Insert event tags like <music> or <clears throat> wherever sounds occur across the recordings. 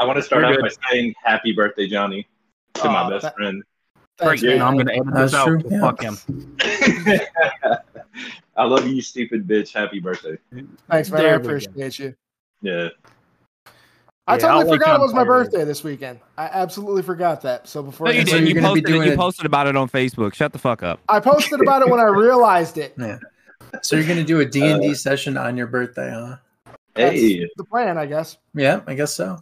I want to start You're off good. by saying happy birthday, Johnny, to Aw, my best that- friend. Thanks, Great. man. I'm gonna edit this That's out. true, yeah. Fuck him. <laughs> I love you, stupid bitch. Happy birthday. Thanks, man. I There we go. appreciate you. Yeah. I Yeah, totally I'll forgot it was my birthday this weekend. I absolutely forgot that. So before No, you didn't. you're You be posted, it, doing you it- posted about it on Facebook. Shut the fuck up. I posted about it when I realized it. <laughs> So you're gonna do a D and D uh, session on your birthday, huh? That's Hey. the plan, I guess. Yeah, I guess so.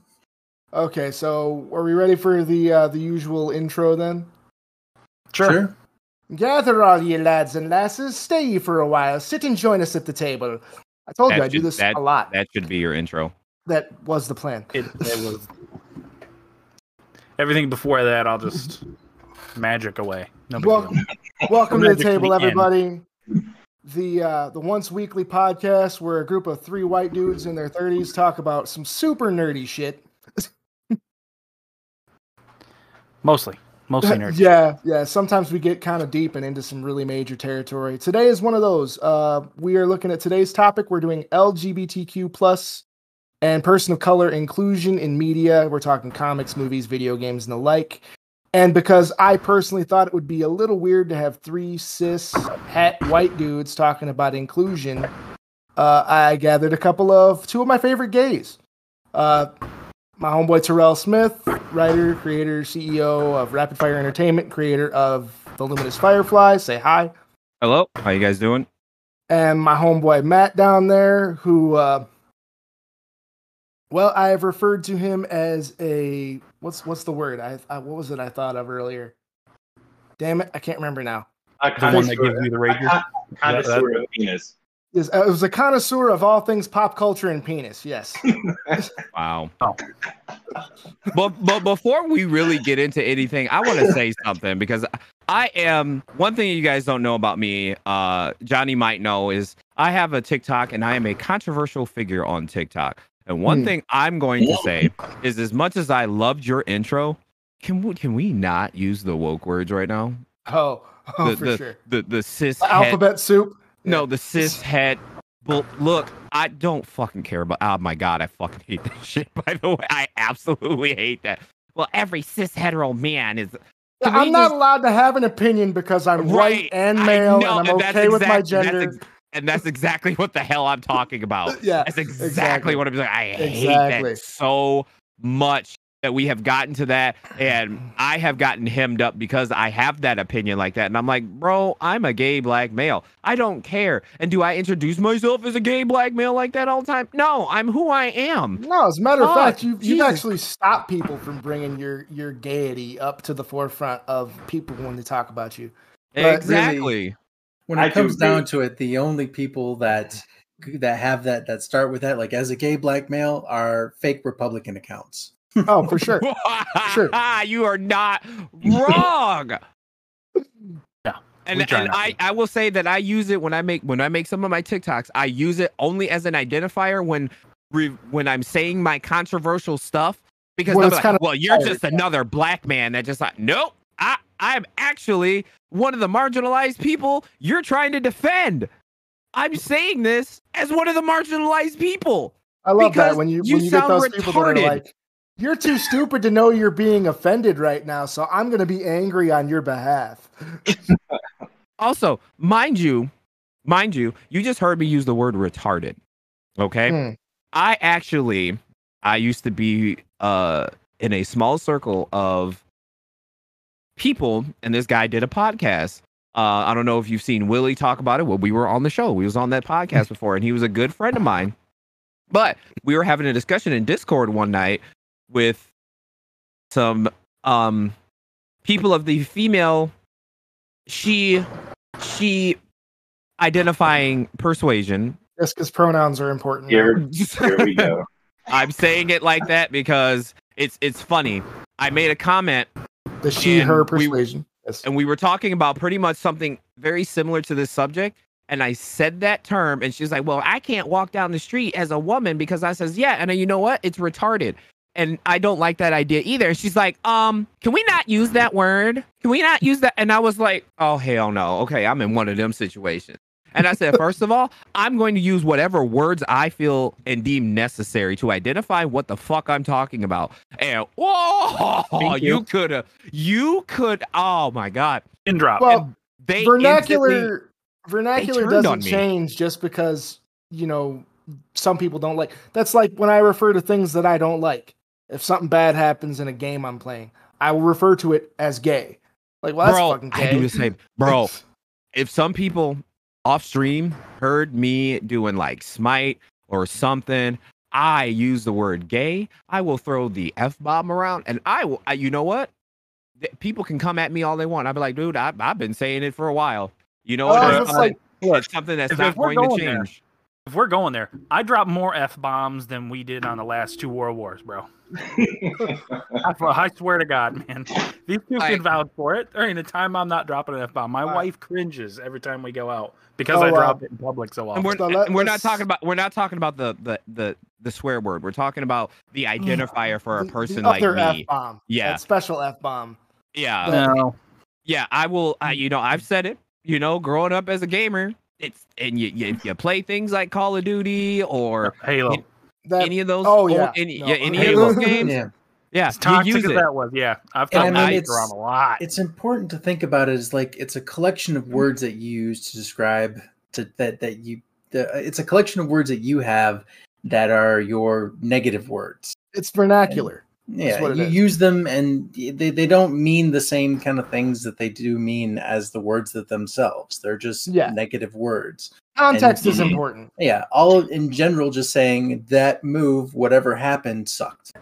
Okay, so are we ready for the uh, the usual intro then? Sure. Gather all ye lads and lasses, stay ye for a while, sit and join us at the table. I told you That I do this that- a lot. That should be your intro. That was the plan. It, it was everything before that. I'll just magic away. No big Well- deal. Welcome to the Magic to table, the end. everybody. The uh, the once weekly podcast where a group of three white dudes in their thirties talk about some super nerdy shit. Mostly, mostly <laughs> nerds. yeah, yeah. Sometimes we get kind of deep and into some really major territory. Today is one of those. Uh, we are looking at today's topic. We're doing LGBTQ plus and person of color inclusion in media. We're talking comics, movies, video games, and the like. And because I personally thought it would be a little weird to have three cis white dudes talking about inclusion, uh, I gathered a couple of two of my favorite gays. Uh, my homeboy Terrell Smith, writer, creator, CEO of Rapid Fire Entertainment, creator of The Luminous Firefly. Say hi. Hello. How you guys doing? And my homeboy Matt down there, who, uh, well, I have referred to him as a what's what's the word? I, I what was it I thought of earlier? Damn it, I can't remember now. I The one that gives you the rager. Kind of That- that- sort of penis. Is uh, it was a connoisseur of all things pop culture and penis. Yes. <laughs> Wow. Oh. but but before we really get into anything, I want to say something because I am one thing you guys don't know about me. Uh, Johnny might know is I have a TikTok and I am a controversial figure on TikTok. And one Hmm. thing I'm going to say is, as much as I loved your intro, can we can we not use the woke words right now? Oh, <laughs> oh the, for the, sure. the the cis The het- alphabet soup. No, the cis het. Well, look, I don't fucking care about. Oh my god, I fucking hate that <laughs> shit. By the way, I absolutely hate that. Well, every cis hetero man is. I'm not just- allowed to have an opinion because I'm white Right, and male, know, and I'm that's okay with my that's gender. ex- and that's exactly what the hell I'm talking about. <laughs> yeah, That's exactly, exactly. what I'm saying. I hate Exactly. that so much that we have gotten to that, and I have gotten hemmed up because I have that opinion like that, and I'm like, bro, I'm a gay black male. I don't care. And do I introduce myself as a gay black male like that all the time? No, I'm who I am. No, as a matter of Fuck, fact, you, you've actually stopped people from bringing your your gaiety up to the forefront of people when they talk about you. But really- exactly. When I it do comes down agree. to it, the only people that that have that that start with that, like as a gay black male, are fake Republican accounts. Oh, for sure. Sure. <laughs> you are not wrong. Yeah, And, and I, to. I will say that I use it when I make when I make some of my TikToks. I use it only as an identifier when re, when I'm saying my controversial stuff because Well, it's like, kinda well, you're tired, just another black man that just like nope. I I'm actually one of the marginalized people you're trying to defend. I'm saying this as one of the marginalized people. I love Because that when you, you when you get sound those people that are retarded. like, "You're too stupid to know you're being offended right now, so I'm going to be angry on your behalf." Also, mind you, mind you, you just heard me use the word retarded. Okay? Hmm. I actually I used to be uh in a small circle of people and this guy did a podcast. Uh I don't know if you've seen Willie talk about it. Well, we were on the show. We was on that podcast <laughs> before and he was a good friend of mine. But we were having a discussion in Discord one night with some um people of the female she she identifying persuasion. Just because pronouns are important. Here, <laughs> here we go. I'm saying it like that because it's it's funny. I made a comment The she and her we- persuasion. Yes. and we were talking about pretty much something very similar to this subject. And I said that term, and she's like, "Well, I can't walk down the street as a woman because I says, yeah, and then you know what? It's retarded, and I don't like that idea either." She's like, "Um, can we not use that word? Can we not use that?" And I was like, "Oh hell no! Okay, I'm in one of them situations." And I said, first of all, I'm going to use whatever words I feel and deem necessary to identify what the fuck I'm talking about. And whoa, Thank you you. could have, you could, oh my god, Pin drop. Well, And they vernacular vernacular turned doesn't change just because you know some people don't like that's like when i refer to things that i don't like if something bad happens in a game i'm playing i will refer to it as gay like well that's bro, fucking gay I do the same, <laughs> bro. if some people off stream heard me doing like smite or something, I use the word gay. I will throw the f bomb around, and I will. I, you know what? People can come at me all they want. I'll be like, dude, I, I've been saying it for a while. You know, what? it's Uh, like- it's something that's not if we're going to going there, change. If we're going there, I dropped more f bombs than we did on the last two world wars, bro. <laughs> I, I swear to God, man. These two I- can vouch for it. During the time I'm not dropping an f bomb, my Alright. wife cringes every time we go out because Oh, I uh, drop it in public so often. And we're, So let- and we're not talking about we're not talking about the the the the swear word. We're talking about the <sighs> identifier for a person the like other me. f-bomb Yeah. that special f-bomb Yeah. no. yeah, I will. I, you know, I've said it. You know, growing up as a gamer, it's and you you, you play things like Call of Duty or Halo. that any of those. oh, old- yeah. any, No, yeah, any Halo. of those <laughs> games. Yeah. Yeah, As toxic you use as it. that was, yeah. I've And felt I mean, that it's- a lot. It's important to think about it as like it's a collection of hmm. words that you use to describe to that that you the, it's a collection of words that you have that are your negative words. it's vernacular Yeah, what you is. use them and they, they don't mean the same kind of things that they do mean as the words that themselves. They're just Yeah. negative words. context is Mhm. important Yeah, all in general just saying that move, whatever happened, sucked.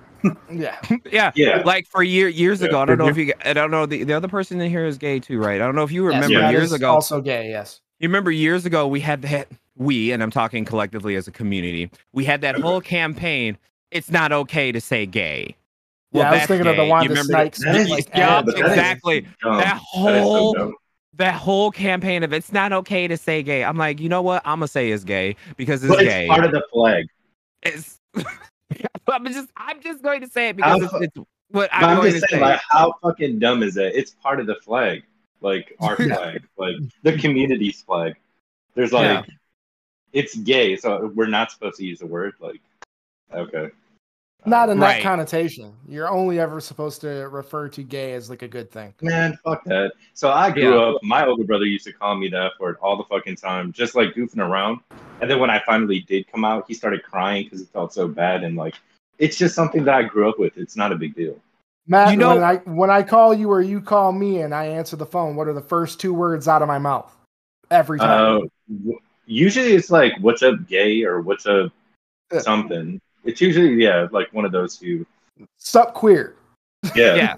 yeah <laughs> yeah. yeah. Like for year years Yeah. ago, I don't know if you. I don't know the, the other person in here is gay too, right? I don't know if you remember that years ago. also gay yes You remember years ago we had that we and I'm talking collectively as a community. We had that whole campaign. It's not okay to say gay. Yeah i was that's thinking of the gay. Wanda You Snipes That is- like, yeah, ad. but that is exactly. that That is so whole dumb. that whole campaign of it's not okay to say gay. I'm like, you know what? I'm gonna say it's gay because it's But gay. it's part of the flag. It's- <laughs> I'm just I'm just going to say it because How it's, it's what I'm, I'm going just to saying, say. like, how fucking dumb is that? It's part of the flag, like <laughs> our flag, like the community's flag. There's like, Yeah. it's gay, so we're not supposed to use the word. Like, okay, not in Right. that connotation you're only ever supposed to refer to gay as like a good thing man, fuck that. So I grew Yeah. up. My older brother used to call me the F word all the fucking time, just like goofing around. And then when I finally did come out, he started crying because it felt so bad. And like, it's just something that I grew up with. It's not a big deal. Matt, You know- when I when I call you or you call me and I answer the phone, what are the first two words out of my mouth? Every time. Uh, usually it's like, "What's up, gay?" or "What's up, something." It's usually yeah, like one of those two. Sup queer. Yeah. yeah.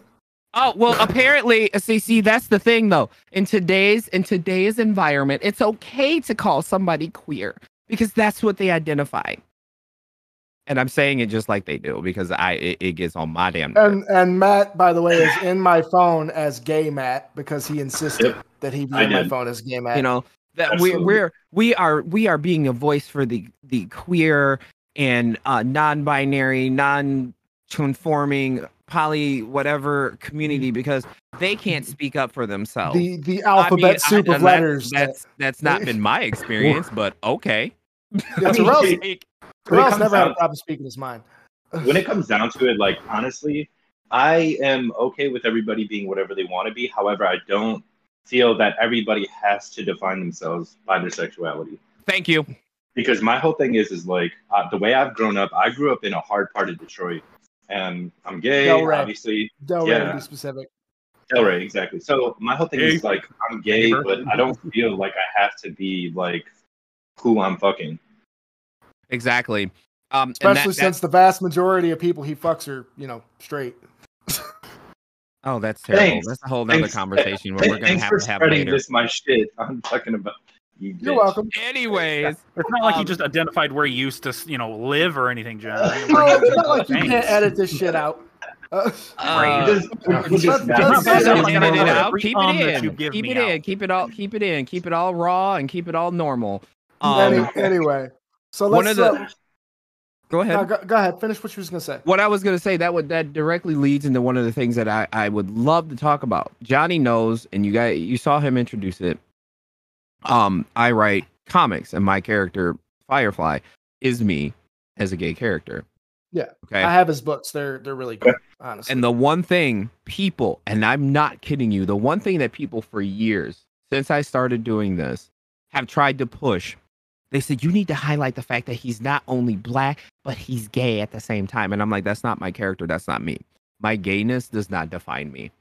Oh well, apparently, see, see, that's the thing though. In today's in today's environment, it's okay to call somebody queer because that's what they identify. And I'm saying it just like they do because I it, it gets on my damn. nerves. And and Matt, by the way, is in my phone as gay Matt because he insisted Yep. that he be in my phone as gay Matt. you know that we're we're we are we are being a voice for the the queer and uh, non-binary, non-conforming, poly whatever community because they can't speak up for themselves. the the I alphabet mean, I- soup of and letters. that- That's that's not been my <laughs> experience, but okay. Yeah, I mean, Terrell's, <laughs> it- when it Terrell's comes never had a problem speaking his mind. when it comes down to it, like honestly, I am okay with everybody being whatever they want to be. However, I don't feel that everybody has to define themselves by their sexuality. Thank you. Because my whole thing is, is like uh, the way I've grown up. I grew up in a hard part of Detroit, and I'm gay, Delray. obviously. Delray Yeah. to be specific. Delray, exactly. So my whole thing Gay. is like I'm gay, Neighbor. but I don't feel like I have to be like who I'm fucking. Exactly. Um, and that- Especially that- since the vast majority of people he fucks are, you know, straight. oh, that's terrible. Thanks. That's a whole nother Thanks. conversation where we're gonna have for to have spreading later. this my shit. I'm talking about you. You're welcome. Anyways, It's not like Um, you just identified where he used to, you know, live or anything, John. No, it's not like you can't edit this shit out. <laughs> Uh, uh, You just- just let's- not- let's- Keep it let's- out. Every Keep it that you in. Keep it in. Keep it all. Keep it in. Keep it all raw and keep it all normal. any- Um, anyway, so let's of the- uh, go ahead. no, go, go ahead. Finish what you was gonna say. what I was going to say that would that directly leads into one of the things that I I would love to talk about. Johnny knows, and you guys you saw him introduce it. Um, I write comics, and my character Firefly is me as a gay character. Yeah. Okay. I have his books. They're they're really good, honestly. And the one thing people, and I'm not kidding you, the one thing that people for years since I started doing this have tried to push, they said you need to highlight the fact that he's not only black, but he's gay at the same time. And I'm like, that's not my character. That's not me. My gayness does not define me.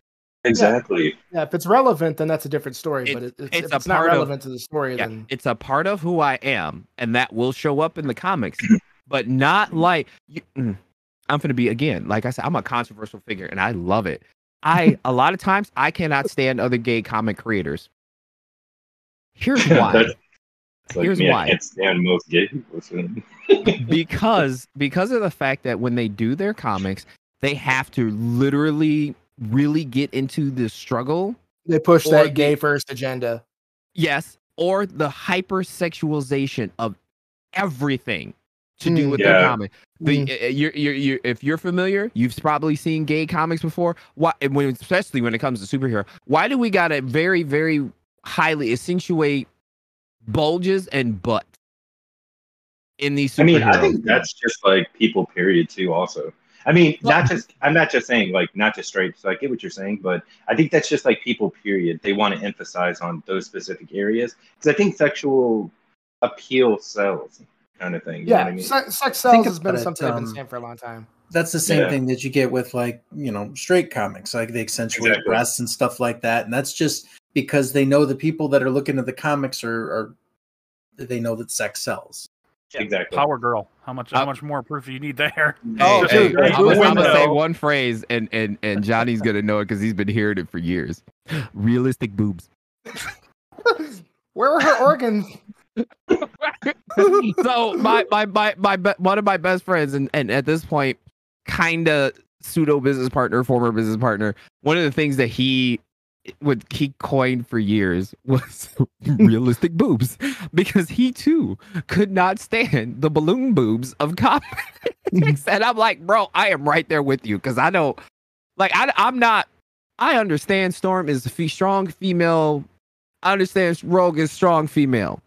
Exactly. yeah, if it's relevant, then that's a different story. but It's- it, it's, it's if it's not part of- relevant to the story, Yeah, then it's a part of who I am, and that will show up in the comics, <clears throat> but not like you, mm, I'm going to be again. Like I said, I'm a controversial figure, and I love it. I <laughs> a lot of times I cannot stand other gay comic creators. Here's <laughs> why. It's like Here's me, why. I can't stand most gay people. <laughs> because because of the fact that when they do their comics, they have to literally really get into the struggle. they push Or that the- gay first agenda. Yes, or the hypersexualization of everything to do Mm. with their Yeah. comic. The, Mm. uh, you're, you're, you're, if you're familiar, you've probably seen gay comics before. Why, when, especially when it comes to superhero, why do we gotta very, very highly accentuate bulges and butt in these I mean, I think that's just like people, period, too. Also, I mean, Well- not just. I'm not just saying like not just straight. So I get what you're saying, but I think that's just like people, period. They want to emphasize on those specific areas because I think sexual appeal sells, kind of thing. You know Yeah, what I mean? se- sex Think sells has been something I've been um, saying for a long time. That's the same Yeah. thing that you get with like you know straight comics, like they accentuate Exactly. breasts and stuff like that, and that's just because they know the people that are looking at the comics are, are they know that sex sells. Exactly. Power Girl. How much? How Uh, much more proof do you need there? <laughs> Oh, Hey, hey, I'm, gonna- I'm gonna say one phrase, and and and Johnny's gonna know it because he's been hearing it for years. <gasps> Realistic boobs. <laughs> Where are her organs? <laughs> so my my my my be- one of my best friends, and and at this point, kind of pseudo business partner, former business partner. One of the things that he would he coined for years was <laughs> realistic boobs because he too could not stand the balloon boobs of comics <laughs> and i'm like bro i am right there with you because i don't like I, i'm not i understand storm is a fe- strong female i understand rogue is strong female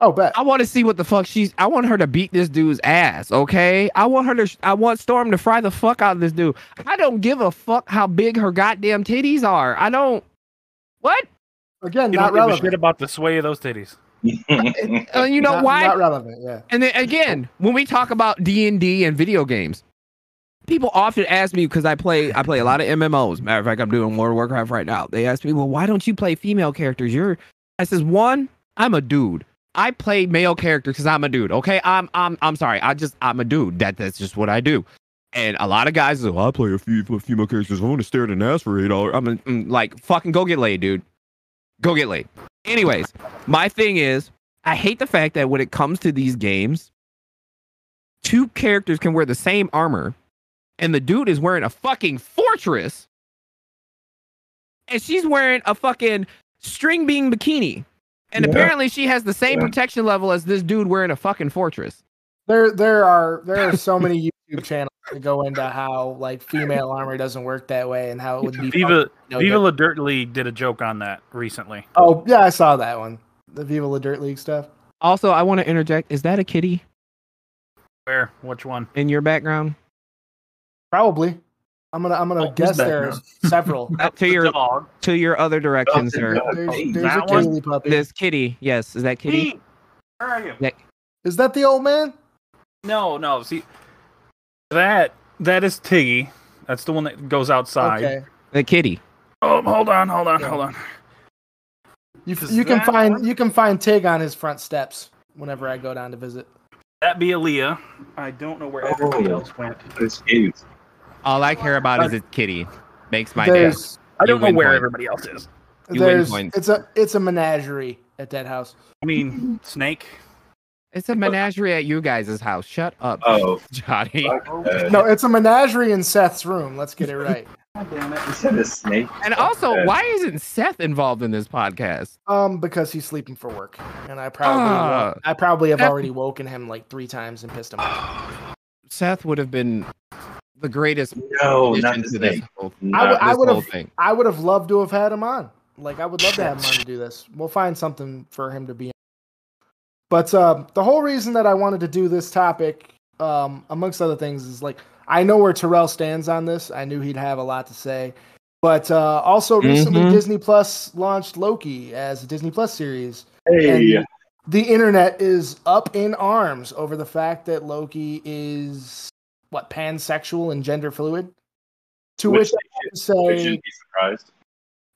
Oh, bet. I want to see what the fuck she's. I want her to beat this dude's ass. Okay. I want her to. I want Storm to fry the fuck out of this dude. I don't give a fuck how big her goddamn titties are. I don't. What? Again, You not don't give a relevant. shit about the sway of those titties. <laughs> Uh, you know not, why? Not relevant. Yeah. And then again, when we talk about D and D and video games, people often ask me because I play. I play a lot of MMOs. Matter of fact, I'm doing World of Warcraft right now. They ask me, "Well, why don't you play female characters?" You're. I says, one, I'm a dude. I play male characters because I'm a dude. Okay, I'm I'm I'm sorry. I just I'm a dude. That that's just what I do. And a lot of guys say, well, I play a few a few more characters. I want to stare at an ass for eight dollars. I'm a, mm, like, fucking go get laid, dude. Go get laid. Anyways, my thing is, I hate the fact that when it comes to these games, two characters can wear the same armor, and the dude is wearing a fucking fortress, and she's wearing a fucking string bean bikini. And Yeah. apparently she has the same Yeah. protection level as this dude wearing a fucking fortress. There, there are there are <laughs> so many YouTube channels that go into how like female armor doesn't work that way and how it would be. Viva no Viva different. La Dirt League did a joke on that recently. Oh yeah, I saw that one. The Viva La Dirt League stuff. Also, I want to interject. Is that a kitty Where? Which one? in your background? Probably. I'm gonna I'm gonna Oh, guess back there's several. <laughs> To your dog. to your other direction, Oh, sir. God. There's, there's a that one? Kaylee puppy. This kitty. Yes, is that kitty? Pete, Where are you? Is that the old man? No, no. See, that that is Tiggy. That's the one that goes outside. Okay. The kitty. Oh, hold on, hold on, Yeah. hold on. You, you can find one? you can find Tig on his front steps whenever I go down to visit. That be Aaliyah. I don't know where Oh. everybody else went. It's cute. All I care about is uh, its kitty. Makes my day. I don't know where point. everybody else is. You win there's points. it's a it's a menagerie at that house. I mean, Snake. It's a menagerie at you guys' house. Shut up, Oh, <laughs> Johnny. fuck that. No, it's a menagerie in Seth's room. Let's get it right. <laughs> God damn it. You said a snake. And also, Uh, why isn't Seth involved in this podcast? Um, because he's sleeping for work, and I probably Ah. I probably have That- already woken him like three times and pissed him off. <sighs> Seth would have been the greatest No, not the this snake. whole, I would- I would have- thing. I would have loved to have had him on. Like I would love to have him on to do this. We'll find something for him to be. But uh, the whole reason that I wanted to do this topic, um, amongst other things, is like I know where Terrell stands on this. I knew he'd have a lot to say. But uh, also recently, Mhm. Disney Plus launched Loki as a Disney Plus series. Hey, And the internet is up in arms over the fact that Loki is what pansexual and gender fluid. To Which which, I have to I say, shouldn't be surprised.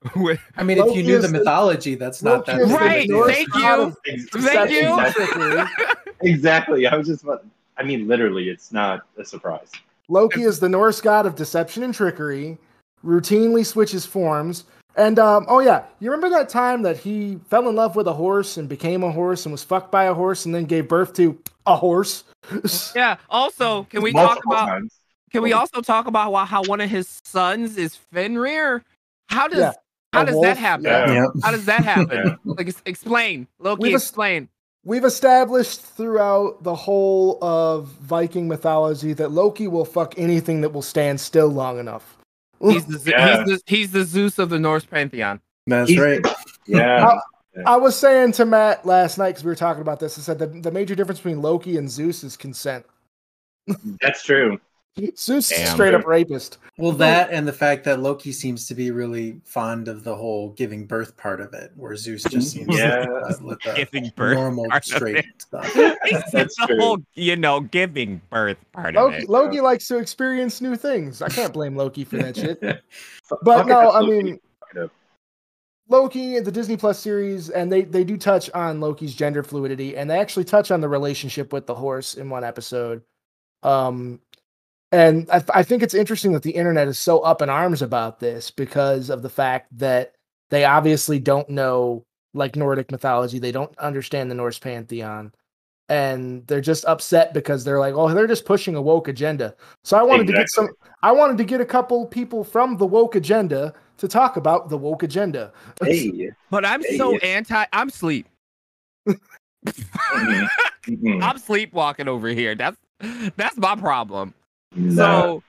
<laughs> I mean, if you knew is the the- mythology, that's not Loki that is the Right, Norse thank you. Thank you. deception and trickery. Exactly. I was just. about- I mean, literally, it's not a surprise. Loki is the Norse god of deception and trickery, routinely switches forms. And um, oh yeah, you remember that time that he fell in love with a horse and became a horse and was fucked by a horse and then gave birth to a horse? <laughs> Yeah. Also, can we talk about? times. Can we also talk about how one of his sons is Fenrir? How does Yeah, how a does that happen? yeah. Yeah. How does that happen? Yeah. Like, explain, Loki. We've es- explain. We've established throughout the whole of Viking mythology that Loki will fuck anything that will stand still long enough. He's the, Yeah. he's the he's the Zeus of the Norse pantheon. That's He's- right. <laughs> Yeah. I was saying to Matt last night because we were talking about this. I said the, the major difference between Loki and Zeus is consent. That's true. Zeus is a straight up rapist. Well, that and the fact that Loki seems to be really fond of the whole giving birth part of it, where Zeus just seems Yeah. to uh, the Giving birth normal straight <laughs> stuff. It's That's the true. whole you know giving birth part of it. Loki likes to experience new things. I can't blame Loki for that shit. <laughs> But no, I mean, Fuck it. Loki, the Disney Plus series, and they they do touch on Loki's gender fluidity, and they actually touch on the relationship with the horse in one episode. Um, and I, th- I think it's interesting that the internet is so up in arms about this because of the fact that they obviously don't know like Nordic mythology, they don't understand the Norse pantheon, and they're just upset because they're like, oh, they're just pushing a woke agenda. So I wanted to get some. I wanted to get a couple people from the woke agenda to talk about the woke agenda. Hey. <laughs> But I'm Hey, so anti. I'm sleep. Mhm. <laughs> Mhm. I'm sleepwalking over here. That's that's my problem. No. So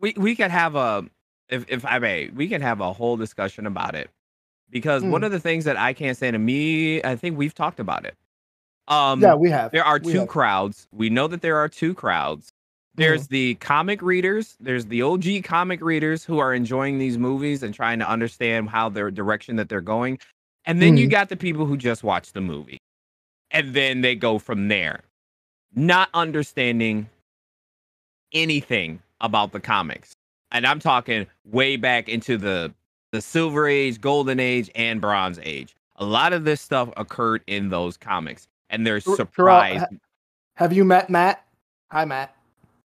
we we could have a if if I may, we can have a whole discussion about it. Because one Mm. of the things that I can't stand to me, I think we've talked about it. Um yeah, we have. there are We two have. crowds. We know that there are two crowds. There's the comic readers, there's the OG comic readers who are enjoying these movies and trying to understand how their direction that they're going. And then you Mhm. got the people who just watch the movie. And then they go from there, not understanding anything about the comics. And I'm talking way back into the the silver age, golden age, and bronze age. A lot of this stuff occurred in those comics. And they're surprised. Have you met Matt? Hi, Matt.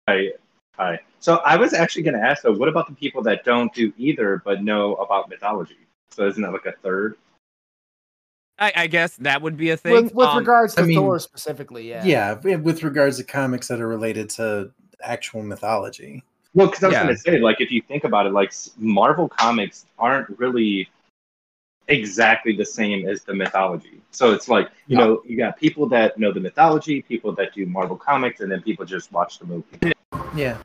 Hi. Hi. So I was actually going to ask though, what about the people that don't do either but know about mythology? So isn't that like a third? I, I guess that would be a thing. With, with Um, regards to I mean, Thor specifically, yeah. Yeah, with regards to comics that are related to actual mythology. Well, because I was Yeah. going to say, like, if you think about it, like Marvel comics aren't really exactly the same as the mythology. So it's like you No. know, you got people that know the mythology, people that do Marvel comics, and then people just watch the movie. Yeah.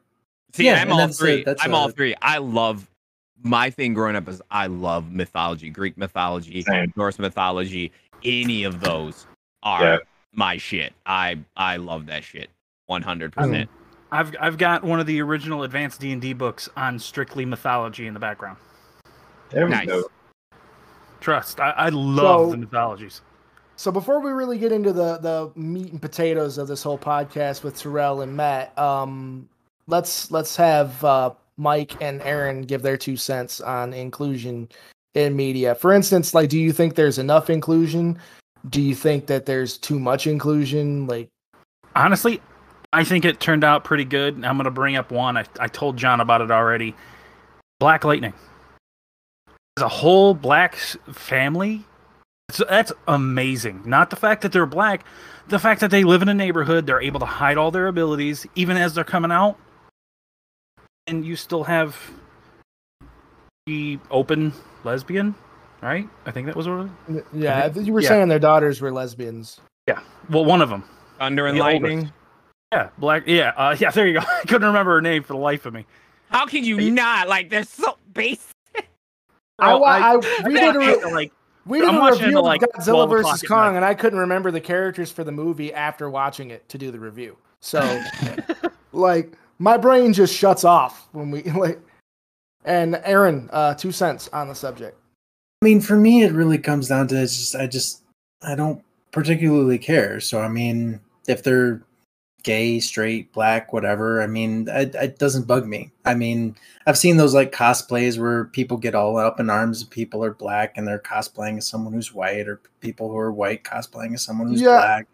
See, Yeah, I'm all that's three. that's I'm a- all three. I love my thing growing up is I love mythology, Greek mythology, Same. Norse mythology. Any of those are Yeah. my shit. I I love that shit. One hundred I mean, percent. Um, I've I've got one of the original advanced D and D books on strictly mythology in the background. There we Nice. go. Trust, I, I love So- the mythologies. So before we really get into the the meat and potatoes of this whole podcast with Terrell and Matt, um, let's let's have uh, Mike and Aaron give their two cents on inclusion in media. For instance, like, do you think there's enough inclusion? Do you think that there's too much inclusion? Like, Honestly, I think it turned out pretty good. I'm going to bring up one. I, I told John about it already. Black Lightning. As a whole black family, So that's amazing. Not the fact that they're black, the fact that they live in a neighborhood, they're able to hide all their abilities even as they're coming out. And you still have the open lesbian, right? I think that was what it was. yeah, you were Yeah. saying their daughters were lesbians. Yeah. Well, one of them. Thunder and The lightning. oldest. Yeah, black. Yeah, uh, yeah. There you go. <laughs> I couldn't remember her name for the life of me. How can you not? Like they're so basic. I, wa- I- I, I <laughs> we got literally, like We did I'm a watching review of like, Godzilla 12 versus Kong, and I couldn't remember the characters for the movie after watching it to do the review. So, <laughs> like, my brain just shuts off when we like. And Aaron, uh, two cents on the subject. I mean, for me, it really comes down to it's just I just I don't particularly care. So I mean, if they're gay, straight, black, whatever, I mean, it, it doesn't bug me. I mean, I've seen those like cosplays where people get all up in arms and people are black and they're cosplaying as someone who's white, or people who are white cosplaying as someone who's Yeah. black.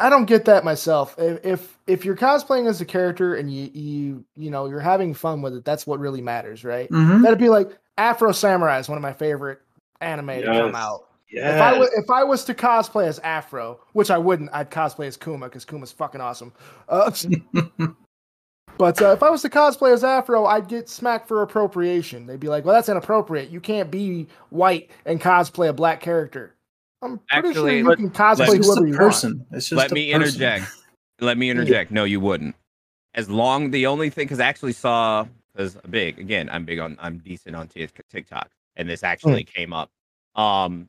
I don't get that myself. If if, if you're cosplaying as a character and you you you know you're having fun with it, that's what really matters, right? Mm-hmm. That'd be like Afro Samurai is one of my favorite anime to come Yes. out. Yeah. If I was if I was to cosplay as Afro, which I wouldn't, I'd cosplay as Kuma because Kuma's fucking awesome. Uh, <laughs> but uh, if I was to cosplay as Afro, I'd get smacked for appropriation. They'd be like, "Well, that's inappropriate. You can't be white and cosplay a black character." I'm pretty Actually, sure you let- can cosplay let- It's just whoever a you person. It's just Let a me person. interject. Let me interject. No, you wouldn't. As long the only thing because I actually saw because big again. I'm big on. I'm decent on TikTok, and this actually came up. Um,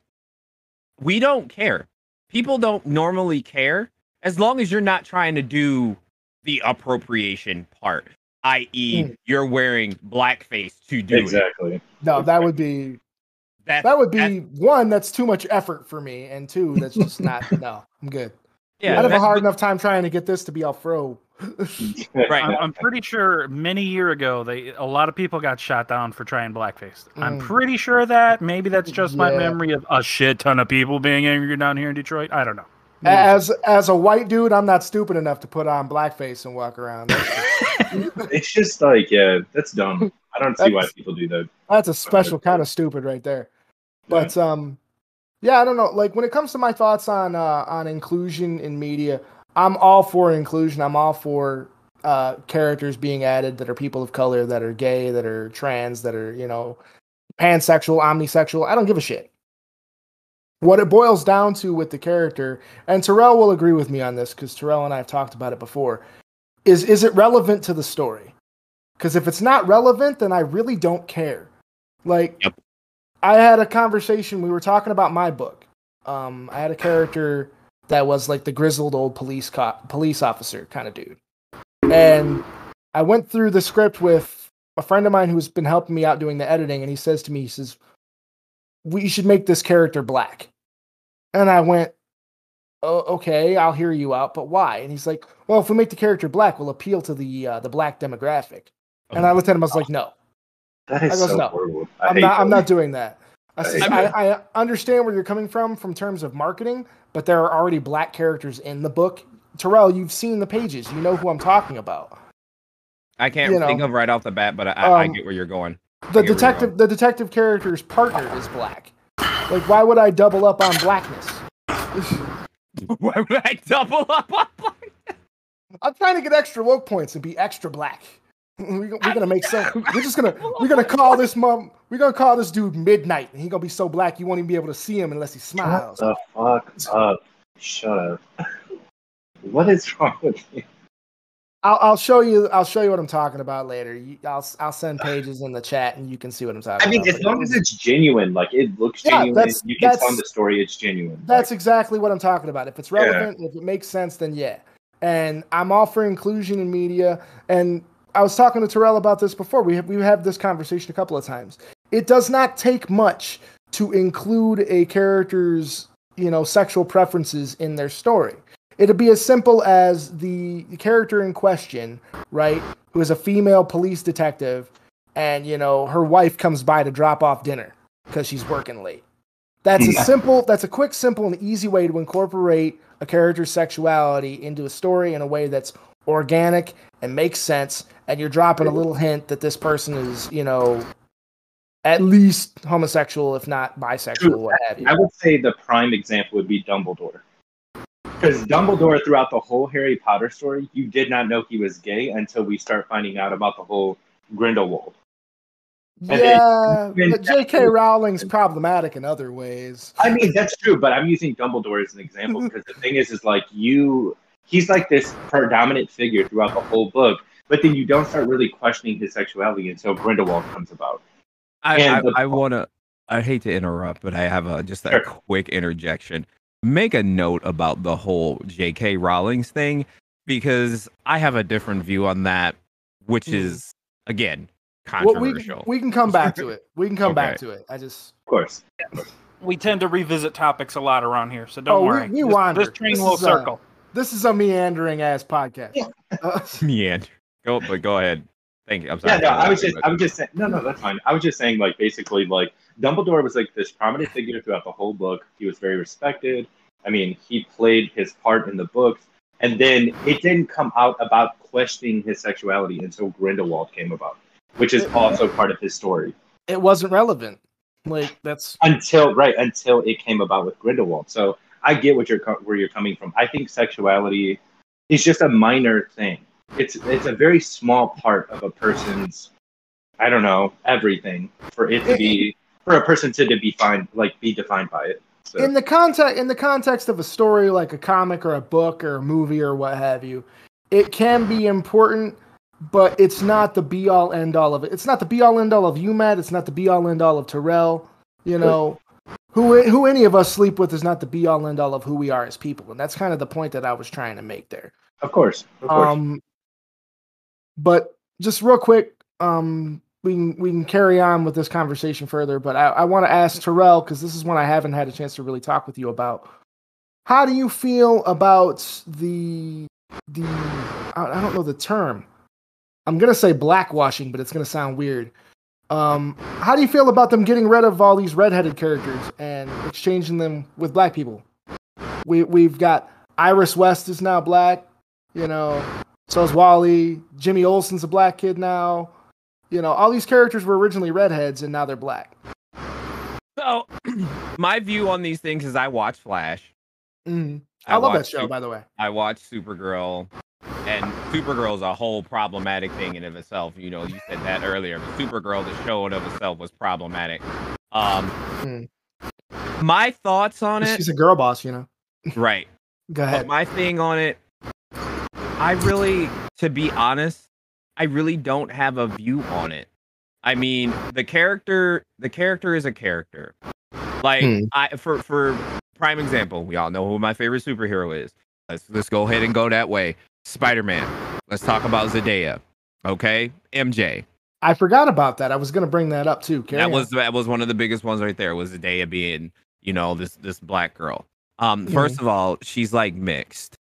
we don't care. People don't normally care as long as you're not trying to do the appropriation part, i.e., Mm. you're wearing blackface to do it. exactly. No, that would be That's, that would that's- be one. That's too much effort for me, and two, that's just not. <laughs> No, I'm good. yeah. I'd have a that's- hard enough time trying to get this to be Afro. Right. I'm, I'm pretty sure many year ago they a lot of people got shot down for trying blackface. I'm Mm. pretty sure of that. Maybe that's just my memory of a shit ton of people being angry down here in Detroit. I don't know. As as a white dude, I'm not stupid enough to put on blackface and walk around. <laughs> It's just like, yeah, that's dumb. I don't see why people do that. that's a special kind of stupid right there. But um, yeah, I don't know. Like when it comes to my thoughts on uh, on inclusion in media, I'm all for inclusion. I'm all for uh, characters being added that are people of color, that are gay, that are trans, that are you know pansexual, omnisexual. I don't give a shit. What it boils down to with the character, and Terrell will agree with me on this because Terrell and I have talked about it before, is is it relevant to the story? Because if it's not relevant, then I really don't care. Like, Yep. I had a conversation. We were talking about my book. Um, I had a character that was like the grizzled old police cop, police officer kind of dude, and I went through the script with a friend of mine who's been helping me out doing the editing, and he says to me, he says, "We should make this character black," and I went, oh, "Okay, I'll hear you out, but why?" And he's like, "Well, if we make the character black, we'll appeal to the uh, the black demographic." And I looked at him, I was like, "No." I goes, so no. horrible. I I'm hate not. I'm not doing that. I, I says, I. I understand where you're coming from from terms of marketing, but there are already black characters in the book. Terrell, you've seen the pages. You know who I'm talking about. I can't you know, think of right off the bat, but I, I um, get where you're going. The I get where you're detective, the detective character's partner is black. Like, why would I double up on blackness? <laughs> Why would I double up on black? I'm trying to get extra woke points and be extra black. We- We're gonna make some. <laughs> We're just gonna. We're gonna call this mom. We're gonna call this dude Midnight, and he gonna be so black you won't even be able to see him unless he Shut smiles. the fuck up. Shut up. <laughs> What is wrong with you? I'll, I'll show you. I'll show you what I'm talking about later. You, I'll I'll send pages in the chat, and you can see what I'm talking about. I mean, about. as long as it's genuine, like it looks Yeah, genuine, that's- you can tell in that's- the story it's genuine. That's Like, exactly what I'm talking about. If it's Yeah. relevant, if it makes sense, then yeah. And I'm all for inclusion in media. And I was talking to Terrell about this before. We have we have this conversation a couple of times. It does not take much to include a character's you know sexual preferences in their story. It'd be as simple as the character in question, right, who is a female police detective, and you know her wife comes by to drop off dinner because she's working late. That's a simple, that's a quick, simple, and easy way to incorporate a character's sexuality into a story in a way that's organic and makes sense. And you're dropping a little hint that this person is, you know, at least homosexual, if not bisexual, what have you. I would say the prime example would be Dumbledore. Because Dumbledore, throughout the whole Harry Potter story, you did not know he was gay until we start finding out about the whole Grindelwald. then- Yeah, then- but J.K. Rowling's problematic in other ways. I mean, that's true, but I'm using Dumbledore as an example <laughs> because the thing is, is like you, he's like this predominant figure throughout the whole book, but then you don't start really questioning his sexuality until Grindelwald comes about. I, And I, the- I wanna I hate to interrupt, but I have a just a Sure. quick interjection. Make a note about the whole J.K. Rowling's thing because I have a different view on that, which Mm. is again Well, we, controversial. we can come back to it. We can come back to it. I just Of course. We tend to revisit topics a lot around here, so don't Oh, worry. we This- wander. This train This will is, circle. This is a meandering ass podcast. Yeah. Uh, <laughs> <laughs> Meander. Go, but go ahead. Thank you. I'm Yeah, sorry. no, I was just, I was just saying, no, no, that's fine. I was just saying, like, basically, like, Dumbledore was like this prominent figure throughout the whole book. He was very respected. I mean, he played his part in the books, and then it didn't come out about questioning his sexuality until Grindelwald came about, which is also part of his story. it wasn't relevant. Like that's Until right, until it came about with Grindelwald. So I get what you're where you're coming from. I think sexuality is just a minor thing. It's it's a very small part of a person's, I don't know, everything for it to be for a person to be defined like be defined by it. So in the context in the context of a story like a comic or a book or a movie or what have you. It can be important, but it's not the be all end all of it. It's not the be all end all of you, Matt. It's not the be all end all of Terrell. You know, who who any of us sleep with is not the be all end all of who we are as people, and that's kind of the point that I was trying to make there. of course, of course. Um, but just real quick, um, we can we can carry on with this conversation further. But I, I want to ask Terrell because this is one I haven't had a chance to really talk with you about. How do you feel about the the I, I don't know the term. I'm gonna say blackwashing, but it's gonna sound weird. Um, how do you feel about them getting rid of all these redheaded characters and exchanging them with black people? We we've got Iris West is now black. You know, so is Wally. Jimmy Olsen's a black kid now. You know, all these characters were originally redheads and now they're black. So, <clears throat> my view on these things is I watch Flash. Mhm. I, love that show, Sup- by the way. I watch Supergirl, and Supergirl is a whole problematic thing in of itself. You know, you said that earlier. But Supergirl, the show in of itself, was problematic. Um, Hmm. my thoughts on it, She's a girl boss, you know. right? Go But ahead. my thing on it, I really, to be honest, I really don't have a view on it. I mean, the character, the character is a character. Like Hmm. I, for for prime example, we all know who my favorite superhero is. Let's let's go ahead and go that way. Spider Man. Let's talk about Zendaya. Okay, MJ. I forgot about that. I was gonna bring that up too. Carry that on. was that was one of the biggest ones right there. Was Zendaya being you know this this black girl. Um, Mhm. first of all, she's like mixed,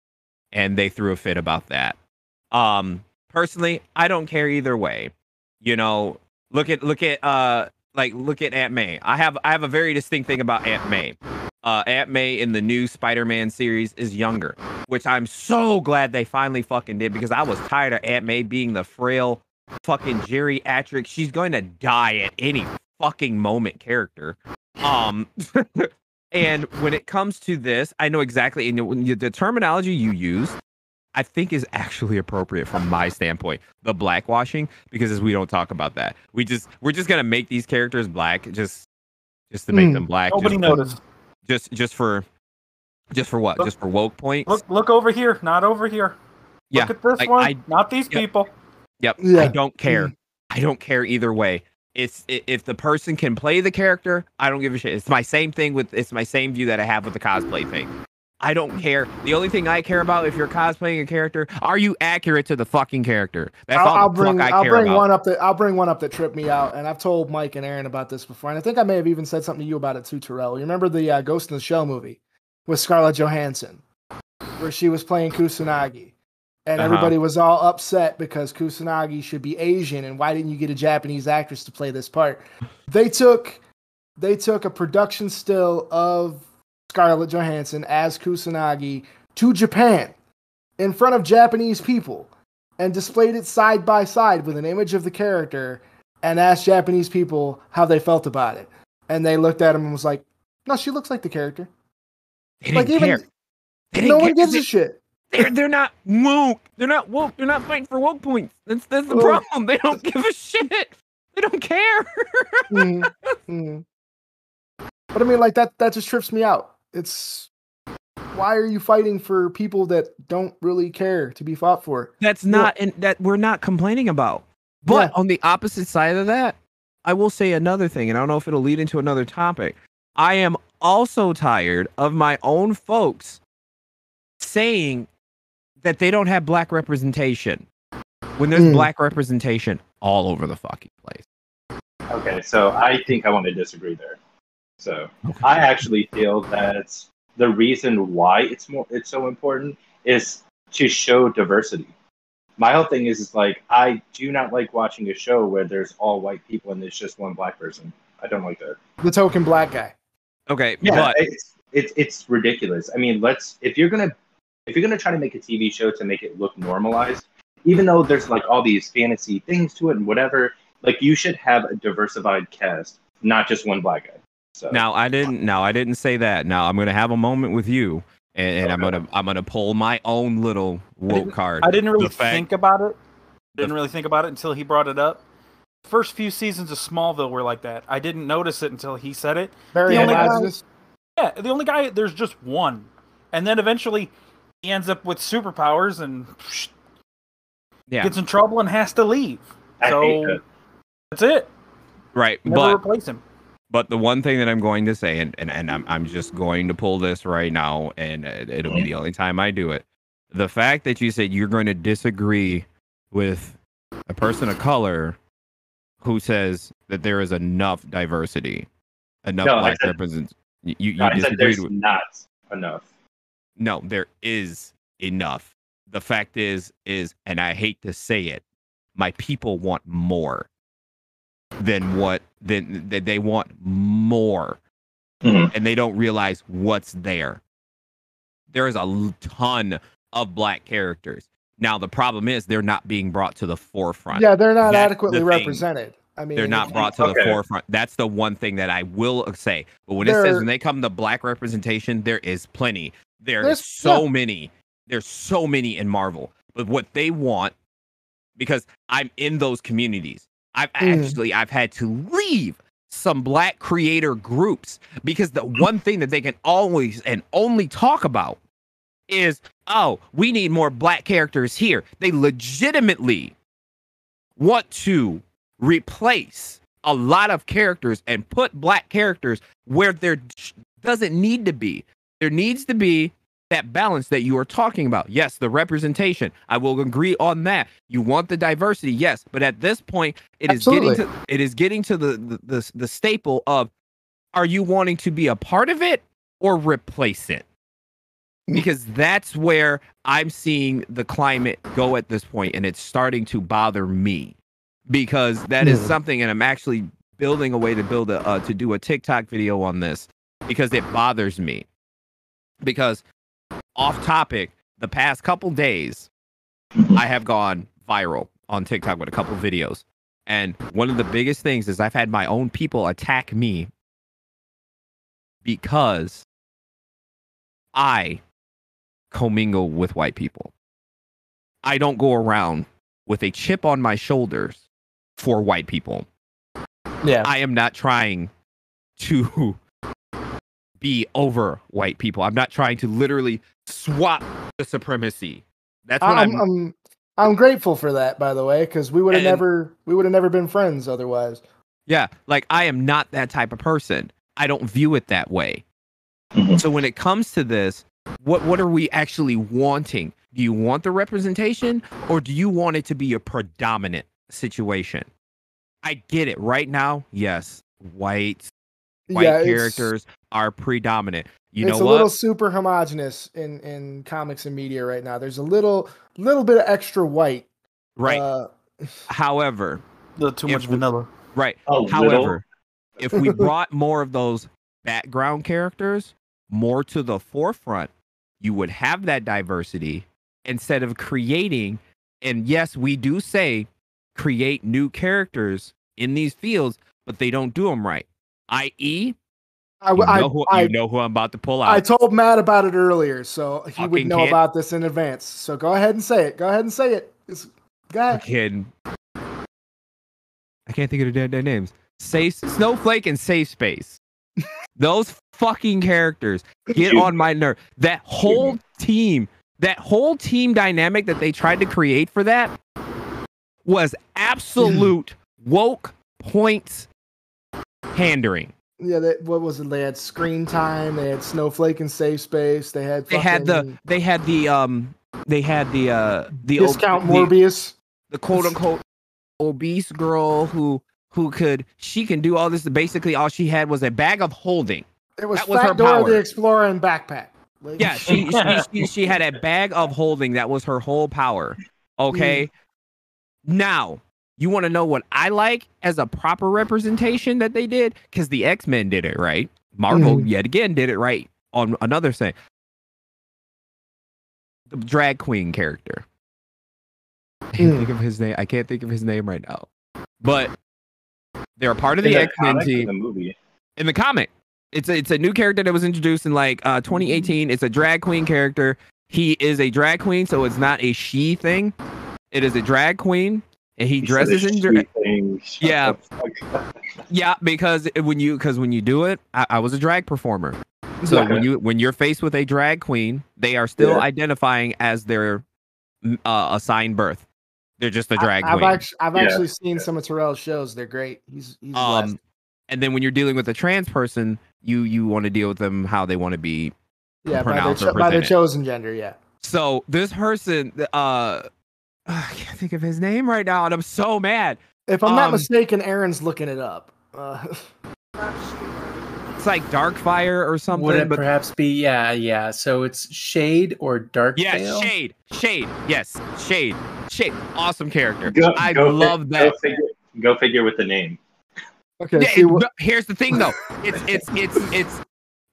and they threw a fit about that. Um, personally, I don't care either way. You know, look at look at uh like look at Aunt May. I have I have a very distinct thing about Aunt May. Uh, Aunt May in the new Spider-Man series is younger, which I'm so glad they finally fucking did because I was tired of Aunt May being the frail fucking geriatric. She's going to die at any fucking moment character. Um, <laughs> and when it comes to this, I know exactly. And you, the terminology you use, I think is actually appropriate from my standpoint. The blackwashing, because as we don't talk about that, we just we're just gonna make these characters black, just just to make Mm. them black. Nobody just, noticed. Just just for just for what? Look- just for woke points. Look, look over here, not over here. yeah. Look at this like, one, I- not these Yep. people. Yep. I don't care. Mm. I don't care either way. It's i- if the person can play the character, I don't give a shit. It's my same thing with it's my same view that I have with the cosplay thing. I don't care. The only thing I care about if you're cosplaying a character, are you accurate to the fucking character? That's I'll, all I'll the bring fuck I I'll care bring about. one up that I'll bring one up that tripped me out, and I've told Mike and Aaron about this before, and I think I may have even said something to you about it too, Terrell. You remember the uh, Ghost in the Shell movie with Scarlett Johansson, where she was playing Kusanagi, and Uh-huh. everybody was all upset because Kusanagi should be Asian, and why didn't you get a Japanese actress to play this part? They took they took a production still of Scarlett Johansson as Kusanagi to Japan in front of Japanese people and displayed it side by side with an image of the character and asked Japanese people how they felt about it. And they looked at him and was like, "No, she looks like the character." They Like even no one care. gives They- a shit. They're they're not woke. They're not woke. They're not fighting for woke points. That's that's the problem. They don't give a shit. They don't care. Mhm, mhm. But I mean, like that that just trips me out. It's why are you fighting for people that don't really care to be fought for? That's not and that we're not complaining about. But on the opposite side of that, I will say another thing, and I don't know if it'll lead into another topic. I am also tired of my own folks saying that they don't have black representation when there's Mm. black representation all over the fucking place. Okay, so I think I want to disagree there. So I actually feel that the reason why it's more it's so important is to show diversity. My whole thing is, is like I do not like watching a show where there's all white people and there's just one black person. I don't like that. The token black guy. Okay, Yeah, but it's it's it's ridiculous. I mean, let's if you're gonna if you're gonna try to make a TV show to make it look normalized, even though there's like all these fantasy things to it and whatever, like you should have a diversified cast, not just one black guy. So now I didn't. Now I didn't say that. Now I'm gonna have a moment with you, and, and I'm gonna I'm gonna pull my own little woke didn't- card. I didn't really fact- think about it. Didn't really think about it until he brought it up. First few seasons of Smallville were like that. I didn't notice it until he said it. Very The only guy- Yeah, the only guy there's just one, and then eventually he ends up with superpowers and psh, Yeah, gets in trouble and has to leave. I so hate that. that's it. right. Never But replace him. But the one thing that I'm going to say, and, and, and I'm, I'm just going to pull this right now, and it- it'll be mm-hmm. the only time I do it. The fact that you said you're going to disagree with a person of color who says that there is enough diversity, enough No, black representation. You, you No, disagreed there's with. not enough. No, there is enough. The fact is, is, and I hate to say it, my people want more than what than that they want more Mhm. and they don't realize what's there. There is a ton of black characters. Now the problem is they're not being brought to the forefront. Yeah, they're not That's adequately the represented. I mean, They're not brought to the forefront. That's the one thing that I will say. But when it says when they come to black representation, there is plenty. There's, There's- so many. There's so many in Marvel. But what they want, because I'm in those communities, I've Mm. actually I've had to leave some black creator groups because the <laughs> one thing that they can always and only talk about is oh we need more black characters here they legitimately want to replace a lot of characters and put black characters where there doesn't need to be there needs to be that balance that you are talking about. Yes the representation. I will agree on that. You want the diversity yes but at this point it is Absolutely. getting to it is getting to the, the the the staple of are you wanting to be a part of it or replace it? Because that's where i'm seeing the climate go at this point and it's starting to bother me. Because that is something and i'm actually building a way to build a uh, to do a tiktok video on this because it bothers me. Because off topic the past couple days i have gone viral on tiktok with a couple videos. And one of the biggest things is i've had my own people attack me because i commingle with white people. I don't go around with a chip on my shoulders for white people. Yeah. I am not trying to be over white people. I'm not trying to literally swap the supremacy. That's what I'm, I'm. I'm I'm grateful for that, by the way, because we would have never we would have never been friends otherwise. yeah, like I am not that type of person. I don't view it that way. Mhm. So when it comes to this, what what are we actually wanting? Do you want the representation or do you want it to be a predominant situation? I get it. Right now, yes, white white yeah, characters are predominant. You it's know a what? little super homogenous in in comics and media right now. There's a little little bit of extra white. right. Uh, However, The too much we- vanilla. right. A little. However, if we <laughs> brought more of those background characters more to the forefront, you would have that diversity instead of creating. And yes, we do say create new characters in these fields, but they don't do them right. I.e., I, you, I, know who, I, you know who I'm about to pull out. I told Matt about it earlier, so he would know kid. about this in advance. So go ahead and say it. Go ahead and say it. It's, go ahead. Fucking- I can't think of their, their names. Safe Snowflake and Safe Space. <laughs> Those fucking characters get on my nerve. That whole team, that whole team dynamic that they tried to create for that was absolute <clears throat> woke points pandering. Yeah, they, what was it? They had Screentime. They had Snowflake and Safe Space. They had They had the they had the um they had the uh the discount the- Morbius. the quote unquote obese girl who who could she can do all this. Basically, all she had was a bag of holding. It was that was her Dora power. the Explorer and backpack. Like- Yeah, she <laughs> she, she she had a bag of holding that was her whole power. Okay. Now, you want to know what I like as a proper representation that they did? Because the X Men did it right. Marvel Mhm. yet again did it right on another thing. The drag queen character. I can't Mm. think of his name. I can't think of his name right now. But they're a part of the the X Men comic or team the movie. in the comic. It's a, it's a new character that was introduced in like uh, 2018. It's a drag queen character. He is a drag queen, so it's not a she thing. It is a drag queen, and he He dresses in drag. street thing. Shut Yeah. the fuck up. Yeah, because when you because when you do it, I, I was a drag performer. So Okay. when you when you're faced with a drag queen, they are still Yeah. identifying as their mm, uh, assigned birth. They're just a drag I, I've queen. actually, I've Yeah. actually seen some of Terrell's shows. They're great. He's he's blessed. um, and then when you're dealing with a trans person, you you want to deal with them how they want to be yeah, by their, pronounced or cho- by their chosen gender. Yeah. So this person, uh, I can't think of his name right now, and I'm so mad. If I'm not Um, mistaken, Aaron's looking it up. Uh, <laughs> It's like Darkfire or something. Would it but perhaps be? Yeah, yeah. So it's Shade or Dark yeah, Veil? Shade, Shade, yes, Shade, Shade. Awesome character. Go- I go love fi- that. Go figure, go figure with the name. okay. Yeah, see it- here's the thing though. It's it's it's it's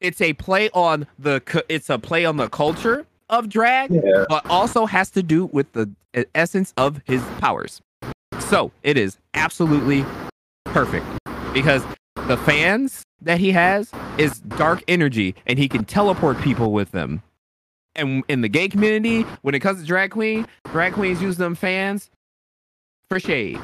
it's a play on the it's a play on the culture of drag, Yeah. but also has to do with the essence of his powers. So it is absolutely perfect because the fans that he has is dark energy and he can teleport people with them. And in the gay community, when it comes to drag queen, drag queens use them fans for shade.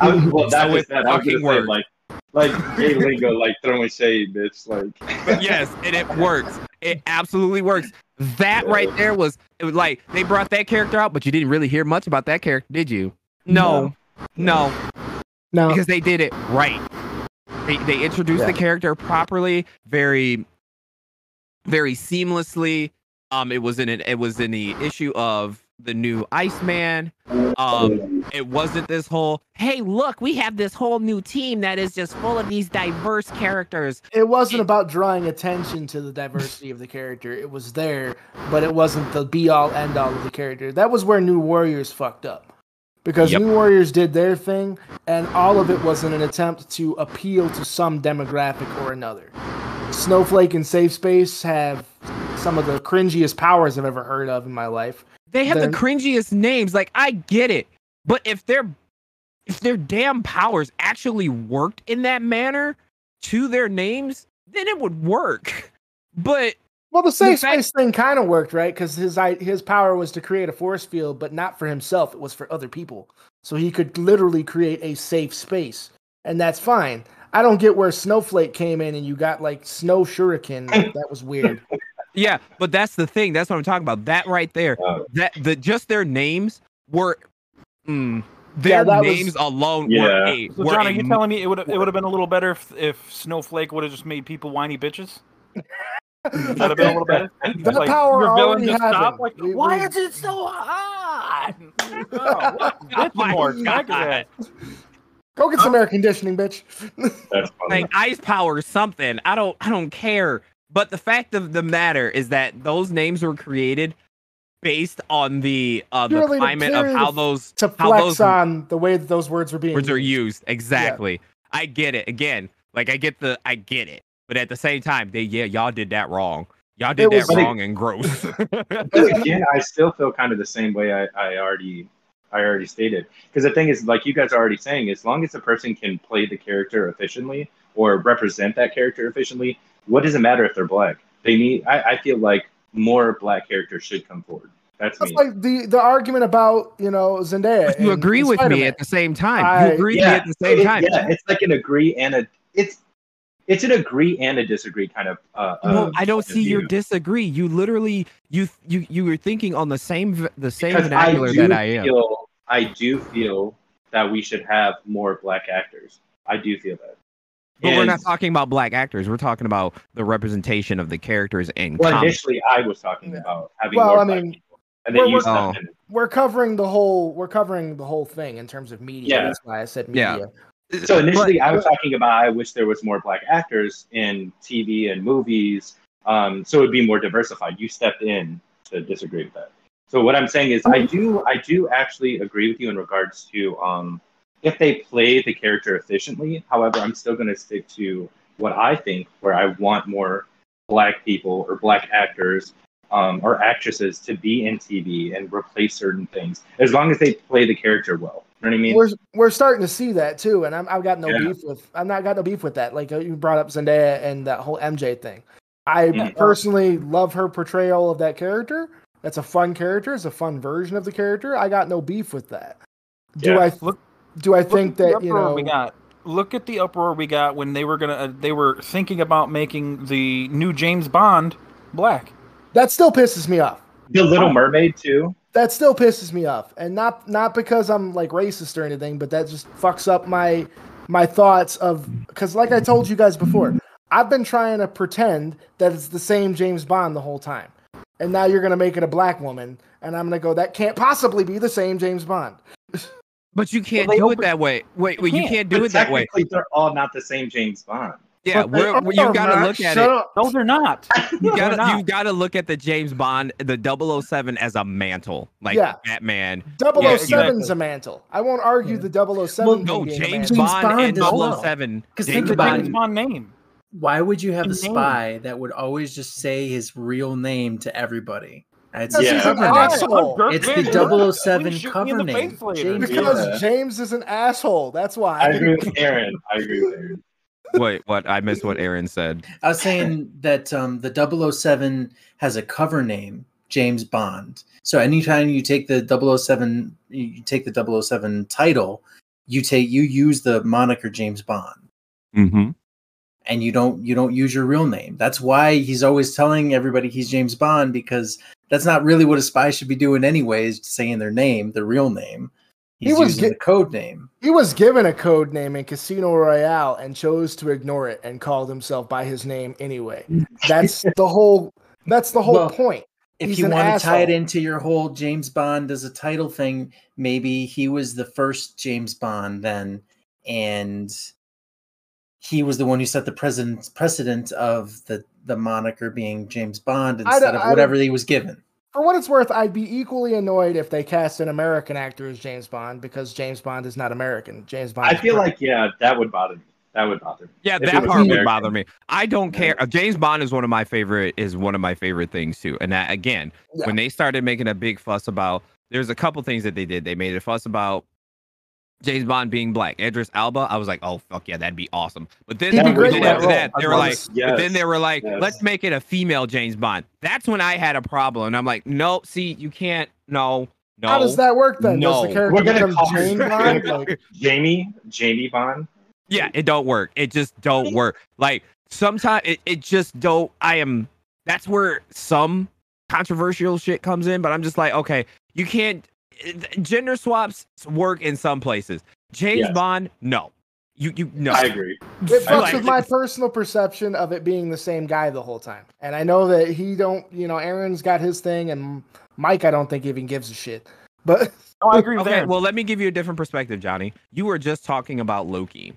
I was, well, that So was that. I was fucking say, works. like, like gay lingo, like throwing shade, bitch. Like, <laughs> yes, and it works. It absolutely works. That right there was it was like they brought that character out, but you didn't really hear much about that character, did you? No. No, now, because they did it right. They they introduced Yeah. the character properly, very very seamlessly. Um it was in it it was in the issue of the new Iceman. Um it wasn't this whole, hey, look, we have this whole new team that is just full of these diverse characters. it wasn't about drawing attention to the diversity of the character. It was there, but it wasn't the be all end all of the character. That was where New Warriors fucked up. Because Yep. New Warriors did their thing, and all of it was in an attempt to appeal to some demographic or another. Snowflake and Safe Space have some of the cringiest powers I've ever heard of in my life. They have They're- the cringiest names. Like I get it, but if their if their damn powers actually worked in that manner to their names, then it would work. <laughs> But Well, the safe fact- space thing kind of worked, right? Because his i- his power was to create a force field, but not for himself. It was for other people, so he could literally create a safe space, and that's fine. I don't get where Snowflake came in and you got like Snow Shuriken. <laughs> that was weird. Yeah, but that's the thing. That's what I'm talking about. That right there. uh, That the just their names were mm, their that was- names alone were Yeah. a So, were John, a are you telling me it would it would have been a little better if, if Snowflake would have just made people whiny bitches? <laughs> Would that have been a little better? That Like, power your villain already just happened. stopped, Like, We- why we- is it so hot? <laughs> oh, what? <laughs> Oh more. God. Go get some air conditioning, bitch. that's funny. like ice power or something. I don't I don't care. But the fact of the matter is that those names were created based on the uh the Purely to- climate of how those to how flex those on the way that those words were being words are used. used. Exactly. I get it. Again, like I get the I get it. But at the same time, they yeah, y'all did that wrong. Y'all did It that was- wrong and gross. <laughs> <laughs> But again, I still feel kind of the same way I, I already I already stated. Because the thing is, like you guys are already saying, as long as the person can play the character efficiently or represent that character efficiently, what does it matter if they're black? They need. I, I feel like more black characters should come forward. That's That's me. like the the argument about you know Zendaya. you agree with me Spider-Man. at the same time. I- you agree with me at the same it- time. Yeah, it's like an agree and a it's it's an agree and a disagree kind of. Uh, No, uh, I don't point of see your view. disagree. You literally you you you were thinking on the same the same Because vernacular do that I am. Feel, I do feel that we should have more black actors. I do feel that. But we're not talking about black actors. We're talking about the representation of the characters in Well, comics. initially, I was talking Yeah. about having Well, more I black mean, people, and then we're- you we're- stepped in. We're covering the whole. We're covering the whole thing in terms of media. Yeah. That's why I said Yeah. media. So initially, I was talking about I wish there was more black actors in TV and movies, um, so it would be more diversified. You stepped in to disagree with that. So what I'm saying is, I do, I do actually agree with you in regards to um, if they play the character efficiently. However, I'm still going to stick to what I think, where I want more black people or black actors um, or actresses to be in TV and replace certain things, as long as they play the character well. You know what I mean? We're we're starting to see that too, and I'm, I've got no Yeah. beef with. I'm not got no beef with that. Like uh, you brought up Zendaya and that whole MJ thing. I Mhm. personally love her portrayal of that character. That's a fun character. It's a fun version of the character. I got no beef with that. Do Yeah. I Look- do I Look think at the that you know? we got. Look at the uproar we got when they were gonna. Uh, they were thinking about making the new James Bond black. That still pisses me off. the Little Mermaid too. That still pisses me off, and not not because I'm like racist or anything, but that just fucks up my my thoughts of because like I told you guys before, I've been trying to pretend that it's the same James Bond the whole time, and now you're gonna make it a black woman, and I'm gonna go that can't possibly be the same James Bond. But you can't they do it that way. Wait, wait, you can't. can't do But it that way. technically, they're all not the same James Bond. Yeah, But they we're, are, you got to look at shut it. up. No, they're not. <laughs> You gotta you gotta look at the James Bond, the 007 as a mantle, like Yeah. Batman. 007's Yeah, exactly. a mantle. I won't argue the 007 Well, No, being a James mantle. James Bond, Bond and as well. 007. 'Cause James think about Bond- James Bond name. Why would you have a His name. spy that would always just say his real name to everybody? It's Yeah. he's cover name. It's the 007 cover name. James Because Yeah. James is an asshole. That's why. I agree with Aaron. I agree with Aaron. Wait, what? I missed what Aaron said. I was saying that um, the 007 has a cover name, James Bond. So anytime you take the 007, you take the 007 title, you take you use the moniker James Bond, Mm-hmm. and you don't you don't use your real name. That's why he's always telling everybody he's James Bond because that's not really what a spy should be doing anyways, saying their name, their real name. He was using the code name. He was given a code name in Casino Royale and chose to ignore it and called himself by his name anyway. <laughs> That's the whole. That's the whole Well, point. if He's you an want to tie it into your whole James Bond as a title thing, maybe he was the first James Bond then, and he was the one who set the precedent precedent of the the moniker being James Bond instead don't- of whatever don't- he was given. For what it's worth, I'd be equally annoyed if they cast an American actor as James Bond because James Bond is not American. James Bond. I feel British. like yeah, that would bother me. That would bother me. Yeah, If that was part would bother me. I don't care. Uh, James Bond is one of my favorite is one of my favorite things too. And that again, Yeah. when they started making a big fuss about, there's a couple things that they did. They made a fuss about James Bond being black. Idris Elba, I was like, oh fuck yeah, that'd be awesome. But then, He'd be then great in that after that, they were like, to but then they were like, Yes. let's make it a female James Bond. That's when I had a problem. And I'm like, no, see, you can't. No, no. How does that work then? Does the No. character We're gonna become call her- James Bond? Like, <laughs> Jamie, Jamie Bond. Yeah, it don't work. It just don't work. Like sometimes it, it just don't. I am. That's where some controversial shit comes in. But I'm just like, okay, you can't. Gender swaps work in some places. James Yes. Bond, no. You you no. I agree. it I fucks like with my personal perception of it being the same guy the whole time. And I know that he don't. You know, Aaron's got his thing, and Mike, I don't think even gives a shit. But No, I agree with Okay, Aaron. well, let me give you a different perspective, Johnny. You were just talking about Loki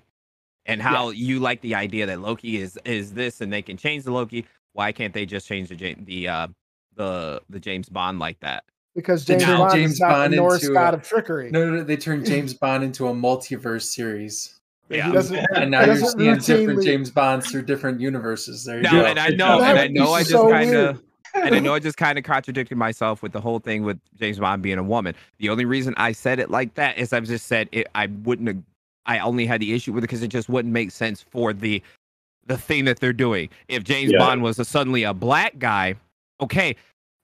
and how you like the idea that Loki is is this and they can change the Loki. Why can't they just change the Ja- the uh the the James Bond like that? Because James turned Bond James is not Bond the Norse into god a- of trickery. No, no, no, they turned <laughs> James Bond into a multiverse series. Yeah. <laughs> And now you're doesn't seeing different James Bonds through different universes. There you No, go. and I know, That and I know, I just so kind of, and I know I just kind of contradicted myself with the whole thing with James Bond being a woman. The only reason I said it like that is I've just said it. I wouldn't. have- I only had the issue with it because it just wouldn't make sense for the the thing that they're doing. If James Yeah. Bond was a, suddenly a black guy, okay,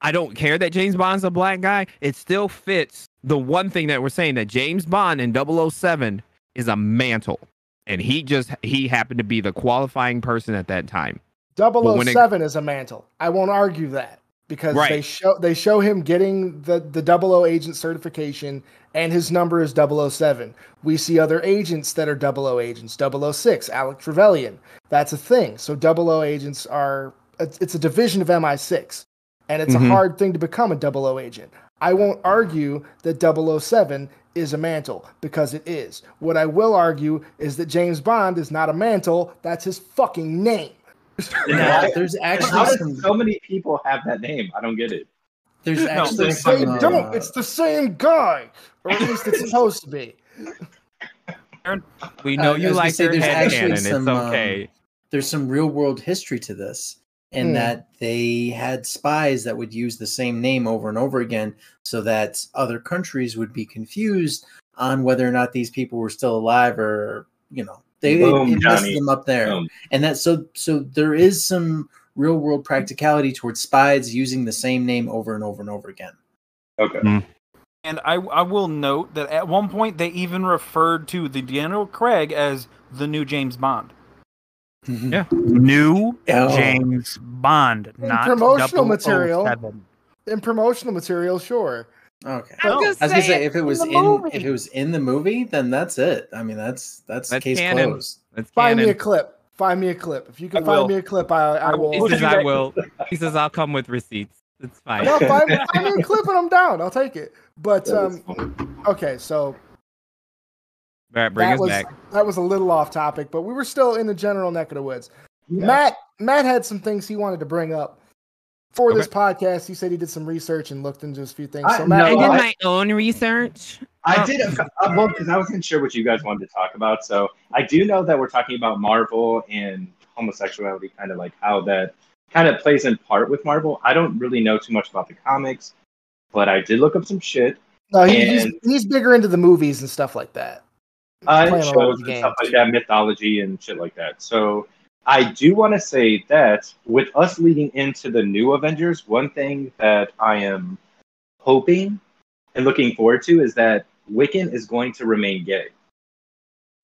I don't care that James Bond's a black guy. It still fits the one thing that we're saying that James Bond in 007 is a mantle. And he just he happened to be the qualifying person at that time. 007 is a mantle. I won't argue that because Right. they show they show him getting the the 00 agent certification and his number is 007. We see other agents that are 00 agents, 006, Alec Trevelyan. That's a thing. So 00 agents are it's a division of MI6 and it's Mhm. a hard thing to become a double O agent. I won't argue that 007 is a mantle because it is. What I will argue is that James Bond is not a mantle, that's his fucking name. <laughs> Now, there's actually does some. so many people have that name? I don't get it. There's No, actually They some. say uh, don't, it's the same guy. Or at least it's supposed to be. We know Uh, you was gonna like say there's head actually canon. It's some, um, there's some real world history to this in Hmm. that they had spies that would use the same name over and over again so that other countries would be confused on whether or not these people were still alive or you know they Boom, it messed them up there Boom. and that so so there is some real world practicality towards spies using the same name over and over and over again Okay. And I, I will note that at one point they even referred to the Daniel Craig as the new James Bond. Yeah. New Oh. James Bond, In not promotional material. 007. In promotional material, sure. okay I'm No. just I was gonna say saying, if it was the in, if it was in the movie, then that's it. I mean, that's that's, That's case canon. closed. That's Find me a clip. Find me a clip. If you can I find will. me a clip, I, I I will. will. He says I will. He says I'll come with receipts. It's fine. No, find, me- <laughs> find me a clip and I'm down. I'll take it. But um, okay, so All right, bring that us was back. that was a little off topic, but we were still in the general neck of the woods. Yeah. Matt Matt had some things he wanted to bring up for this podcast. He said he did some research and looked into a few things. I- So Matt, no, go I- my own research. I oh. did a, well because I wasn't sure what you guys wanted to talk about. So I do know that we're talking about Marvel and homosexuality, kind of like how that kind of plays in part with Marvel. I don't really know too much about the comics, but I did look up some shit. no, he, he's he's bigger into the movies and stuff like that. Uh, Playing shows of and stuff like that, mythology and shit like that. So I do want to say that with us leading into the new Avengers, one thing that I am hoping and looking forward to is that Wiccan is going to remain gay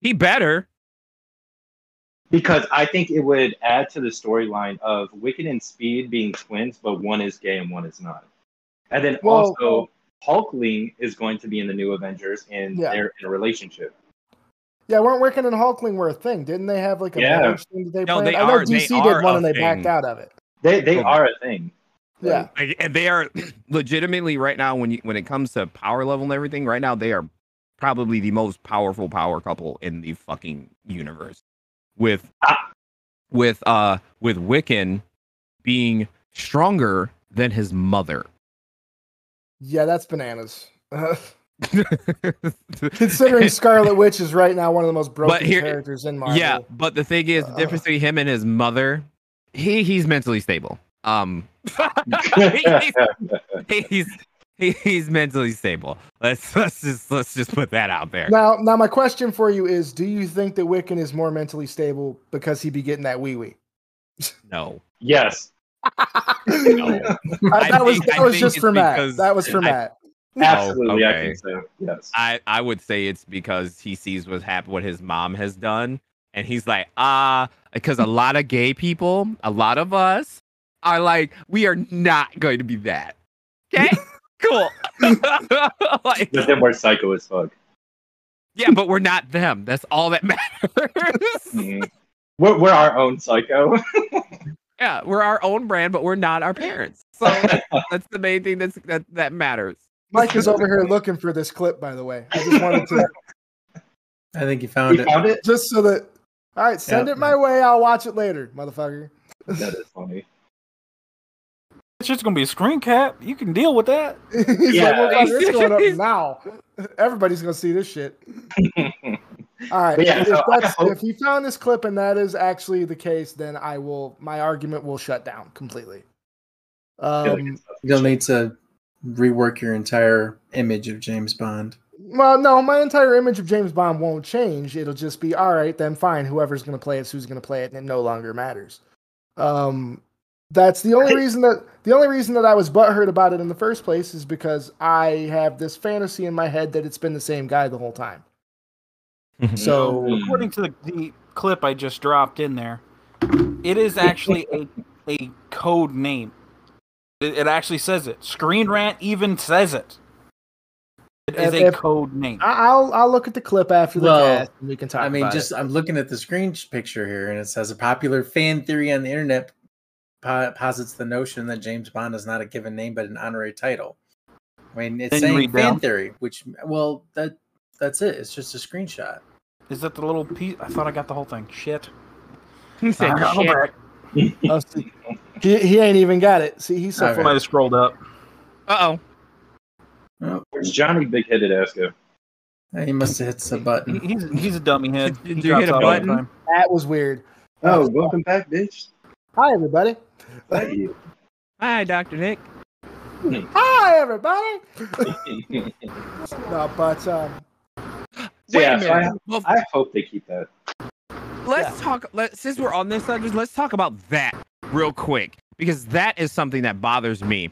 He better. because I think it would add to the storyline of Wiccan and Speed being twins, but one is gay and one is not. And then Well- also Hulkling is going to be in the new Avengers and Yeah. they're in a relationship. Yeah, weren't Wiccan and Hulkling were a thing? Didn't they have like a Yeah. marriage thing that they No, planned? they I know are- DC are did one and they backed out of it. They they Cool. are a thing. Yeah. Like, and they are <clears throat> legitimately right now when you when it comes to power level and everything right now they are probably the most powerful power couple in the fucking universe with Ah. with uh with Wiccan being stronger than his mother Yeah, that's bananas. <laughs> Considering <laughs> Scarlet Witch is right now one of the most broken here- characters in Marvel. yeah but the thing is the difference between him and his mother he he's mentally stable um <laughs> he's, he's he, he's mentally stable let's let's just let's just put that out there Now, now my question for you is: Do you think that Wiccan is more mentally stable because he be getting that wee wee? <laughs> no yes. no I that was think- that I was just for Matt. because- That was for I- Matt. Absolutely, I okay. think so. Yes. I, I would say it's because he sees what happened, what his mom has done, and he's like, ah, because a <laughs> lot of gay people, a lot of us, are like, we are not going to be that. Okay, <laughs> cool. <laughs> like, But then we're psycho as fuck. yeah, but we're not them. That's all that matters. Mhm. We're, we're our own psycho. yeah, we're our own brand, but we're not our parents. So that's, that's the main thing that's that that matters. Mike is over here looking for this clip, by the way. I just wanted to, I think you found you it. found it? just so that. All right, send Yeah. it my way. I'll watch it later, motherfucker. That is funny. It's just gonna be a screen cap. You can deal with that. <laughs> He's Yeah. like, well, it's going up now. Everybody's gonna see this shit. <laughs> All right. Yeah, if, so that's, hope- if he found this clip and that is actually the case, then I will. My argument will shut down completely. Um, You'll need to rework your entire image of James Bond. well, no, my entire image of James Bond won't change. It'll just be all right. Then fine. Whoever's going to play it's who's going to play it, and it no longer matters. Um, that's the only reason that the only reason that I was butthurt about it in the first place is because I have this fantasy in my head that it's been the same guy the whole time. So Mm. According to the, the clip I just dropped in there, it is actually a a code name. It, it actually says it. Screen Rant even says it. It is If- a code name. I- I'll I'll look at the clip after the Well, cast and we can talk. I mean, about just it. I'm looking at the screen picture here, and it says a popular fan theory on the internet po- posits the notion that James Bond is not a given name but an honorary title. I mean, it's Then saying fan down. theory, which well, that that's it. It's just a screenshot. Is that the little piece? I thought I got the whole thing. Shit. He said, I "Shit." <laughs> back. Oh, see, he he ain't even got it. See, he's so All full Might have scrolled up. Uh-oh. Where's Johnny Big Headed ass go? Uh, He must have hit the He- button. He's he's a dummy head. Did He you hit a out all the button? That was weird. Oh, welcome back, bitch. Hi, everybody. Thank you. Hi, Dr. Nick. Hi, everybody. <laughs> no, but um, Wait yeah, a so I, minute. Well, I hope they keep that. let's talk let since we're on this subject let's talk about that real quick because that is something that bothers me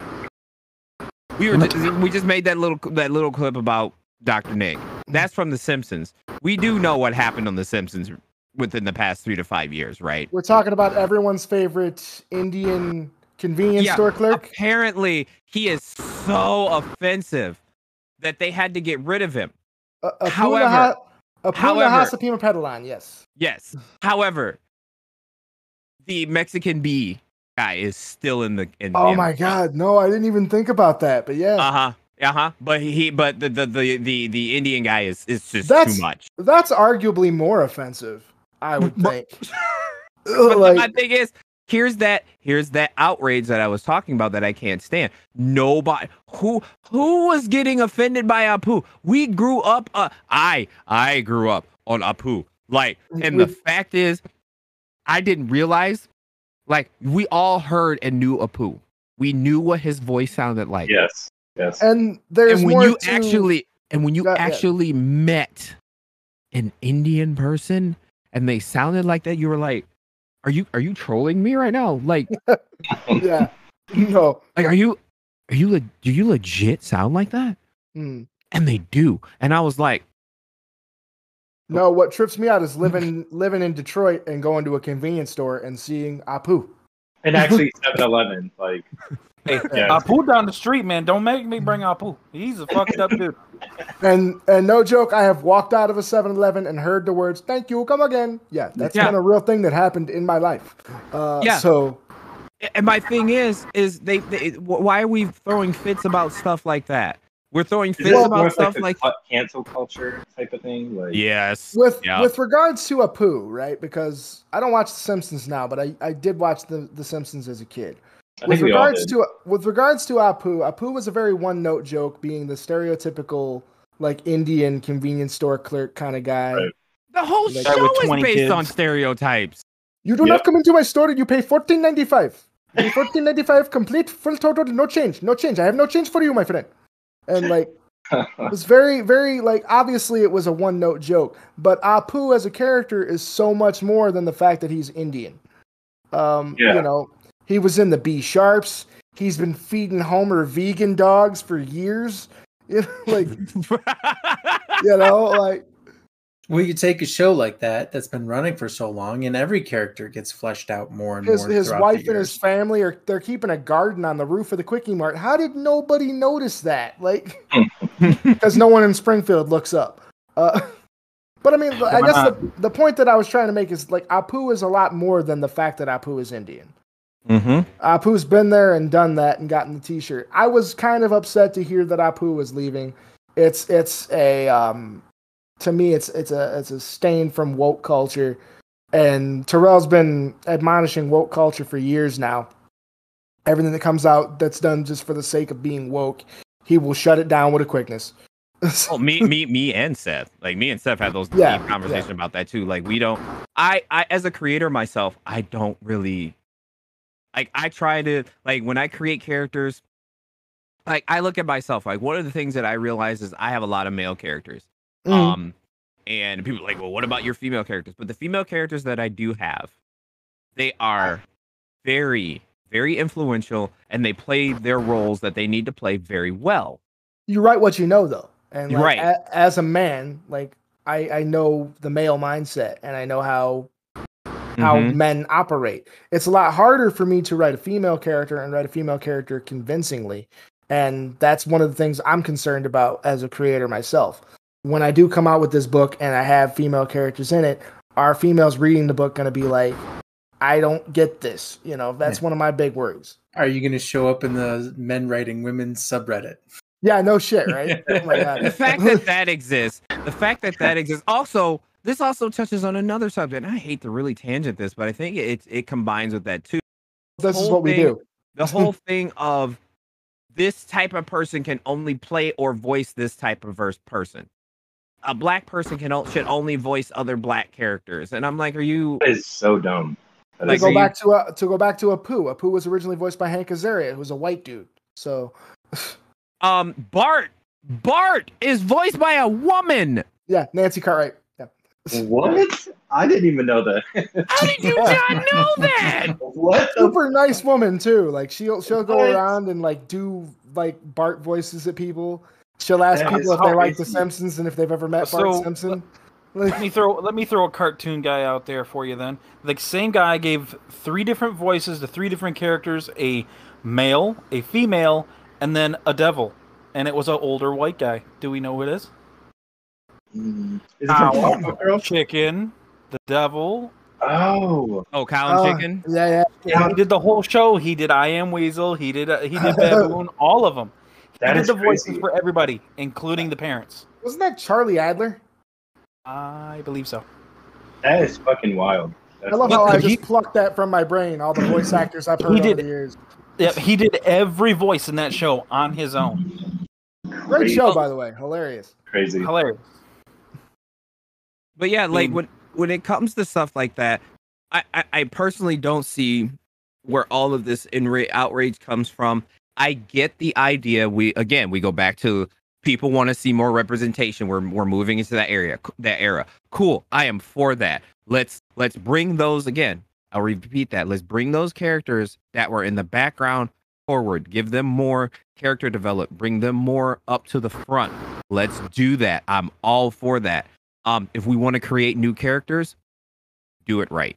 we were we just made that little that little clip about dr nick that's from the simpsons we do know what happened on the simpsons within the past three to five years right we're talking about everyone's favorite Indian convenience Yeah. store clerk. apparently he is so offensive that they had to get rid of him Uh, Apuna However- Ha- Apuna however- Hasapima yes. yes however the mexican bee guy is still in the in Oh my God, no, I didn't even think about that. But yeah, Uh huh. Uh huh. But he, but the the the the, the Indian guy is is just That's- too much. that's arguably more offensive. I would <laughs> think. <laughs> But like, my thing is, here's that here's that outrage that I was talking about that I can't stand. Nobody who who was getting offended by Apu. We grew up. Uh, I I grew up on Apu. Like, and the fact is, I didn't realize. Like, we all heard and knew Apu. We knew what his voice sounded like. Yes. Yes. and there's and when more you to- actually and when you Yeah, yeah. actually met an Indian person and they sounded like that, you were like, "Are you are you trolling me right now? Like, <laughs> yeah, no, like are you are you le- do you legit sound like that?" Mm. And they do, and I was like, no. What trips me out is living <laughs> living in Detroit and going to a convenience store and seeing Apu. And actually, 7 Eleven. Like, <laughs> Hey, Yeah. Apu down the street, man. Don't make me bring Apu. He's a fucked up dude. And and no joke, I have walked out of a 7-Eleven and heard the words "Thank you, come again." Yeah, that's Yeah. been a real thing that happened in my life. Uh, Yeah. So and my thing is, is they, they why are we throwing fits about stuff like that? We're throwing is fits this more about stuff like, like, cancel culture type of thing? Like, yes, with yeah. with regards to Apu, right? Because I don't watch The Simpsons now, but I, I did watch the The Simpsons as a kid. I With think we all regards to with regards to Apu, Apu was a very one note joke, being the stereotypical like Indian convenience store clerk kind of guy. Right. the whole Like- show is 20 based on stereotypes. You do Yep. not come into my store and you pay fourteen ninety five. Fourteen ninety five complete, full total, no change, no change. I have no change for you, my friend. And <laughs> like it was very, very like obviously it was a one note joke, but Apu as a character is so much more than the fact that he's Indian. Um, Yeah. you know, he was in the Be Sharps. He's been feeding Homer vegan dogs for years. <laughs> You know, like <laughs> you know, like Well, you take a show like that that's been running for so long, and every character gets fleshed out more and his more. his wife the and his family are they're keeping a garden on the roof of the Kwik-E-Mart. How did nobody notice that? Like <laughs> because no one in Springfield looks up. Uh, <laughs> but I mean, I guess the, the point that I was trying to make is like Apu is a lot more than the fact that Apu is Indian. mm-hmm. Apu's been there and done that and gotten the T-shirt. I was kind of upset to hear that Apu was leaving. It's it's a um, to me it's it's a it's a stain from woke culture, and Terrell's been admonishing woke culture for years now. Everything that comes out that's done just for the sake of being woke, he will shut it down with a quickness. Oh, me, <laughs> me, me, and Seth. Like me and Seth had those Yeah, deep conversations about that too. Like we don't. I, I, as a creator myself, I don't really. Like I try to like when I create characters. Like I look at myself. Like one of the things that I realize is I have a lot of male characters. Mhm. Um, and people are like, well, what about your female characters? But the female characters that I do have, they are very, very influential, and they play their roles that they need to play very well. you write what you know though and like, Right. a- as a man like i i know the male mindset and i know how how Mhm. men operate. It's a lot harder for me to write a female character and write a female character convincingly. And that's one of the things I'm concerned about as a creator myself. When I do come out with this book and I have female characters in it, are females reading the book going to be like, I don't get this? You know, that's Yeah. one of my big worries. Are you going to show up in the men writing women subreddit? Yeah, no shit, right? <laughs> oh my god. the fact that that exists, the fact that that exists. Also, this also touches on another subject. and I hate to really tangent this, but I think it it combines with that too. this is whole what we do. The <laughs> whole thing of this type of person can only play or voice this type of verse person. A black person can should only voice other black characters, and I'm like, are you? That is so dumb. That To Like, go are you- back to a, to go back to Apu. Apu was originally voiced by Hank Azaria, who was a white dude. So Um, Bart. Bart is voiced by a woman. yeah, Nancy Cartwright. Yeah. what? I didn't even know that. How did you not know <laughs> that? what? super nice woman too. Like she'll she'll go What? around and like do like Bart voices at people. She'll ask That people if they like The. Simpsons and if they've ever met Bart Simpson. <laughs> Let me throw let me throw a cartoon guy out there for you then. The same guy gave three different voices to three different characters: a male, a female, and then a devil. And it was an older white guy. Do we know who it is? Mm. Is it Ow. from Powerpuff Girls? Chicken, the devil. Oh, Oh, Colin and oh, chicken. Yeah, yeah. Yeah, he did the whole show. He did I Am Weasel. He did uh, he did <laughs> Baboon. all of them. He That did is the voices crazy. for everybody, including the parents. Wasn't that Charlie Adler? I believe so. that is fucking wild. That's I love But how I just plucked that from my brain. All the voice actors I've heard He over the years. Yep, he did every voice in that show on his own. Great crazy. show, by the way. Hilarious. Crazy. Hilarious. But yeah, like when when it comes to stuff like that, I I, I personally don't see where all of this enra- outrage comes from. I get the idea. We again we go back to people want to see more representation. We're we're moving into that area that era. Cool. I am for that. Let's let's bring those again. I'll repeat that. Let's bring those characters that were in the background forward. Give them more character development. Bring them more up to the front. Let's do that. I'm all for that. Um, if we want to create new characters, do it right.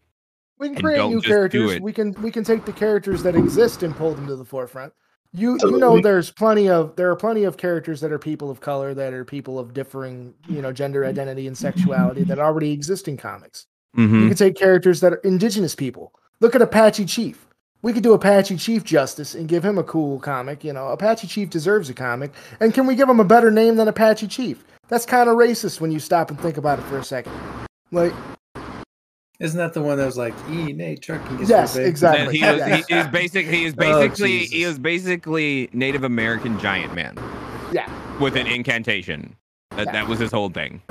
We can create new characters. We can we can take the characters that exist and pull them to the forefront. You you know there's plenty of there are plenty of characters that are people of color that are people of differing you know gender identity and sexuality that already exist in comics. Mm-hmm. You can take characters that are indigenous people. Look at Apache Chief. We could do Apache Chief justice and give him a cool comic. You know, Apache Chief deserves a comic. And can we give him a better name than Apache Chief? That's kind of racist when you stop and think about it for a second. Like, Isn't that the one that was like, "E Nate trucking is Yes, so big"? exactly. he, was, Yes. he is basic. He is <laughs> Oh, basically he is basically Native American giant man yeah. with an incantation. That, Yeah. that was his whole thing.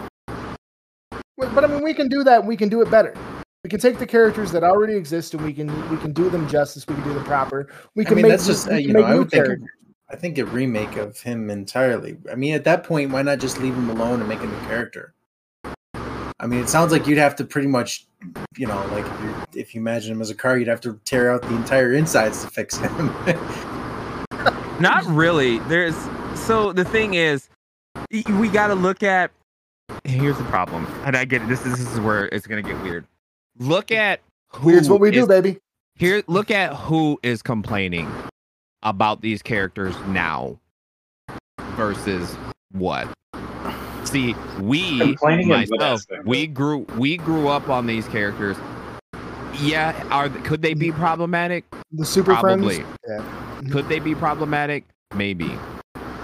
But but, I mean, we can do that. and We can do it better. We can take the characters that already exist and we can we can do them justice. We can do them proper. We I can mean, make that's just we uh, can you know, make I new would think. I think a remake of him entirely. I mean, at that point, why not just leave him alone and make him a new character? I mean, it sounds like you'd have to pretty much, you know, like if you, if you imagine him as a car, you'd have to tear out the entire insides to fix him. <laughs> Not really. There's so the thing is, we got to look at. Here's the problem, and I get it. This is this is where it's gonna get weird. Look at who Weird's what we do, baby. Here, look at who is complaining about these characters now versus what. See, we Complaining in what myself, we grew we grew up on these characters. Yeah, are could they be mm-hmm. problematic? The Super Probably. Friends. Yeah. Mm-hmm. Could they be problematic? Maybe.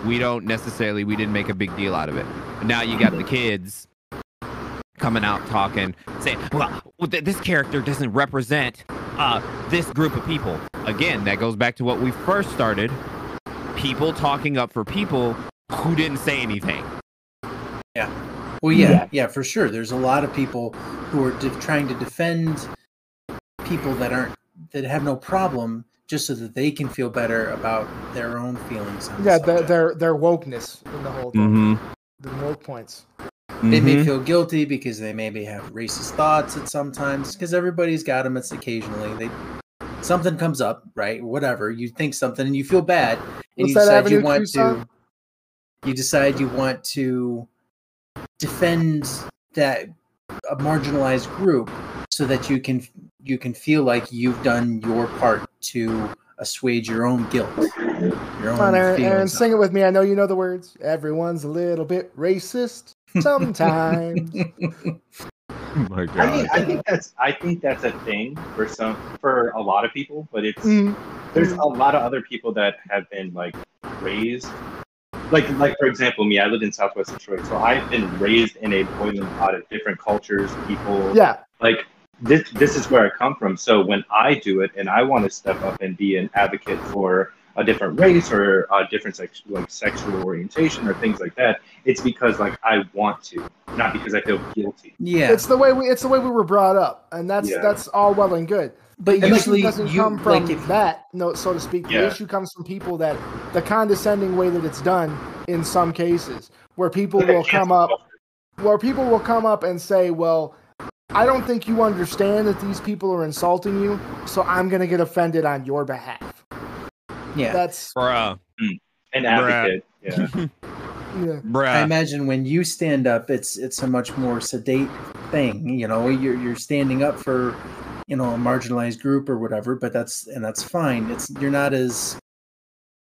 We don't necessarily. We didn't make a big deal out of it. But now you got mm-hmm. the kids coming out talking, saying, "Well, well, this character doesn't represent uh, this group of people." Again, that goes back to what we first started. People talking up for people who didn't say anything. Well, yeah, yeah, for sure. There's a lot of people who are de- trying to defend people that aren't that have no problem just so that they can feel better about their own feelings. On the Yeah, their, subject. their their wokeness in the whole thing. Mm-hmm. The woke points. They may feel guilty because they maybe have racist thoughts at sometimes because everybody's got them. It's occasionally they something comes up, right? Whatever you think something and you feel bad, and What's you decide you want Q to. You decide you want to defend that a marginalized group, so that you can you can feel like you've done your part to assuage your own guilt. Your own Come on, Aaron, Aaron, sing it with me. I know you know the words. Everyone's a little bit racist <laughs> sometimes. Oh <laughs> my I mean, I think that's I think that's a thing for some for a lot of people, but it's Mm, there's a lot of other people that have been like raised like like for example me i lived in southwest detroit so i've been raised in a boiling pot of different cultures people. Yeah, like this this is where i come from. So when i do it and i want to step up and be an advocate for a different race or a different sex, like sexual orientation or things like that it's because like i want to not because i feel guilty. Yeah, it's the way we it's the way we were brought up, and that's Yeah. that's all well and good. But The usually issue doesn't you come from like if, that, no, so to speak. The issue comes from people that the condescending way that it's done in some cases, where people will come up, where people will come up and say, "Well, I don't think you understand that these people are insulting you, so I'm going to get offended on your behalf." yeah. That's bruh, hmm. an advocate. Yeah <laughs> yeah. I imagine when you stand up, it's it's a much more sedate thing. You know, you're you're standing up for you know a marginalized group or whatever, but that's and that's fine. It's you're not as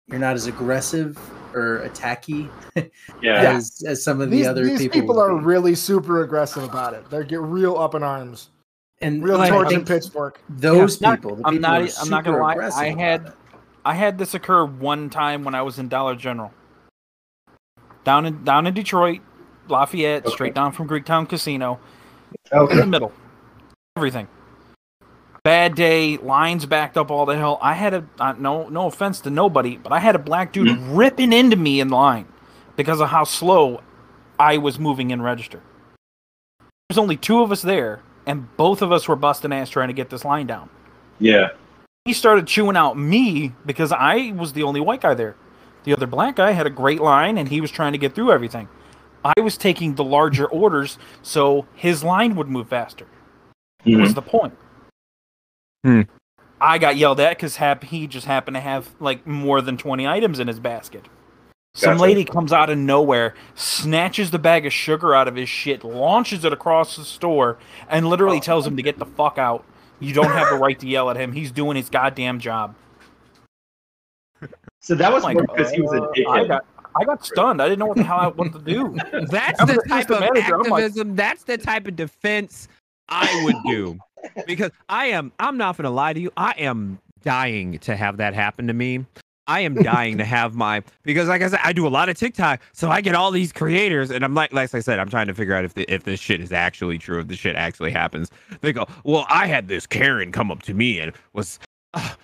you're not as aggressive or attacky <laughs> yeah as as some of the These, other these people. people, are really super aggressive about it. They get real up in arms, and real like, I torch and pitchfork. Those Yeah, people, the I'm people not- who are I'm not gonna super lie, aggressive I had- I had this occur one time when I was in Dollar General. Down in down in Detroit, Lafayette, Okay. straight down from Greektown Casino, okay in the middle. Everything. Bad day, lines backed up all the hell. I had a uh, no no offense to nobody, but I had a black dude ripping into me in line because of how slow I was moving in register. There's only two of us there, and both of us were busting ass trying to get this line down. yeah He started chewing out me because I was the only white guy there. The other black guy had a great line and he was trying to get through everything. I was taking the larger orders so his line would move faster. Mhm. Was the point. Hmm. I got yelled at because hap- he just happened to have like more than 20 items in his basket. Some Gotcha. lady comes out of nowhere, snatches the bag of sugar out of his shit, launches it across the store, and literally tells him to get the fuck out. You don't have the right to yell at him. He's doing his goddamn job. <laughs> so that was oh I'm like, because he was a dickhead I got, I got stunned. I didn't know what the hell I what to do. <laughs> That's the the type of manager. I'm like- activism. That's the type of defense I would do. because I am. I'm not gonna lie to you. I am dying to have that happen to me. I am dying to have my because, like I said, I do a lot of TikTok, so I get all these creators, and I'm like, like I said, I'm trying to figure out if the, if this shit is actually true, if this shit actually happens. They go, well, I had this Karen come up to me and was, "Ugh,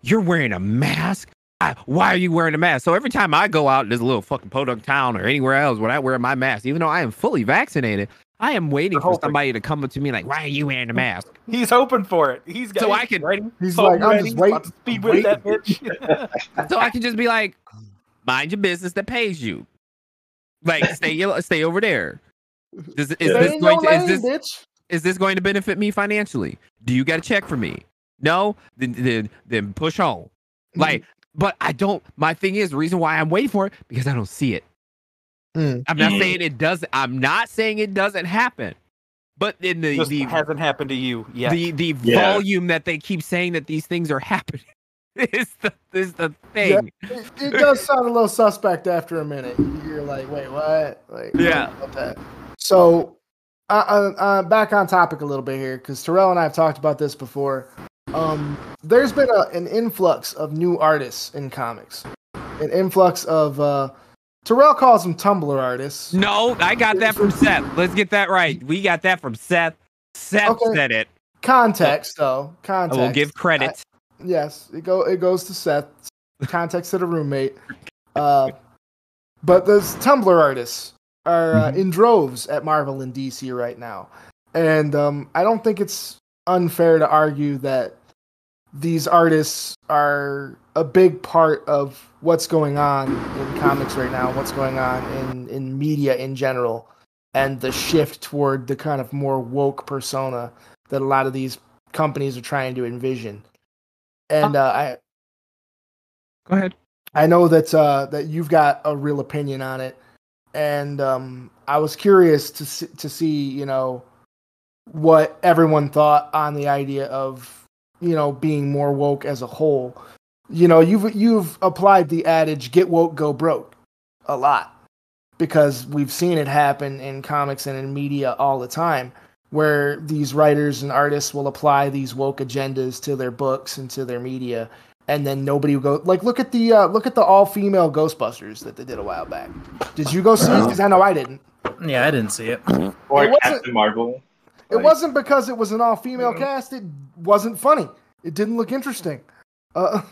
you're wearing a mask. I- Why are you wearing a mask? So every time I go out in this little fucking podunk town or anywhere else when I wear my mask, even though I am fully vaccinated, I am waiting for somebody to come up to me like, "Why are you wearing a mask?" <laughs> He's hoping for it. He's got. So he's I can- ready. He's phone like, I'm just waiting. about to speed with that bitch. <laughs> so I can just be like, "Mind your business that pays you." Like, stay stay over there. Does, is Stay this going your to is this bitch. is this going to benefit me financially? Do you got a check for me? No, then then then push home. Like, but I don't. My thing is the reason why I'm waiting for it because I don't see it. Mm. I'm not Mm. saying it doesn't. I'm not saying it doesn't happen, but in the Just the hasn't happened to you yet. the the Yeah. volume that they keep saying that these things are happening <laughs> is the is the thing. It, it does sound a little suspect after a minute. You're like, wait, what? Like, Yeah. what that? So, uh, uh, uh, back on topic a little bit here, because Terrell and I have talked about this before. Um, there's been a, an influx of new artists in comics, an influx of uh, Terrell calls them Tumblr artists. No, I got that from Seth. Let's get that right. We got that from Seth. Seth Okay. said it. Context, though, I context. will give credit. Yes, it go it goes to Seth. Context to the roommate. <laughs> Uh, but those Tumblr artists are uh, Mhm. in droves at Marvel and DC right now, and um, I don't think it's unfair to argue that these artists are a big part of what's going on in comics right now, what's going on in in media in general, and the shift toward the kind of more woke persona that a lot of these companies are trying to envision. And uh, I Go ahead. I know that uh, that you've got a real opinion on it, and um, I was curious to see, to see you know what everyone thought on the idea of you know being more woke as a whole. You know, you've you've applied the adage "get woke, go broke" a lot because we've seen it happen in comics and in media all the time where these writers and artists will apply these woke agendas to their books and to their media and then nobody will go like look at the uh, look at the all female ghostbusters that they did a while back did you go see it because i know i didn't Yeah, I didn't see it. Or It wasn't- Captain Marvel. It Like, wasn't because it was an all female cast it wasn't funny it didn't look interesting uh,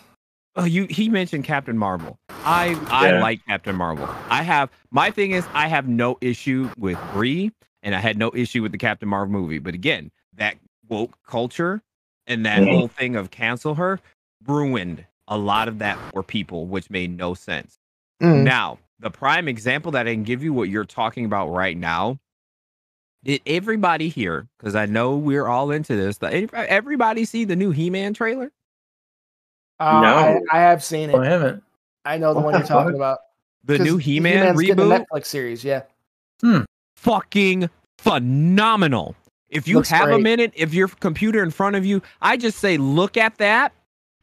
Oh, you he mentioned Captain Marvel. I I Yeah. like Captain Marvel. I have my thing is I have no issue with Brie, and I had no issue with the Captain Marvel movie. But again, that woke culture and that Mhm. whole thing of cancel her ruined a lot of that for people, which made no sense. Mm. Now, the prime example that I can give you what you're talking about right now. Did everybody here, because I know we're all into this, everybody see the new He-Man trailer? uh, No. I, I have seen Oh, I haven't. i know the What one you're talking fuck? about The new He-Man He-Man's getting a reboot? netflix series yeah fucking phenomenal. If you Looks have a minute, if your computer in front of you, I just say look at that.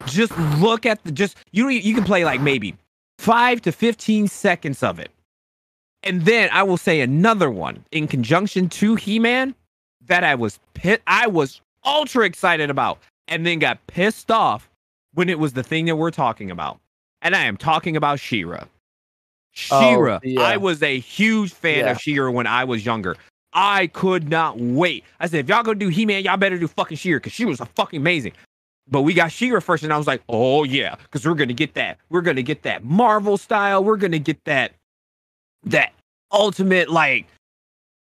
Just look at the just you you can play like maybe 5 to 15 seconds of it. And then I will say another one in conjunction to He-Man that I was pit I was ultra excited about and then got pissed off when it was the thing that we're talking about. And I am talking about She-Ra. Oh, She-Ra. the, uh, I was a huge fan yeah. of She-Ra when I was younger. I could not wait. I said, if y'all gonna do He-Man, y'all better do fucking She-Ra because she was a fucking amazing. But we got She-Ra first, and I was like, oh yeah, because we're gonna get that. We're gonna get that Marvel style. We're gonna get that that ultimate like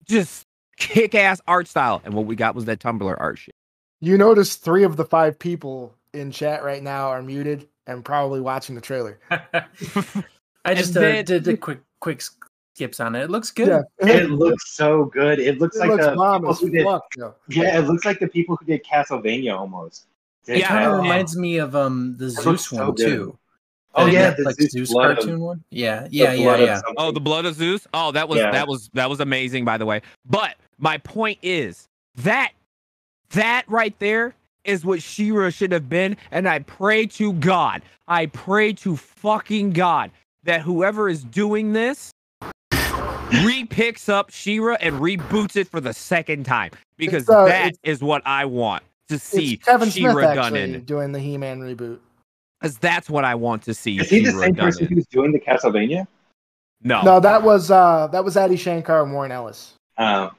just kick-ass art style. And what we got was that Tumblr art shit. You notice three of the five people in chat right now are muted and probably watching the trailer. <laughs> I just uh, did a quick quick skips on it. It looks good. Yeah, <laughs> It looks so good. It looks it like looks the people who did, fuck. though. yeah, it looks like the people who did Castlevania almost. It Yeah, kind of uh, reminds me of um the looks Zeus so one good. too. Oh yeah, the Netflix Zeus, Zeus blood of- cartoon one. Yeah, yeah, yeah, yeah. Oh, the blood of Zeus. Oh, that was Yeah. that was that was amazing, by the way. But my point is that that right there is what She-Ra should have been, and I pray to God, I pray to fucking God that whoever is doing this re-picks up She-Ra and reboots it for the second time because It's, uh, that it's- is what I want to see It's Kevin Smith done actually in. doing the He-Man reboot. Because that's what I want to see. Is he the same person in. who's doing the Castlevania? No. No, that was uh that was Adi Shankar and Warren Ellis. Um,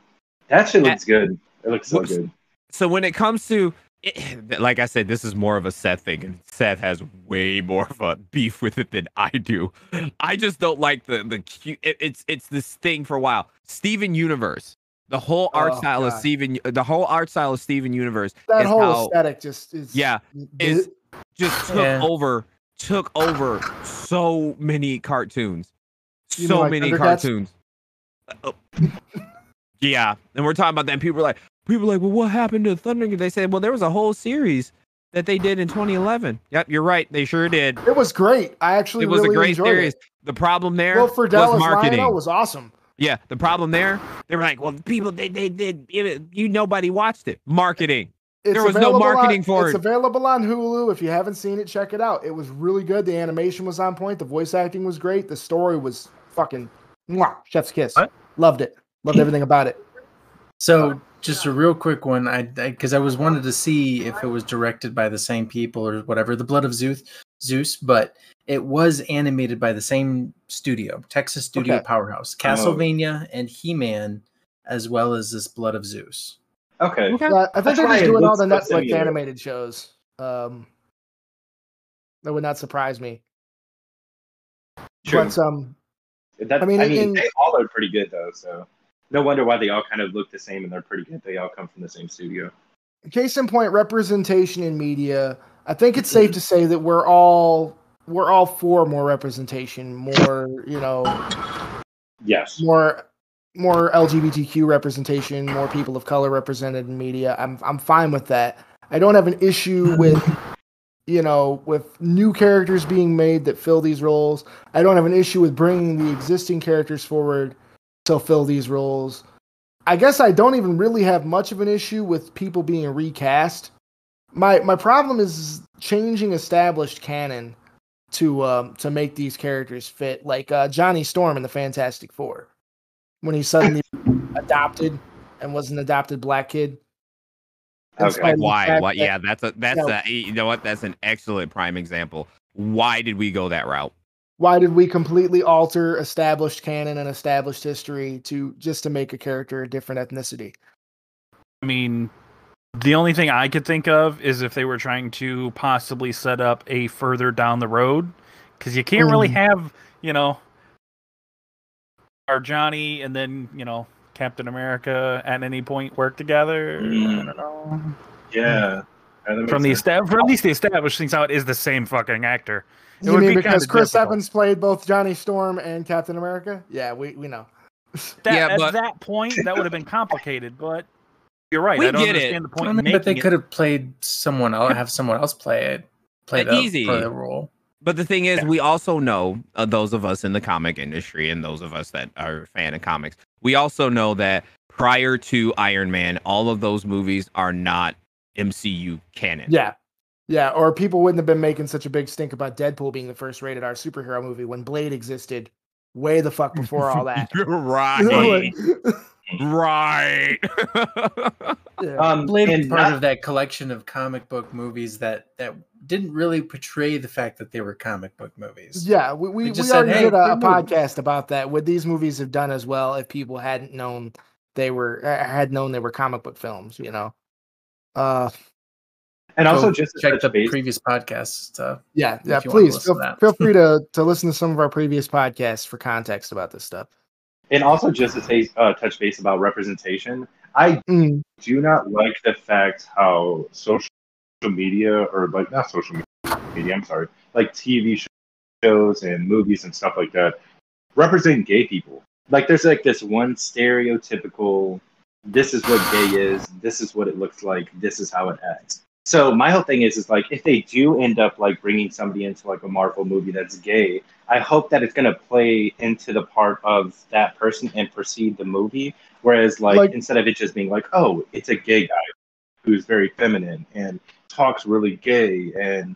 that shit That- looks good. It looks so good. so when it comes to it, <clears throat> like I said, this is more of a Seth thing, and Seth has way more of a beef with it than I do. I just don't like the the cute. It, it's it's this thing for a while. Steven Universe, the whole art Oh, style of God. Steven, the whole art style of Steven Universe That is whole how aesthetic just is Yeah, is- just took Yeah. over took over so many cartoons, You so mean like many cartoons. Uh, oh. <laughs> yeah, and we're talking about that. And people are like, people are like, well, what happened to Thunder? They said, well, there was a whole series that they did in 2011. Yep, you're right. They sure did. It was great. I actually It was really a great series. it. The problem there Will Friedle was marketing. Lion-O was awesome. yeah, the problem there, they were like, well, people, they, they did, you nobody watched it. Marketing. It's There was no available marketing on, for It's it. It's available on Hulu. If you haven't seen it, check it out. It was really good. The animation was on point. The voice acting was great. The story was fucking mwah, chef's kiss. What? Loved it. Loved everything about it. So just a real quick one, I because I, was wanted to see if it was directed by the same people or whatever. The Blood of Zeus, Zeus, but it was animated by the same studio, Texas Studio Okay. Powerhouse, oh. Castlevania and He Man, as well as this Blood of Zeus. Okay. Okay. Uh, I think That's they're just doing all the Netflix similar. animated shows. Um, that would not surprise me. True. But um, That, I mean, I mean, mean, in- they all are pretty good though. So no wonder why they all kind of look the same and they're pretty good. They all come from the same studio. case in point, representation in media. I think it's safe to say that we're all we're all for more representation, more you know, Yes. more more LGBTQ representation, more people of color represented in media. I'm I'm fine with that. I don't have an issue with you know with new characters being made that fill these roles. I don't have an issue with bringing the existing characters forward to fill these roles. I guess I don't even really have much of an issue with people being recast. My my problem is changing established canon to um to make these characters fit, like uh, Johnny Storm in the Fantastic Four, when he suddenly adopted and was an adopted black kid. In Okay. spite of the Why? Why? that- Yeah, that's a that's Yeah. a you know what? That's an excellent prime example. Why did we go that route? Why did we completely alter established canon and established history to just to make a character a different ethnicity? I mean, the only thing I could think of is if they were trying to possibly set up a further down the road, because you can't really Mm. have, you know, our Johnny and then you know Captain America at any point work together. I Mm. don't know. Yeah. That From the sense. estab- from at least the established things out is the same fucking actor. It You would mean be because Chris difficult. Evans played both Johnny Storm and Captain America? Yeah, we, we know. That, Yeah, at that point, that would have been complicated. But you're right. We I don't get it. understand the point. I but they it. could have played someone else, have someone else play it, play the, easy. play the role. But the thing is, Yeah. we also know uh, those of us in the comic industry and those of us that are a fan of comics. We also know that prior to Iron Man, all of those movies are not MCU canon. Yeah. Yeah, or people wouldn't have been making such a big stink about Deadpool being the first rated R superhero movie when Blade existed way the fuck before all that. <laughs> right. <laughs> right. <laughs> Yeah. Um, Blade is and part not- of that collection of comic book movies that that didn't really portray the fact that they were comic book movies. Yeah, we, we, They we just said, already "Hey, did a, a podcast about that. Would these movies have done as well if people hadn't known they were uh, had known they were comic book films? You know, uh, and also just check the base, previous podcasts. Uh, yeah, yeah. If you wanna Please feel, to feel free to to listen to some of our previous podcasts for context about this stuff. and also just to say, uh, touch base about representation. I Mm, do not like the fact how social media or like not social media, I'm sorry, like TV shows and movies and stuff like that represent gay people. Like there's like this one stereotypical this is what gay is, this is what it looks like, this is how it acts. So my whole thing is is like if they do end up like bringing somebody into like a Marvel movie that's gay, I hope that it's going to play into the part of that person and precede the movie whereas like, Like- instead of it just being like oh, it's a gay guy who's very feminine and talks really gay and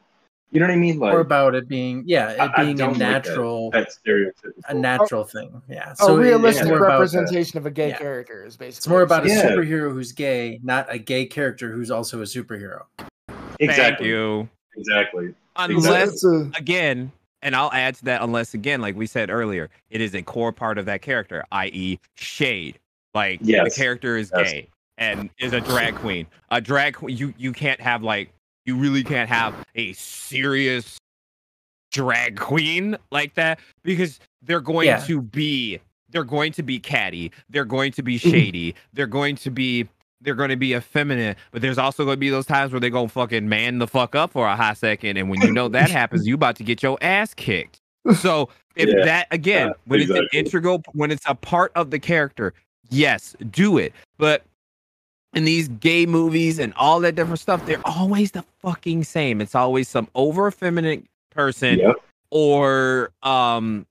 you know what I mean like or about it being, yeah, it I- I being a don't like that. natural, that stereotypical a natural thing. Yeah. a So it- realistic it's more about, representation of a gay yeah. character is basically. it's more about a superhero who's gay, not a gay character who's also a superhero. Thank exactly you. exactly Unless It's a- again, and I'll add to that, unless again, like we said earlier, it is a core part of that character, i.e., shade. Like Yes. the character is Yes. gay and is a drag queen. A drag queen, you you can't have like you really can't have a serious drag queen like that because they're going Yeah. to be they're going to be catty, they're going to be <laughs> shady, they're going to be they're going to be effeminate, but there's also going to be those times where they go fucking man the fuck up for a hot second, and when you know that happens, you about to get your ass kicked. So if Yeah. that again, Yeah, when it's an integral, when it's a part of the character, yes, do it. But in these gay movies and all that different stuff, they're always the fucking same. It's always some over effeminate person yep or um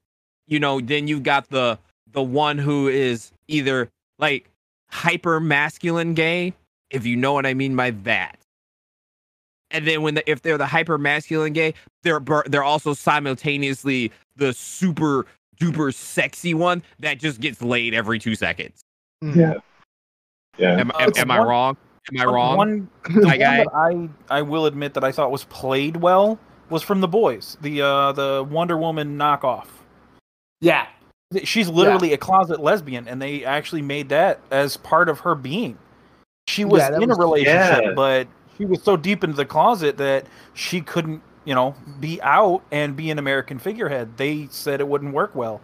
you know then you've got the the one who is either like hyper masculine gay if you know what i mean by that and then when the, if they're the hyper masculine gay they're they're also simultaneously the super duper sexy one that just gets laid every 2 seconds mm. yeah yeah am, Uh, am, it's am i wrong am i wrong One, <laughs> one guy- that I I will admit that I thought was played well was from the boys, the uh the Wonder Woman knockoff. Yeah, She's literally a closet lesbian, and they actually made that as part of her being. She was Yeah, in was- a relationship, Yeah. but she was so deep into the closet that she couldn't, you know, be out and be an American figurehead. They said it wouldn't work well.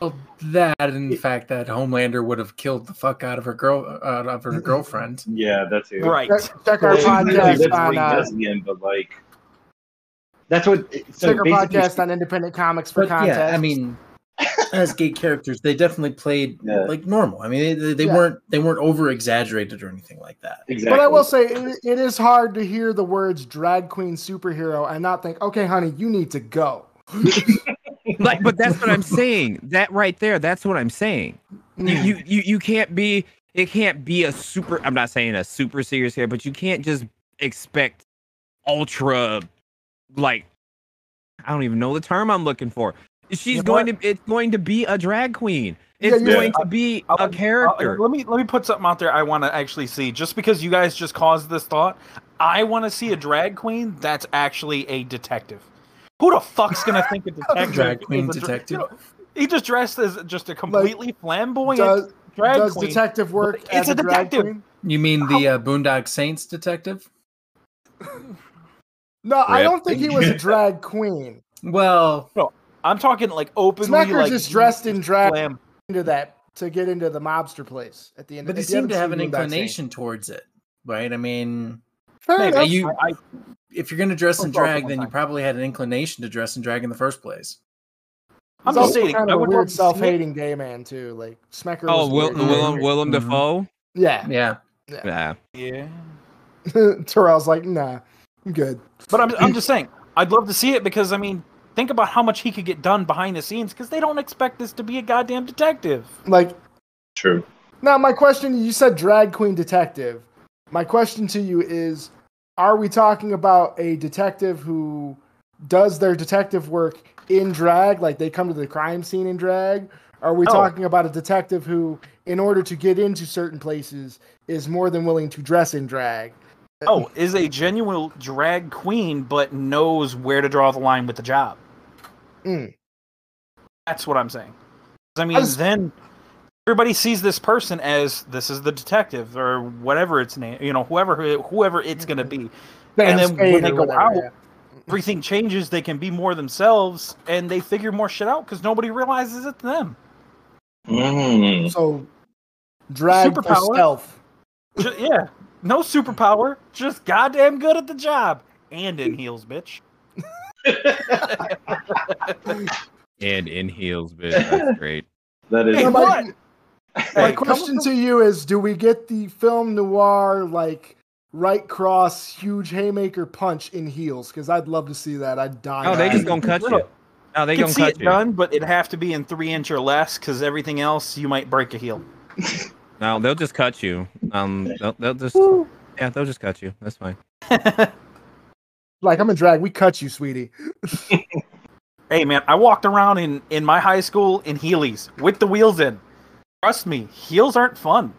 Well, that and the fact that Homelander would have killed the fuck out of her girl, out of her girlfriend. yeah that's it Right. check, check our Well, podcast lives on uh, lesbian, but like that's what so check our basically- podcast on Independent Comics for But context. yeah, I mean, as gay characters, they definitely played Yeah. like normal. I mean, they, they Yeah. weren't they weren't over exaggerated or anything like that. exactly But I will say it, it is hard to hear the words drag queen superhero and not think, okay, honey, you need to go. <laughs> <laughs> like but that's what i'm saying that right there that's what i'm saying you, hmm. you you you can't be it can't be a super. I'm not saying a super serious here, but you can't just expect ultra, like, I don't even know the term I'm looking for. She's know going to. It's going to be a drag queen. It's yeah. going to be I'll- a I'll- character. let me let me put something out there. I want to actually see. Just because you guys just caused this thought, I want to see a drag queen that's actually a detective. Who the fuck's gonna think a <laughs> detective? Drag queen is a dra- detective. He just dressed as just a completely flamboyant Does, drag does queen. detective work It's as a a, drag detective. queen? You mean the uh, Boondock Saints detective? <laughs> No, I don't think he was a <laughs> drag queen. Well, I'm talking like openly Smecker like just dressed in drag flam- into that to get into the mobster place at the end. but they if you seem to have an Boondock Saints. inclination towards it, right? I mean, Fair Maybe. enough. you I, if you're going to dress in drag, one then you probably had an inclination to dress in drag in the first place. I'm just saying. kind of a would love weird to see it. self-hating gay man too. Like Smecker. oh, was Will, weird. Willem Willem Mhm. Dafoe. Yeah. Yeah, Yeah. Yeah. <laughs> Terrell's like, nah, I'm good. But I'm, I'm just saying, I'd love to see it because I mean, think about how much he could get done behind the scenes because they don't expect this to be a goddamn detective. Like, True. now my question: You said drag queen detective. My question to you is: Are we talking about a detective who does their detective work in drag, like they come to the crime scene in drag? Are we No. talking about a detective who, in order to get into certain places, is more than willing to dress in drag? Oh, is a genuine drag queen, but knows where to draw the line with the job. Mm. That's what I'm saying. I mean, I then everybody sees this person as this is the detective or whatever its name, you know, whoever whoever it's gonna be. Sam then when they go whatever, out, yeah. Everything changes. They can be more themselves, and they figure more shit out because nobody realizes it's them. Mm. So, drag for Superpower. stealth. Ju- yeah, no superpower, just goddamn good at the job and in heels, bitch. <laughs> And in heels, bitch. That's great. That is. Hey, Now, my- Hey, question to you is: Do we get the film noir like right cross huge haymaker punch in heels? Because I'd love to see that. I'd die. Oh, they just gonna cut you. Oh, they You can gonna see cut it you. done, but it'd have to be in three inch or less because everything else you might break a heel. <laughs> No, they'll just cut you. Um, they'll, they'll just yeah, they'll just cut you. That's fine. <laughs> Like I'm in drag. We cut you, sweetie. <laughs> Hey man, I walked around in in my high school in Heelys with the wheels in. Trust me, heels aren't fun.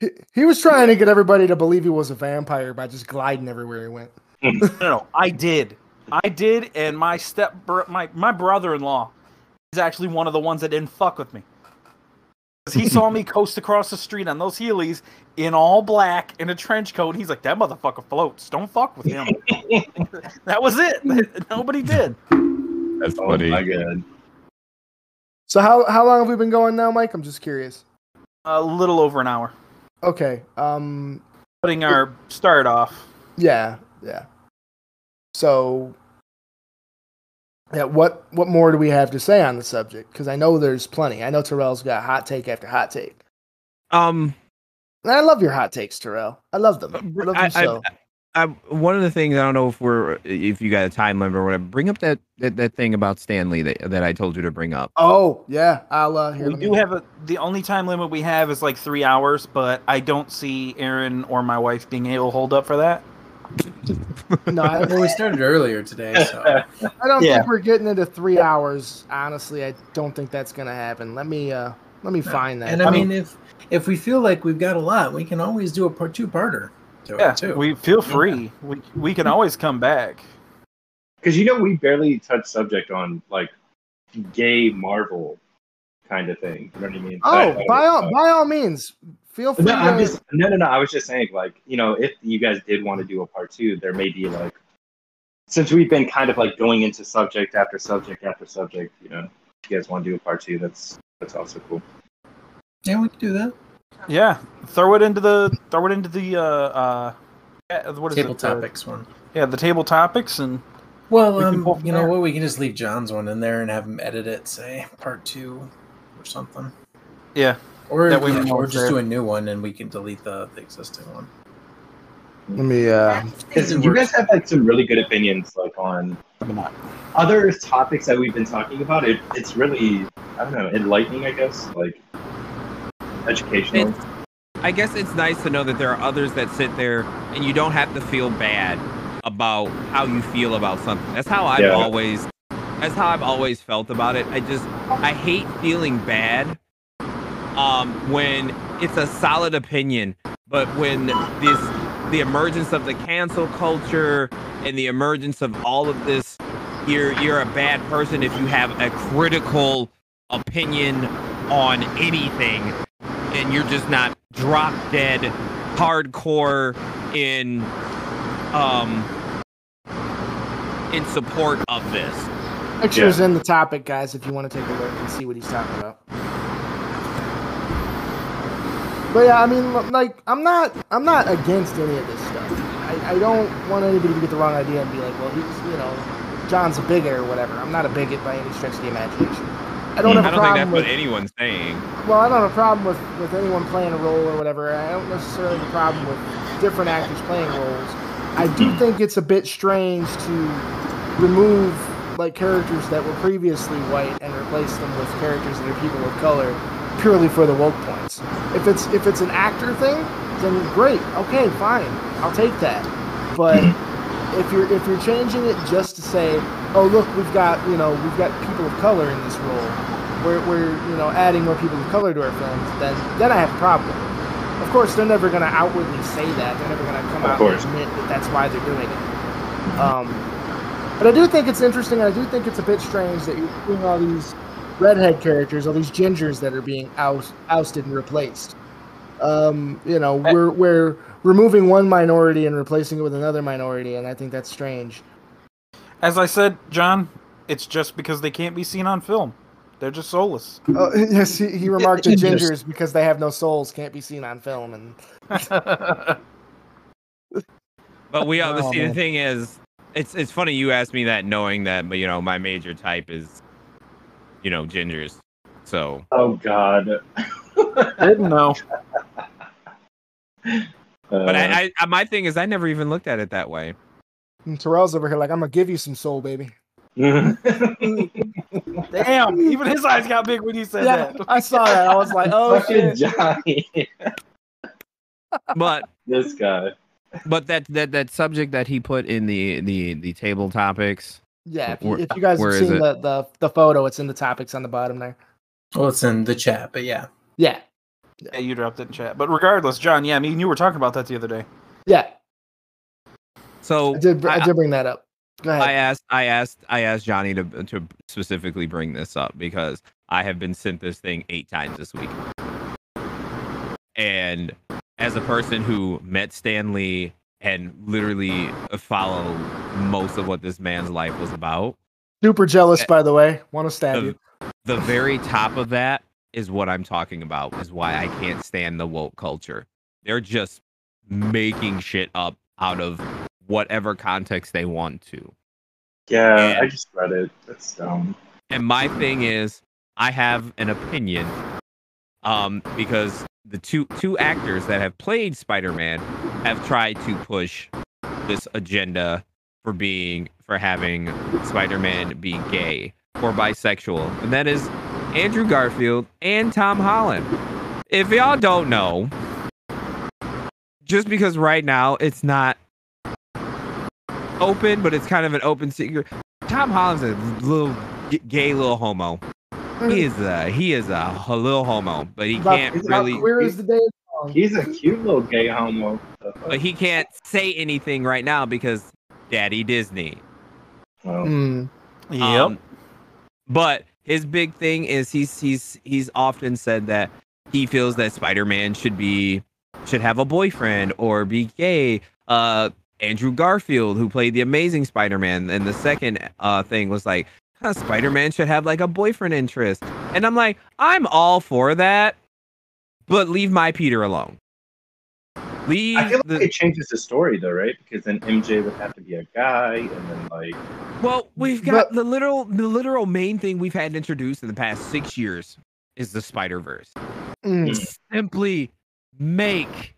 He, he was trying to get everybody to believe he was a vampire by just gliding everywhere he went. <laughs> No, no, I did. I did, and my step bro- my my brother in law is actually one of the ones that didn't fuck with me. 'Cause He saw me <laughs> coast across the street on those Heelys in all black in a trench coat. He's like, "That motherfucker floats. Don't fuck with him." <laughs> that was it. Nobody did. That's Oh my god. So how how long have we been going now, Mike? I'm just curious. A little over an hour. Okay. Um. Putting our start off. Yeah. Yeah. So. Yeah. What What more do we have to say on the subject? Because I know there's plenty. I know Terrell's got hot take after hot take. Um, And I love your hot takes, Terrell. I love them. I love them I, so. I, I, one of the things I don't know if we're if you got a time limit or whatever. Bring up that that, that thing about Stan Lee that, that I told you to bring up. oh yeah, I'll uh, here. we let me- do have a. The only time limit we have is like three hours, but I don't see Aaron or my wife being able to hold up for that. <laughs> No, I, well, we started earlier today, so I don't Yeah. think we're getting into three hours. Honestly, I don't think that's gonna happen. Let me uh, let me find that. and I mean, if if we feel like we've got a lot, we can always do a part two parter to Yeah, it too. we feel free. We we can always come back. Because you know we barely touch subject on like gay Marvel kind of thing. You know what I mean? oh, I- I- by all uh, by all means, feel free. No, I'm just no, no, no. I was just saying, like, you know, if you guys did want to do a part two, there may be like, since we've been kind of like going into subject after subject after subject, you know, if you guys want to do a part two, that's that's also cool. yeah, we can do that. Yeah, throw it into the throw it into the uh uh uh, what is Table it? The- topics one. yeah, the table topics and Well, We um, pull from you know there. what? We can just leave John's one in there and have him edit it, say part two or something, yeah. or That way you we know, know or just there. do a new one and we can delete the, the existing one. let me. Uh, Because you guys have like some really good opinions, like on other topics that we've been talking about. It it's really I don't know enlightening, I guess. Like educational. It's, I guess it's nice to know that there are others that sit there and you don't have to feel bad about how you feel about something. That's how I've Yeah. always that's how I've always felt about it. I just I hate feeling bad um when it's a solid opinion, but when this the emergence of the cancel culture and the emergence of all of this you're you're a bad person if you have a critical opinion on anything and you're just not drop dead hardcore in um in support of this. Pictures in the topic, guys, if you want to take a look and see what he's talking about. But yeah, I mean, like, I'm not, I'm not against any of this stuff. I, I don't want anybody to get the wrong idea and be like, well, he's, you know, John's a bigot or whatever. I'm not a bigot by any stretch of the imagination. I don't hmm. have I a don't think problem that's with. what anyone's saying. Well, I don't have a problem with, with anyone playing a role or whatever. I don't necessarily have a problem with different actors playing roles. I do hmm. think it's a bit strange to remove like characters that were previously white and replace them with characters that are people of color purely for the woke points. If it's if it's an actor thing, then great. Okay, fine. I'll take that. But hmm. If you're if you're changing it just to say, oh look, we've got you know we've got people of color in this role, we're, we're you know adding more people of color to our films, then then I have a problem. Of course, they're never going to outwardly say that. They're never going to come Of out course. and admit that that's why they're doing it. Um, but I do think it's interesting, and I do think it's a bit strange that you're seeing all these redhead characters, all these gingers that are being oust, ousted and replaced. Um, you know, we're we're removing one minority and replacing it with another minority, and I think that's strange. As I said, John, it's just because they can't be seen on film. They're just soulless. Oh, <laughs> yes, he, he remarked that <laughs> Gingers. gingers, because they have no souls, can't be seen on film, and <laughs> But we obviously Oh, the thing is it's it's funny you asked me that knowing that you know my major type is you know gingers. So Oh God. I didn't know. But Uh, I, I my thing is I never even looked at it that way. and Terrell's over here like, I'm gonna give you some soul, baby. <laughs> Damn, even his eyes got big when you said Yeah, that. I saw that. I was like, oh fucking shit. Johnny. But this guy. but that that that subject that he put in the the the table topics Yeah, if you, Where- if you guys have seen the, the the photo, it's in the topics on the bottom there. Well, it's in the chat, but yeah. Yeah, Yeah, you dropped it in chat. But regardless, John, yeah, I mean, you were talking about that the other day. yeah. so I did. I, I- did bring that up. Go ahead. I asked I asked I asked Johnny to to specifically bring this up because I have been sent this thing eight times this week. And as a person who met Stan Lee and literally follow most of what this man's life was about, Super jealous, Eh, by the way. Want to stab the, you? the very top of that is what I'm talking about, is why I can't stand the woke culture. They're just making shit up out of whatever context they want to. Yeah, I just read it. That's dumb. And my thing is, I have an opinion, um, because the two two actors that have played Spider-Man have tried to push this agenda for being for having Spider-Man be gay or bisexual, and that is Andrew Garfield and Tom Holland. If y'all don't know, just because right now it's not open, but it's kind of an open secret. Tom Holland's a little g- gay little homo. He is a he is a little homo, but he can't it's about really. Queer as the day. He's a cute little gay homo. But he can't say anything right now because Daddy Disney. Well, Mm. Yep. Um, but his big thing is he's he's he's often said that he feels that Spider-Man should be should have a boyfriend or be gay. Uh Andrew Garfield, who played the amazing Spider-Man, and the second uh thing was like huh, Spider-Man should have like a boyfriend interest. And I'm like, I'm all for that, but leave my Peter alone. Leave I feel like the it changes the story though, right? Because then MJ would have to be a guy, and then like Well, we've got But- the literal the literal main thing we've had introduced in the past six years is the Spider Verse. Mm. Simply make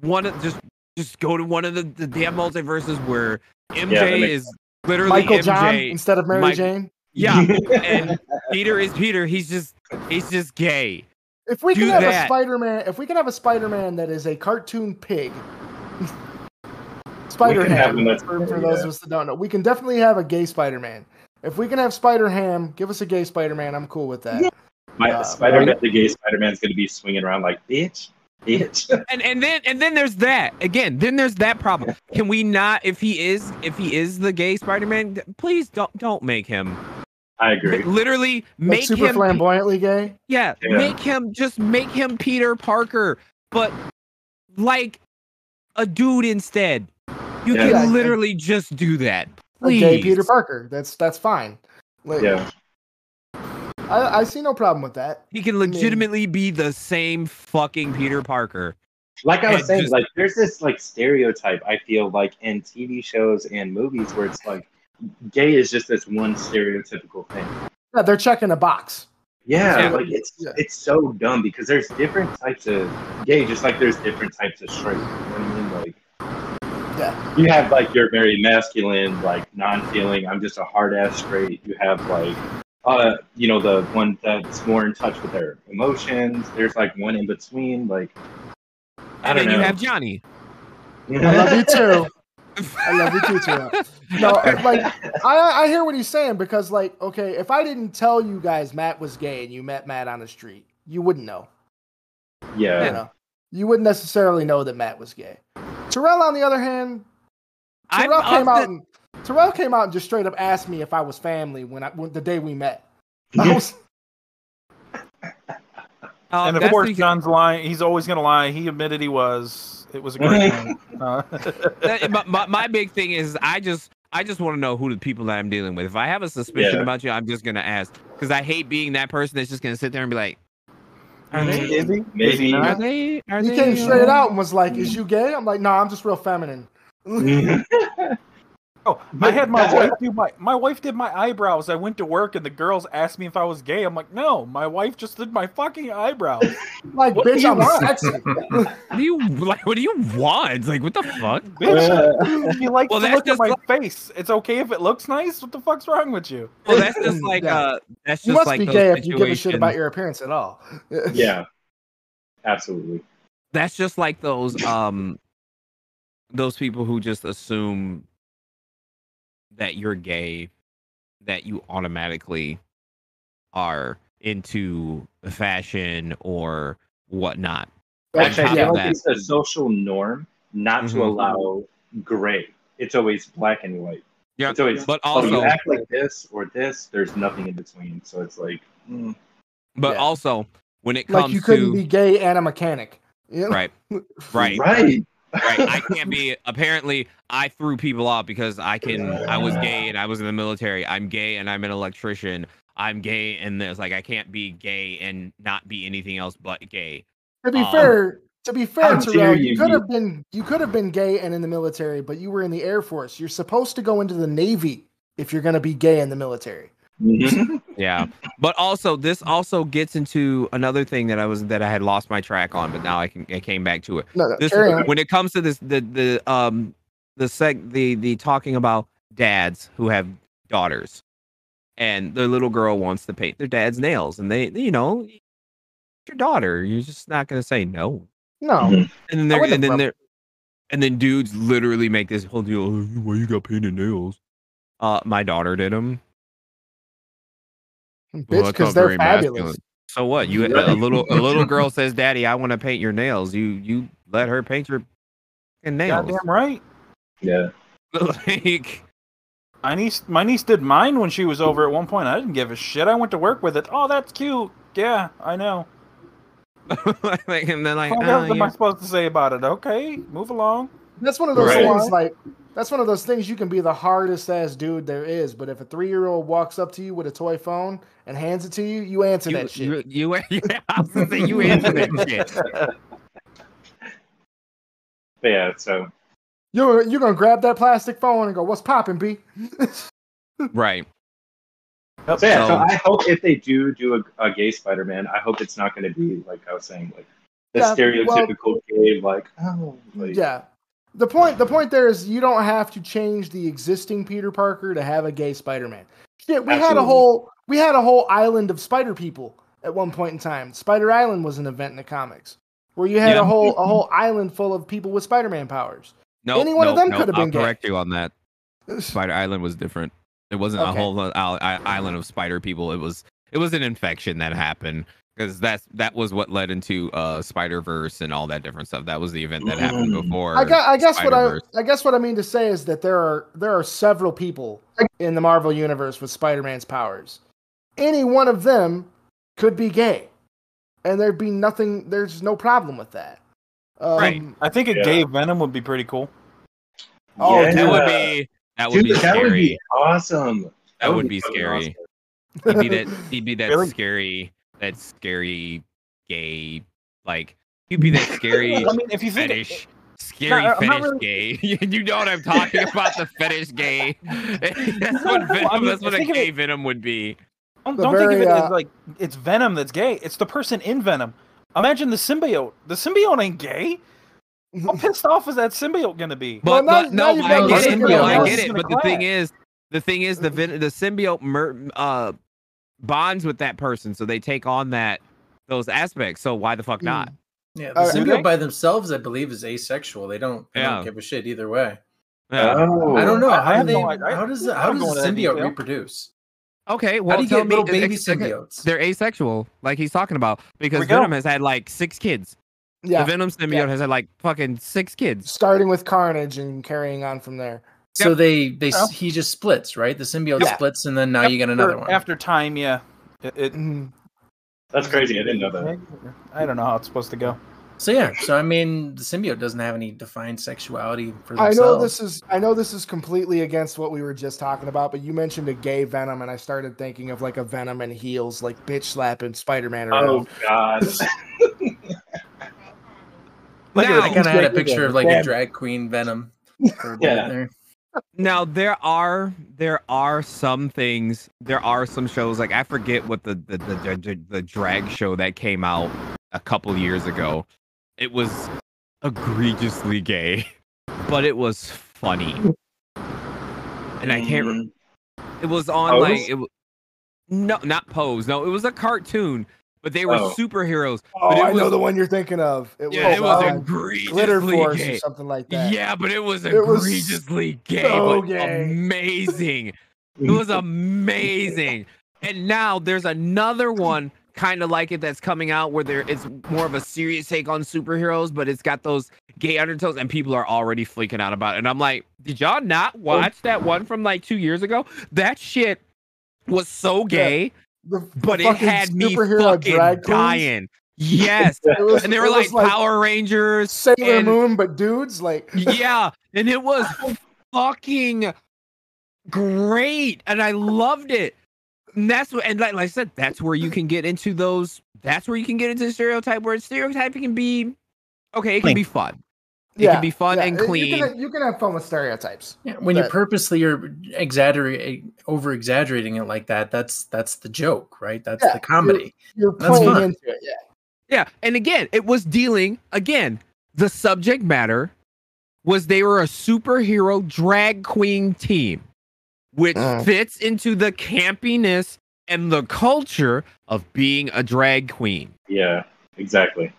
one of just just go to one of the, the damn multiverses where MJ that makes is literally Michael MJ. John instead of Mary Mike- Jane. Yeah, <laughs> and Peter is Peter. He's just he's just gay. If we can have that. a Spider-Man, if we can have a Spider-Man that is a cartoon pig, Spider-Ham. For, for those yeah. of us that don't know, we can definitely have a gay Spider-Man. If we can have Spider Ham, give us a gay Spider-Man. I'm cool with that. My Uh, Spider-Man, the gay Spider-Man's gonna be swinging around like bitch, bitch. <laughs> and and then and then there's that again. Then there's that problem. Can we not? If he is if he is the gay Spider-Man, please don't don't make him. I agree. Literally Like make super him. flamboyantly gay. Yeah, Yeah. make him just make him Peter Parker, but like a dude instead. You Yeah. Yeah, can literally just do that. A Please. gay Peter Parker. That's that's fine. Like, Yeah, I, I see no problem with that. He can legitimately be the same fucking Peter Parker. like I was And saying, just- like there's this like stereotype I feel like in TV shows and movies where it's like gay is just this one stereotypical thing. Yeah, they're checking a box. Yeah, Yeah. like it's Yeah. it's so dumb because there's different types of gay, just like there's different types of straight. You know what I mean? Like Yeah. you have like your very masculine, like non-feeling. I'm just a hard ass straight. You have like, uh, you know, the one that's more in touch with their emotions. There's like one in between. Like I And don't then you have Johnny. <laughs> I love you too. I love you too, Terrell. No, <laughs> like I, I hear what he's saying because, like, okay, if I didn't tell you guys Matt was gay and you met Matt on the street, you wouldn't know. yeah. You know, you wouldn't necessarily know that Matt was gay. Terrell, on the other hand, I'm Terrell came of out the- and Terrell came out and just straight up asked me if I was family when I when, the day we met. <laughs> I was, uh, and of course, because- John's lying. He's always going to lie. He admitted he was. It was a great night. Uh, <laughs> my, my, my big thing is I just I just want to know who the people that I'm dealing with. If I have a suspicion Yeah. about you, I'm just gonna ask because I hate being that person that's just gonna sit there and be like, are they? is he? Is Maybe. he Are not? they? Are he they? came straight uh, out and was like, "Is you gay?" I'm like, "No, I'm just real feminine." <laughs> <laughs> Oh, <laughs> I had my wife do my my wife did my eyebrows. I went to work and the girls asked me if I was gay. I'm like, no, my wife just did my fucking eyebrows. <laughs> Like, What do bitch, you I'm want? sexy. <laughs> What do you like? What do you want? Like, what the fuck? Bitch, you like Well, to that's look at my like- face. It's okay if it looks nice. What the fuck's wrong with you? Well, that's just like Yeah. uh, that's just You just must like be those gay if you give a shit about your appearance at all. yeah. Absolutely. That's just like those um, those people who just assume that you're gay, that you automatically are into fashion or whatnot. Actually, I top feel that- it's a social norm not to Mhm. allow gray. It's always black and white. Yeah, It's always but oh, you also, act like this or this. There's nothing in between. So it's like, mm, but Yeah. also when it comes like you couldn't to be gay and a mechanic. You <laughs> right, right, right. Right. I <laughs> can't be. Apparently, I threw people off because I can. I was gay and I was in the military. I'm gay and I'm an electrician. I'm gay and there's like I can't be gay and not be anything else but gay. To be Um, fair, to be fair, how Terrell, you, you, could have been you could have been gay and in the military, but you were in the Air Force. You're supposed to go into the Navy if you're going to be gay in the military. Mhm. Yeah, but also this also gets into another thing that I was that I had lost my track on, but now I can I came back to it. No, no, this when it comes to this the the um the seg the the talking about dads who have daughters and their little girl wants to paint their dad's nails and they you know your daughter you're just not going to say no No, Mhm. and then they're and then they're and then dudes literally make this whole deal "Oh, why you got painted nails uh my daughter did them bitch, because not they're fabulous. masculine. so what you a little a little <laughs> girl says daddy i want to paint your nails you you let her paint your fucking nails Goddamn right. Yeah. <laughs> like My niece, my niece did mine when she was over at one point. I didn't give a shit. I went to work with it. Oh, that's cute. Yeah, I know. <laughs> like, and then like, What oh, else am yeah. I supposed to say about it? Okay, move along. That's one of those Right. things. Like that's one of those things. You can be the hardest ass dude there is, but if a three year old walks up to you with a toy phone and hands it to you, you answer you, that shit. you, you, yeah, <laughs> I was gonna say you answer that shit. Yeah. So You're you're gonna grab that plastic phone and go, "What's popping, B?" <laughs> Right. So yeah, so So- I hope if they do do a, a gay Spider-Man, I hope it's not going to be like I was saying, like the Yeah, well- stereotypical gay, like oh, like, Yeah. The point the point there is you don't have to change the existing Peter Parker to have a gay Spider-Man. Shit, we had a whole we had a whole island of spider people at one point in time. Spider Island was an event in the comics where you had Yeah. a whole a whole island full of people with Spider-Man powers. No, Any one of them no, could have been I'll gay. correct you on that. <laughs> Spider Island was different. It wasn't a whole uh, o- isle- i- island of spider people. It was it was an infection that happened because that's that was what led into uh Spider Verse and all that different stuff. That was the event that happened Mm. before. I, gu- I guess what I Spider-Verse. I guess what I mean to say is that there are there are several people in the Marvel universe with Spider-Man's powers. Any one of them could be gay, and there'd be nothing. There's no problem with that. Um, Right. I think a Yeah. gay Venom would be pretty cool. Oh, Yeah. that would be that would Dude, be that scary. would be awesome. that would be fucking scary. awesome. He'd be that he'd be that Really? scary that scary gay like you'd be that scary <laughs> I mean, if you think fetish. Scary I'm not fetish really- gay. <laughs> you know what I'm talking about? The fetish gay. <laughs> that's what Venom. I mean, that's what a gay it- Venom would be. don't, don't think of it uh, as like it's Venom that's gay. It's the person in Venom. Imagine the symbiote. The symbiote ain't gay. How pissed off is that symbiote gonna be? Well, But, now- but now no, you've but got I the get it. symbiote I get in it. the But the thing is, the thing is, the vin- the symbiote mer- uh bonds with that person, so they take on that those aspects. So why the fuck not? Yeah, the Uh, symbiote okay. by themselves, I believe, is asexual. They don't, they Yeah. don't give a shit either way. Yeah. Oh, I don't know. I- I How, do they, no how does the, how don't does the symbiote reproduce? Okay. Well, how do you tell get me, little baby ex- ex- symbiotes? They're asexual, like he's talking about, because. Venom has had like six kids. yeah, The Venom symbiote Yeah. has had like fucking six kids. starting with Carnage and carrying on from there. So they they Yeah. he just splits, right? The symbiote Yeah. splits, and then now you get another one. After time, yeah. It, it, Mhm. That's crazy. I didn't know that. I don't know how it's supposed to go. So yeah, so I mean, the symbiote doesn't have any defined sexuality for I know this is I know this is completely against what we were just talking about, but you mentioned a gay Venom, and I started thinking of like a Venom and heels, like bitch slapping Spider-Man around. Oh God. <laughs> Look Now- I kind of had a picture of like Yeah. a drag queen Venom. For a bit Yeah. Now there are there are some things there are some shows like I forget what the the the, the, the drag show that came out a couple years ago. It was egregiously gay, <laughs> but it was funny. And I can't. Mm, It was on Pose? like it. wa- No, not Pose. No, it was a cartoon, but they were Oh. superheroes. Oh, but it I know the one you're thinking of. It Yeah, was, it was uh, egregiously Glitter Force gay. or something like that. Yeah, but it was It was egregiously gay, so gay. amazing. <laughs> It was amazing. And now there's another one kind of like it that's coming out where there it's more of a serious take on superheroes, but it's got those gay undertones and people are already freaking out about it. And I'm like, did y'all not watch that one from like two years ago? That shit was so gay, The, the but it had me superhero fucking drag queens. dying. <laughs> Yes. Was, And they were it like, Power Rangers. Sailor and- Moon, but dudes like <laughs> yeah, and it was <laughs> fucking great, and I loved it. And that's what, and like, like I said, that's where you can get into those. That's where you can get into the stereotype, where stereotyping can be okay. It can Clean. be fun. It yeah, can be fun yeah, and you clean. can, you can have fun with stereotypes. Yeah, when you purposely are exaggerating, over exaggerating it like that, that's that's the joke, right? That's Yeah, the comedy. You're That's playing fun. into it. Yeah. Yeah, and again, it was dealing again. The subject matter was they were a superhero drag queen team, which Mm. fits into the campiness and the culture of being a drag queen. Yeah. Exactly.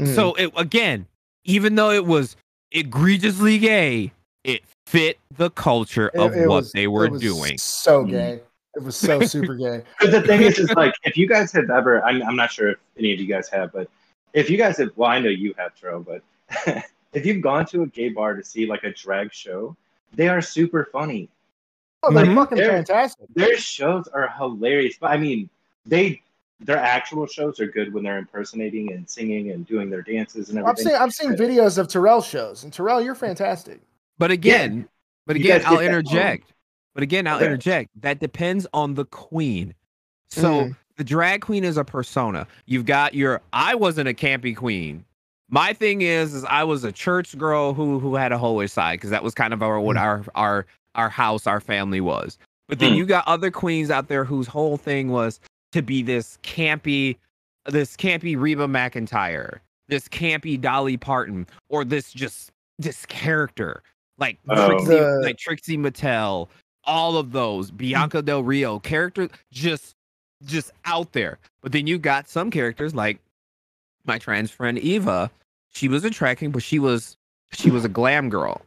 Mm. So it, again, even though it was egregiously gay, it fit the culture of it what was- they were it was doing. So Mm. gay. It was so super gay. <laughs> But the thing is, is like, if you guys have ever, I'm, I'm not sure if any of you guys have, but if you guys have, well, I know you have, Tro, but <laughs> if you've gone to a gay bar to see like a drag show, they are super funny. Oh, they're Mhm. fucking They're- fantastic. Their shows are hilarious. But I mean, they, their actual shows are good when they're impersonating and singing and doing their dances and everything. I've everything. seen I've seen videos of Terrell shows, and Terrell, you're fantastic. But again, but again, I'll interject. But again, I'll Okay. interject. That depends on the queen. So Mm. the drag queen is a persona. You've got your I wasn't a campy queen. My thing is, is I was a church girl who who had a holy side because that was kind of our what Mm. our our our house, our family was. But then Mm. you got other queens out there whose whole thing was to be this campy, this campy Reba McEntire, this campy Dolly Parton, or this just this character like Oh. Trixie, like Trixie Mattel, all of those Bianca Del Rio characters, just just out there. But then you got some characters like my trans friend Eva. She was attracting, but she was she was a glam girl.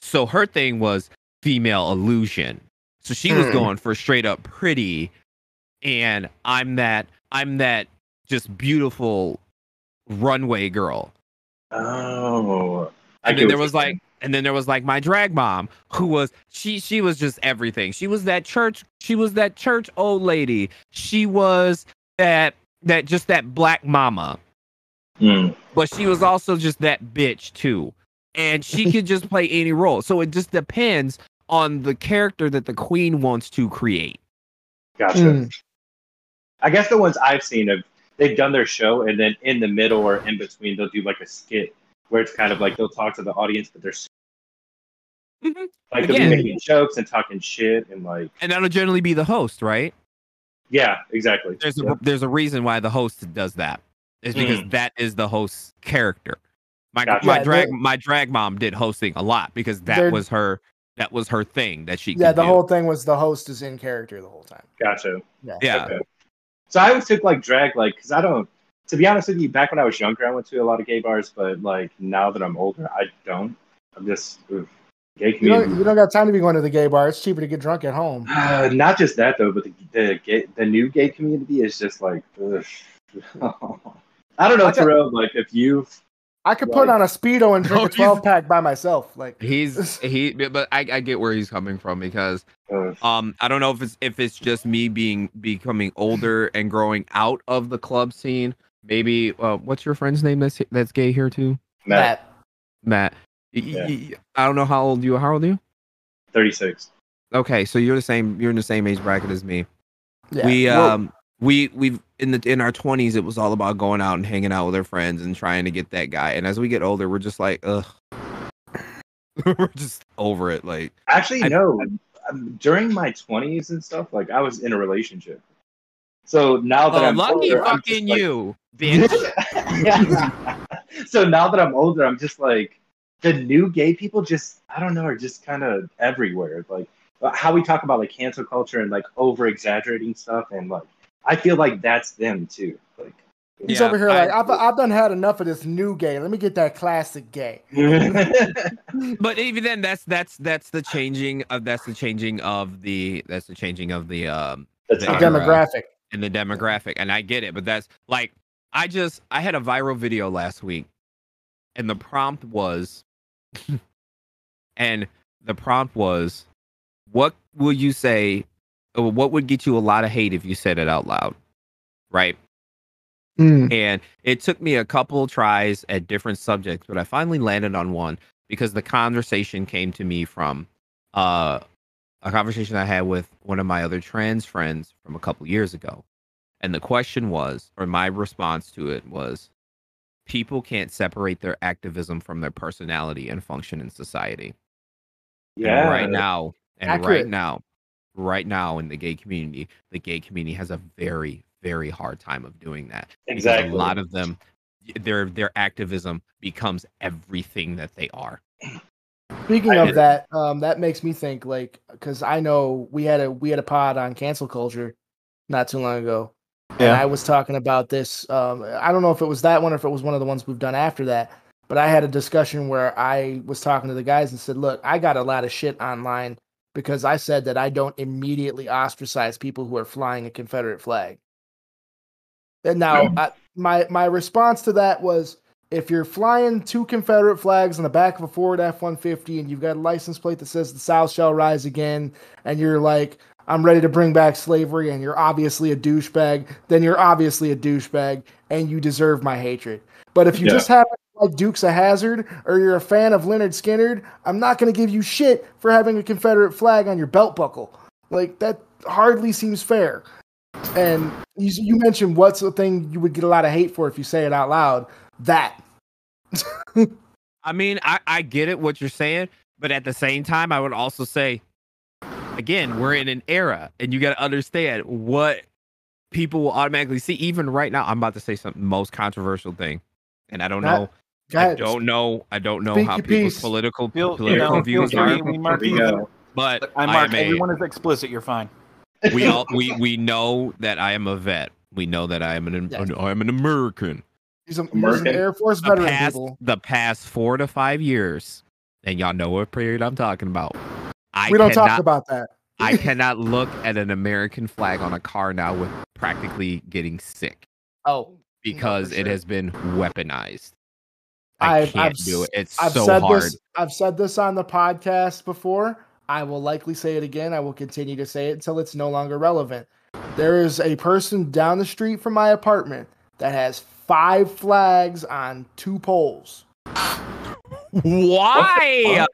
So her thing was female illusion. So she was Hmm. going for straight up pretty, and I'm that I'm that just beautiful runway girl. Oh, I And then there was like and then there was like my drag mom who was she she was just everything. She was that church she was that church old lady. She was that that just that black mama. Mm. But she was also just that bitch too. And she <laughs> could just play any role. So it just depends on the character that the queen wants to create. Gotcha. Mm. I guess the ones I've seen have they've done their show and then in the middle or in between they'll do like a skit where it's kind of like they'll talk to the audience but they're s- Mhm. like they'll be making jokes and talking shit and like And that'll generally be the host, right? yeah exactly There's a there's a reason why the host does that. It's because that is the host's character. My Gotcha. my Yeah, drag my drag mom did hosting a lot because that was her that was her thing that she Yeah, could the do. whole thing was the host is in character the whole time. gotcha yeah. Okay. So I always took like drag like because I don't to be honest with you back when I was younger I went to a lot of gay bars but like now that I'm older I don't I'm just ugh, gay You community don't, you don't got time to be going to the gay bar. It's cheaper to get drunk at home. Uh, not just that though, but the the, gay, the new gay community is just like. ugh. <laughs> I don't know, I got- Terrell. Like if you, I could put on a speedo and drink <laughs> Oh, a 12 pack by myself. Like He's <laughs> he but I, I get where he's coming from because um I don't know if it's if it's just me being becoming older and growing out of the club scene. Maybe uh, what's your friend's name that's that's gay here too? Matt, Matt. Y- y- Yeah. y- I don't know how old you are. How old are you? thirty six. Okay, so you're the same. You're in the same age bracket as me. yeah. we Well, um we we've in the in our 20s it was all about going out and hanging out with our friends and trying to get that guy and as we get older we're just like ugh <laughs> we're just over it like Actually, I- no. During my twenties and stuff, like I was in a relationship. So now that oh I'm lucky older, I'm fucking like- you <laughs> bitch <laughs> so now that I'm older, I'm just like the new gay people. Just I don't know, are just kind of everywhere. Like how we talk about like cancel culture and like over exaggerating stuff, and like I feel like that's them too. Like he's Yeah, over here I- like I've I've done had enough of this new gay. Let me get that classic gay. <laughs> but even then that's that's that's the changing of that's the changing of the that's the changing of the um the The The demographic. and the demographic and i get it but that's like i just i had a viral video last week and the prompt was <laughs> and the prompt was what will you say or what would get you a lot of hate if you said it out loud right? Mm. and it took me a couple tries at different subjects but i finally landed on one because the conversation came to me from uh a conversation i had with one of my other trans friends from a couple years ago. And the question was or my response to it was people can't separate their activism from their personality and function in society. And yeah, right now and right now right now in the gay community the gay community has a very very hard time of doing that because exactly. a lot of them their their activism becomes everything that they are Speaking I of that, um, that makes me think like because I know we had a we had a pod on cancel culture not too long ago, and I was talking about this. Um, I don't know if it was that one or if it was one of the ones we've done after that, but I had a discussion where I was talking to the guys and said, "Look, I got a lot of shit online because I said that I don't immediately ostracize people who are flying a Confederate flag." And now, I, my my response to that was, if you're flying two Confederate flags on the back of a Ford F 150 and you've got a license plate that says the South shall rise again, and you're like, I'm ready to bring back slavery, and you're obviously a douchebag, then you're obviously a douchebag, and you deserve my hatred. But if you Yeah. just happen like Dukes a Hazzard or you're a fan of Lynyrd Skynyrd, I'm not going to give you shit for having a Confederate flag on your belt buckle. Like, that hardly seems fair. And you, you mentioned what's the thing you would get a lot of hate for if you say it out loud. That. <laughs> i mean i i get it what you're saying but at the same time i would also say again we're in an era and you got to understand what people will automatically see even right now i'm about to say something most controversial thing and i don't That- know i don't know i don't know Speak how people's piece. political Feel- political you know, feel views free. are We mark we you. go. but I I mark am a- everyone is explicit. You're fine. we all we we know that I am a vet. We know that I am an, Yes. I am an American. He's, a, he's an American. Air Force The veteran. past people. the past four to five years, and y'all know what period I'm talking about. I we don't cannot, talk about that. I <laughs> cannot look at an American flag on a car now with practically getting sick Oh, because for it sure. has been weaponized. I I've- can't I've do s- it. It's I've so said hard. this. I've said this on the podcast before. I will likely say it again. I will continue to say it until it's no longer relevant. There is a person down the street from my apartment that has five flags on two poles. Why?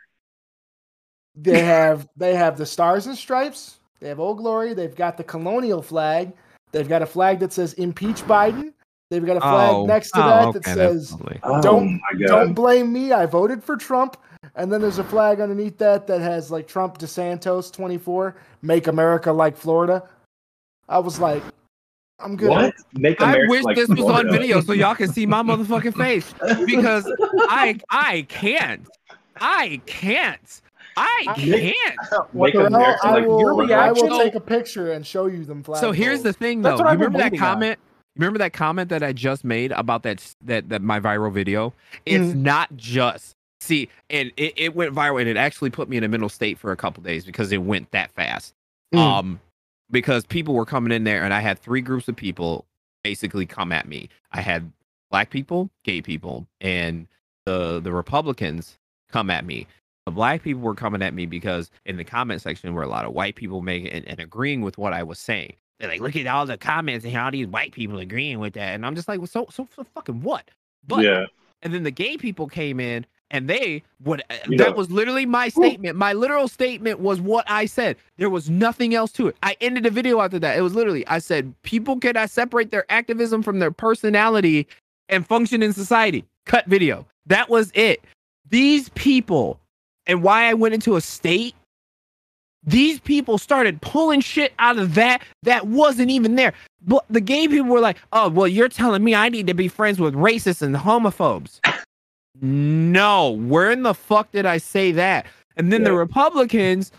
They have they have the stars and stripes. They have Old Glory. They've got the colonial flag. They've got a flag that says impeach Biden. They've got a flag Oh, next to oh, that okay, that says lovely. Oh Don't- my Don't blame me. I voted for Trump. And then there's a flag underneath that that has like Trump DeSantis 24, make America like Florida. I was like, I'm good. What? Make I wish like this was on video so y'all can see my motherfucking face <laughs> because I I can't. I can't. I can't. <laughs> Make Terrell, America I like will, Florida. I will take a picture and show you them flags. So here's the thing, though. You remember that waiting on. Remember that comment that I just made about that that that my viral video? It's Mhm. not just see, and it, it went viral, and it actually put me in a mental state for a couple days because it went that fast. Mm. Um, because people were coming in there, and I had three groups of people basically come at me. I had black people, gay people, and the the Republicans come at me. The black people were coming at me because in the comment section were a lot of white people making and, and agreeing with what I was saying. They're like, look at all the comments and all these white people agreeing with that. And I'm just like, well, so so, so fucking what? But yeah. and then the gay people came in and they what uh, You that know- was literally my statement. My literal statement was what I said. There was nothing else to it. I ended the video after that. It was literally I said people cannot separate their activism from their personality and function in society. Cut video. That was it. These people and why I went into a state these people started pulling shit out of that that wasn't even there. But the gay people were like, "Oh, well, you're telling me I need to be friends with racists and homophobes." <laughs> no, where in the fuck did I say that? And then the Republicans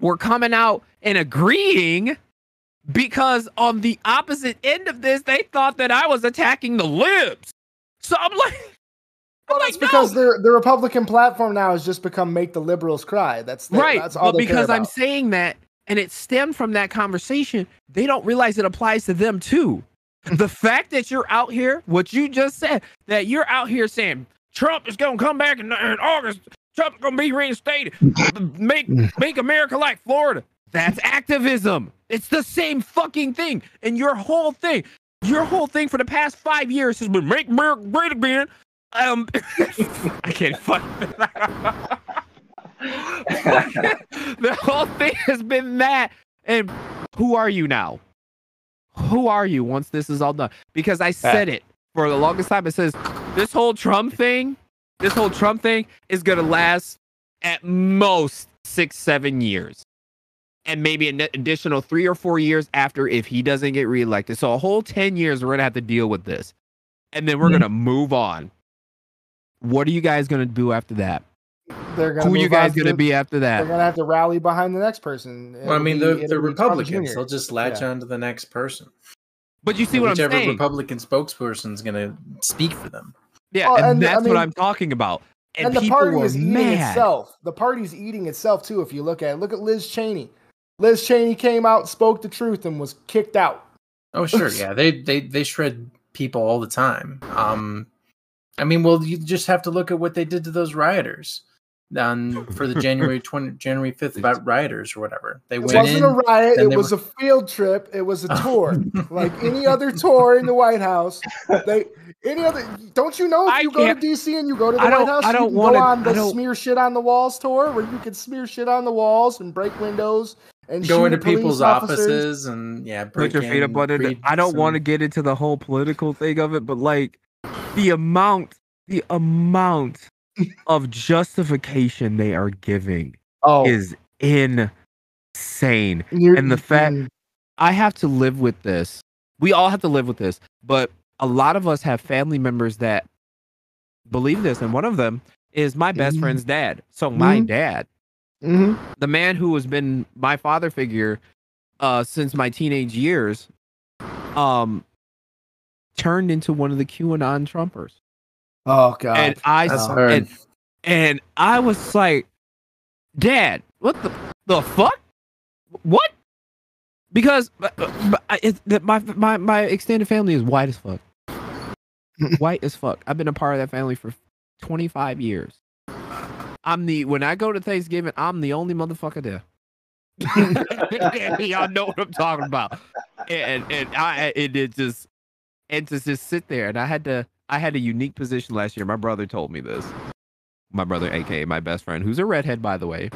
were coming out and agreeing because on the opposite end of this, they thought that I was attacking the libs. So I'm like, well, that's like, no. because their the Republican platform now has just become make the liberals cry. That's the, right That's all but because i'm saying that and it stemmed from that conversation they don't realize it applies to them too the fact that you're out here what you just said that you're out here saying trump is going to come back in, in august trump's going to be reinstated <laughs> make make america like florida that's activism it's the same fucking thing and your whole thing your whole thing for the past five years has been make america great again um <laughs> i can't fuck <laughs> the whole thing has been that. And who are you now? Who are you once this is all done? Because I said it for the longest time. It says this whole Trump thing, this whole Trump thing is going to last at most six, seven years. And maybe an additional three or four years after if he doesn't get reelected. So a whole 10 years, we're going to have to deal with this. And then we're Mhm. going to move on. What are you guys going to do after that? they're gonna Who are you guys going to be after that? They're gonna have to rally behind the next person. Well, I mean, be- the, it'll the be Trump Republicans. They'll just latch Yeah. on to the next person. But you see what I'm Whichever saying? Republican spokesperson's going to speak for them. Yeah, Well, and, and, I that's what I'm talking about. And, and the party were is eating itself. The party's eating itself too. If you look at it, look at Liz Cheney. Liz Cheney came out, spoke the truth, and was kicked out. Oh, sure, <laughs> yeah, they they they shred people all the time. Um, I mean, well, you just have to look at what they did to those rioters on um, <laughs> for the January twenty January fifth about rioters or whatever. They It went wasn't in. a riot. It was were- a field trip. It was a <laughs> tour, like any other tour in the White House. They any other. Don't you know if I you go to can't- DC and you go to the White House, I you don't can wanna- go on the smear shit on the walls tour, where you can smear shit on the walls and break windows and go into people's officers. offices and yeah, Put break your feet up under. the- I don't want to get into the whole political thing of it, but like the amount, the amount of justification they are giving Oh, is insane. you're- and the fact- I have to live with this. We all have to live with this, but a lot of us have family members that believe this, and one of them is my best Mhm. friend's dad. So my Mhm. dad mhm. the man who has been my father figure uh, since my teenage years, um, turned into one of the QAnon Trumpers, Oh god. and I That's s- hard. and, and I was like, Dad, what the the fuck? What? Because uh, uh, but I- it's, that my my my extended family is white as fuck, <laughs> white as fuck. I've been a part of that family for twenty five years. I'm the when I go to Thanksgiving, I'm the only motherfucker there. <laughs> <laughs> Y'all know what I'm talking about. And and I it, it just and to just sit there and I had to I had a unique position last year. My brother told me this. My brother, aka my best friend, who's a redhead by the way.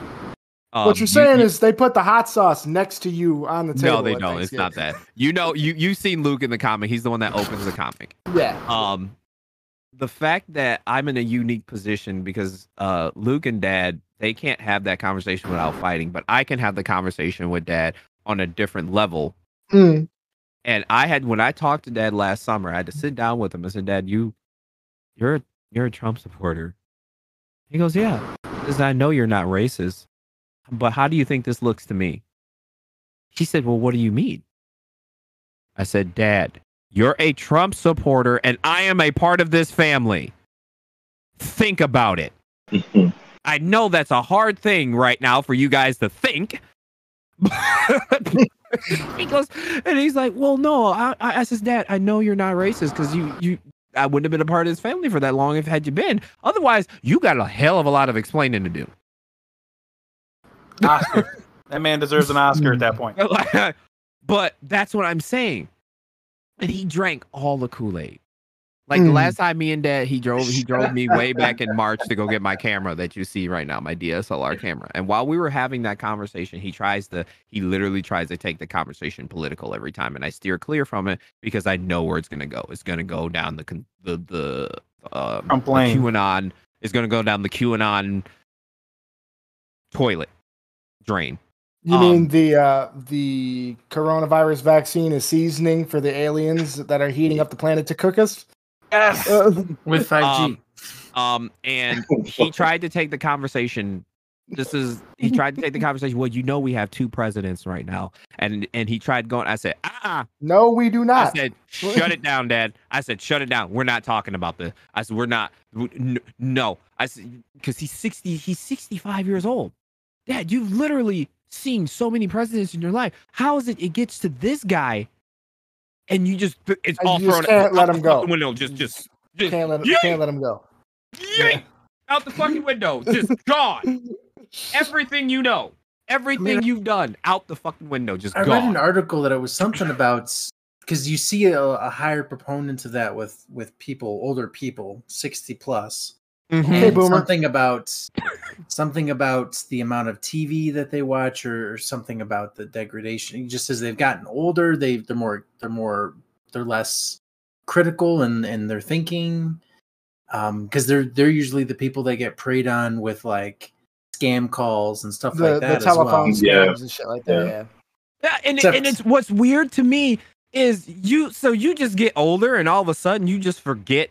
Um, what you're saying you- is they put the hot sauce next to you on the table. no, they don't. It's not that. You know, you you've seen Luke in the comic. He's the one that opens the comic. <laughs> Yeah. Um, the fact that I'm in a unique position because uh, Luke and Dad they can't have that conversation without fighting, but I can have the conversation with Dad on a different level. Mm. And I had when I talked to Dad last summer, I had to sit down with him and said, "Dad, you, you're you're a Trump supporter." He goes, "Yeah," because I know you're not racist, but how do you think this looks to me? He said, "Well, what do you mean?" I said, "Dad, you're a Trump supporter, and I am a part of this family. Think about it." <laughs> I know that's a hard thing right now for you guys to think. <laughs> <laughs> he goes, and he's like, "Well, no." I, I, I says, "Dad, I know you're not racist because you, you, I wouldn't have been a part of his family for that long if had you been. Otherwise, you got a hell of a lot of explaining to do." <laughs> Oscar. that man deserves an Oscar at that <laughs> point. but that's what I'm saying. And he drank all the Kool Aid. Like the Mm. last time me and Dad, he drove he <laughs> drove me way back in March to go get my camera that you see right now, my DSLR camera. And while we were having that conversation, he tries to he literally tries to take the conversation political every time, and I steer clear from it because I know where it's gonna go. It's gonna go down the the the uh, the lane. QAnon is gonna go down the QAnon toilet drain. You Um, mean the uh, the coronavirus vaccine is seasoning for the aliens that are heating up the planet to cook us? Yes. <laughs> With 5G. Um, Um, and he <laughs> tried to take the conversation. This is he tried to take the conversation. Well, you know we have two presidents right now, and and he tried going. I said, ah, no, we do not. I said, shut it down, Dad. I said, shut it down. We're not talking about this. I said, we're not. No, I said because he's sixty. He's sixty-five years old. Dad, you've literally seen so many presidents in your life. How is it? It gets to this guy, and you just it's all you just thrown can't out let the him go. fucking Window, just just just can't let Yeet! can't let him go. yeet out the fucking window, just <laughs> gone. Everything you know, everything you've done, out the fucking window, just I read an article that it was something about because you see a, a higher proponent of that with with people, older people, sixty plus. Mhm. Hey, boomer. something about something about the amount of TV that they watch, or, or something about the degradation. Just as they've gotten older, they they're more they're more they're less critical and and their thinking, because they're they're usually the people that get preyed on with like scam calls and stuff The, like that. the telephone as Yeah. scams and shit like that. Yeah. Yeah. Yeah, and, Except- and it's what's weird to me is you so you just get older and all of a sudden you just forget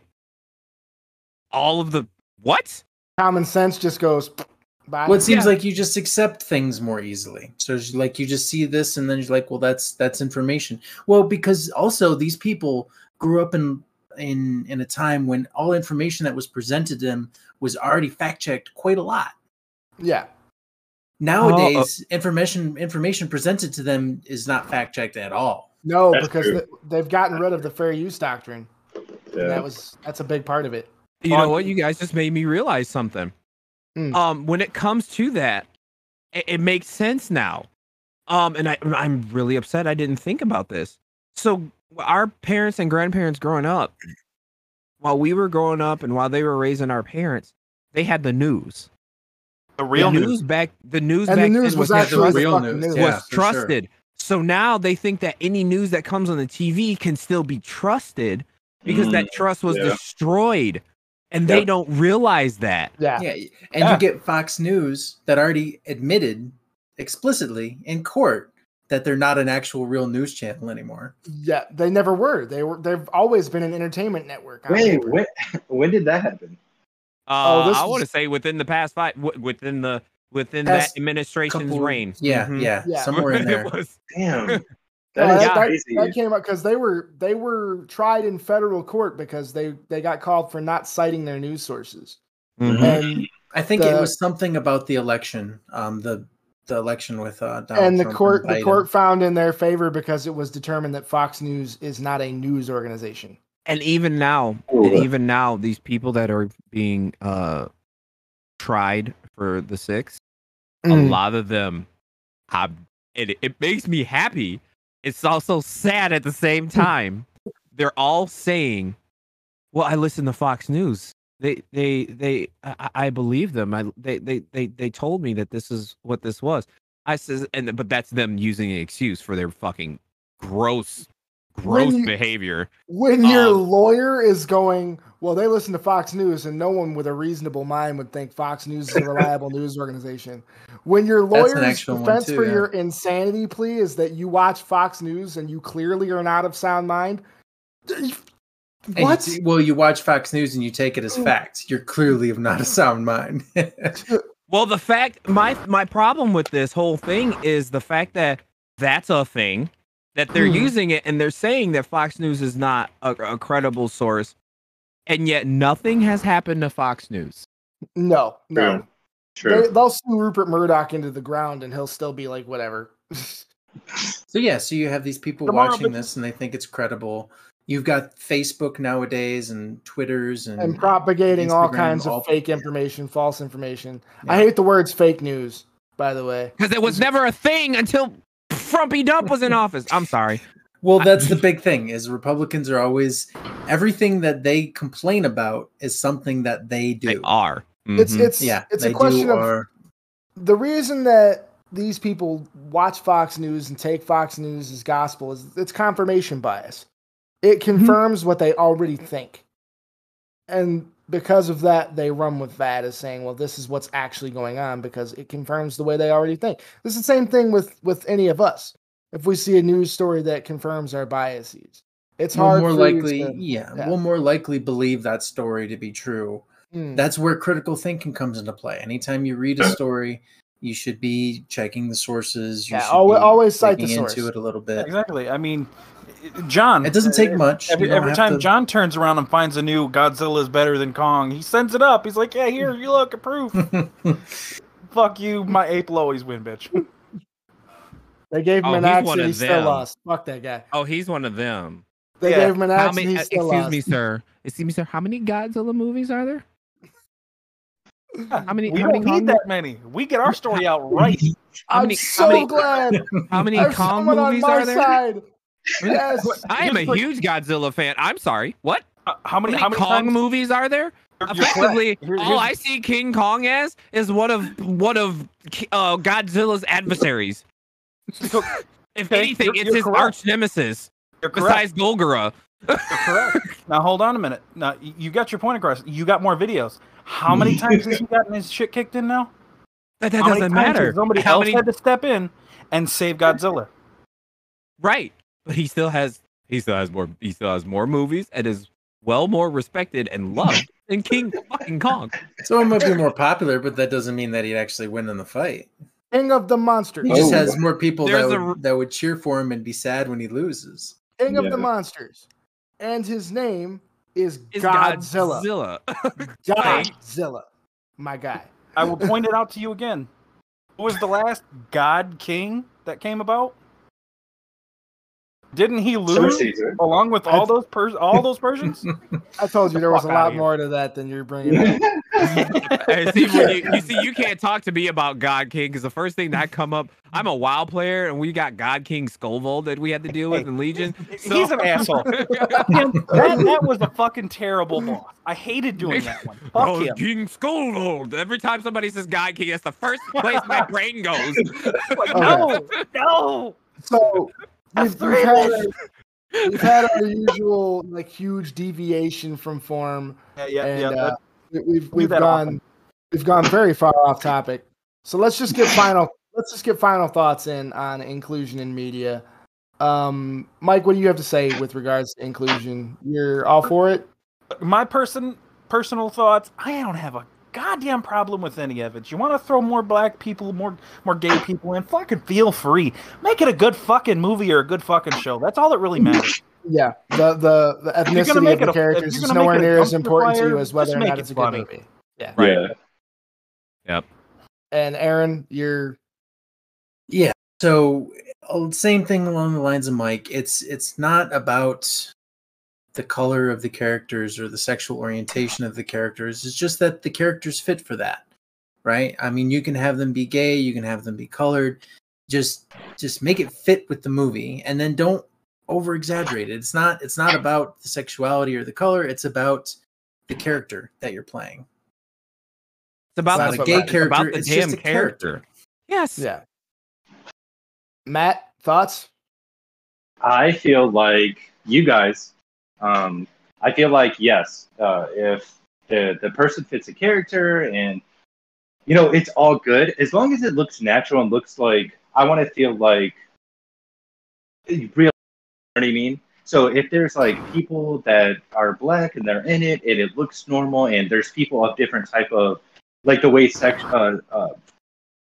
all of the what? Common sense just goes. Bye. Well, it seems Yeah. like you just accept things more easily. So it's like you just see this, and then you're like, "Well, that's that's information." Well, because also these people grew up in in in a time when all information that was presented to them was already fact checked quite a lot. yeah. Nowadays, information information presented to them is not fact checked at all. No, That's because th- they've gotten rid of the fair use doctrine. And that was that's a big part of it. You know what? You guys just made me realize something. Mm. Um, when it comes to that, it, it makes sense now. Um, and I, I'm really upset I didn't think about this. So our parents and grandparents growing up, while we were growing up and while they were raising our parents, they had the news. The real the news. back, the news And back the news was was, actually the real fucking news. news. Yeah, was sure. trusted. So now they think that any news that comes on the TV can still be trusted because Mm, that trust was yeah. destroyed, and they Yep. don't realize that. Yeah. Yeah, and Yeah. you get Fox News that already admitted explicitly in court that they're not an actual real news channel anymore. Yeah. They never were. They were they've always been an entertainment network. on Wait, when, <laughs> when did that happen? Uh, Oh, this I is- want to say within the past five, w- within the within That's that administration's Couple- reign. Yeah, Mhm. yeah, Yeah. somewhere in <laughs> there. it was Damn. <laughs> Uh, That is that, that- that came up because they were they were tried in federal court because they they got called for not citing their news sources Mhm. and I think The- it was something about the election, um, the the election with uh, Donald and the Trump court the court found in their favor because it was determined that Fox News is not a news organization. and even now Ooh. and even now these people that are being uh tried for the six a Mm. lot of them have it, it makes me happy it's also sad at the same <laughs> time. They're all saying well i listen to fox news. They they they i, I believe them. I they, they they they told me that this is what this was. I says and but that's them using an excuse for their fucking gross gross When you- behavior When your Um, lawyer is going, well, they listen to Fox News, and no one with a reasonable mind would think Fox News is a reliable news organization. When your That's lawyer's defense too, for yeah. your insanity plea is that you watch Fox News and you clearly are not of sound mind, And you what? t- well, you watch Fox News and you take it as facts. You're clearly of not a sound mind. <laughs> Well, the fact my my problem with this whole thing is the fact that that's a thing that they're Hmm. using it and they're saying that Fox News is not a, a credible source, and yet nothing has happened to Fox News. No, no. True. They, True. they'll sue Rupert Murdoch into the ground, and he'll still be like, whatever. <laughs> so yeah, so you have these people Tomorrow, watching but- this and they think it's credible. You've got Facebook nowadays and Twitters and, and propagating all kinds all- of fake information, false information. Yeah. I hate the words fake news, by the way. Because it was never a thing until Frumpy Dump was in office. I'm sorry. Well, that's the big thing is Republicans are always everything that they complain about is something that they do. They are. It's Mhm. it's yeah, it's a question of or the reason that these people watch Fox News and take Fox News as gospel is it's confirmation bias. It confirms what they already think. And because of that, they run with that as saying, well, this is what's actually going on because it confirms the way they already think. This is the same thing with with any of us. If we see a news story that confirms our biases, it's we'll hard more likely to- yeah, yeah. we'll more likely believe that story to be true. Mm. That's where critical thinking comes into play. Anytime you read a <clears throat> story, you should be checking the sources. You Yeah, should alwa- be always cite the source. into it a little bit. Exactly. I mean, John. It doesn't take uh, much. Every, every time to- John turns around and finds a new Godzilla is better than Kong, he sends it up. He's like, "Yeah, here, you look, proof." <laughs> Fuck you, my ape will always win, bitch. <laughs> They gave him Oh, an he's axe and he still lost. Fuck that guy. Oh, he's one of them. They Yeah. gave him an How axe and he uh, still excuse lost. me, sir. Excuse me, sir. How many Godzilla movies are there? How <laughs> many? we how don't many need that many. We get our story out right. <laughs> How I'm many? so <laughs> how many? glad. How many Kong movies on my are there? side. Yes. I am a huge Godzilla fan. I'm sorry. What? Uh, How How many? many, How many Kong times? movies are there? You're- you're correct. Effectively, Here- all here's- I see King Kong as is one of one of uh, Godzilla's adversaries. If Okay, anything, you're- it's you're his correct. arch nemesis You're correct. besides Golgora. You're correct. now hold on a minute. Now y- you got your point across. You got more videos. How many <laughs> times has he gotten his shit kicked in now? That, that doesn't matter. Somebody How else many- had to step in and save Godzilla. Right, but he still has he still has more he still has more movies and is well more respected and loved <laughs> than King fucking Kong. so it might be more popular, but that doesn't mean that he'd actually win in the fight. King of the monsters. He just Oh. has more people that There's a would, r- that would cheer for him and be sad when he loses. King of the monsters. And his name is Is Godzilla. Godzilla. <laughs> Godzilla. My guy. I will point it out to you again. Who was the last God King that came about? Didn't he lose along with all those Pers- all those <laughs> Persians? I told you there was a lot more to that than you're bringing <laughs> <laughs> up. See, when you, you see, you can't talk to me about God King because the first thing that come up, I'm a WoW player and we got God King Skovald that we had to deal with in Legion. He's an asshole. <laughs> that, that was a fucking terrible boss. I hated doing that one. <laughs> Fuck Oh, him. King Skovald. Every time somebody says God King, that's the first place my brain goes. No, no. So we've, we've, had our, we've had our usual like huge deviation from form, Yeah, yeah, and yeah. uh, we- we've we've gone we've gone very far off topic. So let's just get final let's just get final thoughts in on inclusion in media. Um, Mike, what do you have to say with regards to inclusion? You're all for it? my person personal thoughts i don't have a goddamn problem with any of it. You want to throw more black people, more more gay people in? Fucking feel free. Make it a good fucking movie or a good fucking show. That's all that really matters. Yeah, the the, the If you're gonna ethnicity of the a- characters is nowhere make it a near as dumpster important to you as whether just or not it it's a good movie. Yeah. Right. Yeah. Yep. And Aaron, you're Yeah. So uh, same thing along the lines of Mike. It's it's not about the color of the characters or the sexual orientation of the characters. It's just that the characters fit for that. Right? I mean, you can have them be gay, you can have them be colored. Just just make it fit with the movie and then don't over exaggerate it. It's not it's not about the sexuality or the color, it's about the character that you're playing. It's about That's the what gay matters. character. About It's the just a character. character. Yes. yeah. Matt, thoughts? I feel like you guys, um, I feel like yes, uh, if the the person fits a character and you know it's all good as long as it looks natural and looks like I want to feel like real. You know what I mean? So if there's like people that are black and they're in it and it looks normal and there's people of different type of like the way sex uh, uh,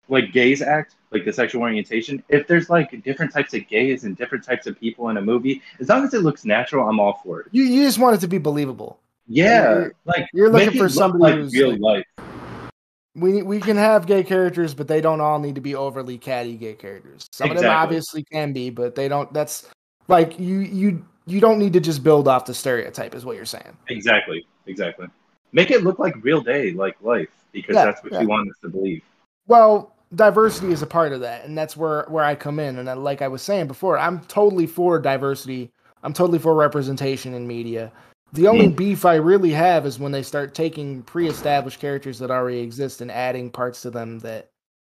like gays act, like the sexual orientation. If there's like different types of gays and different types of people in a movie, as long as it looks natural, I'm all for it. You you just want it to be believable. Yeah, You're- like you're looking for somebody like who's, real like- life. We we can have gay characters, but they don't all need to be overly catty gay characters. Some of them obviously can be, but they don't. That's like you you you don't need to just build off the stereotype, is what you're saying. Exactly, exactly. Make it look like real day, like life, because Yeah, that's what yeah. you want us to believe. Well, diversity is a part of that, and that's where where I come in. And I, like I was saying before, I'm totally for diversity. I'm totally for representation in media. The only mm. beef I really have is when they start taking pre-established characters that already exist and adding parts to them that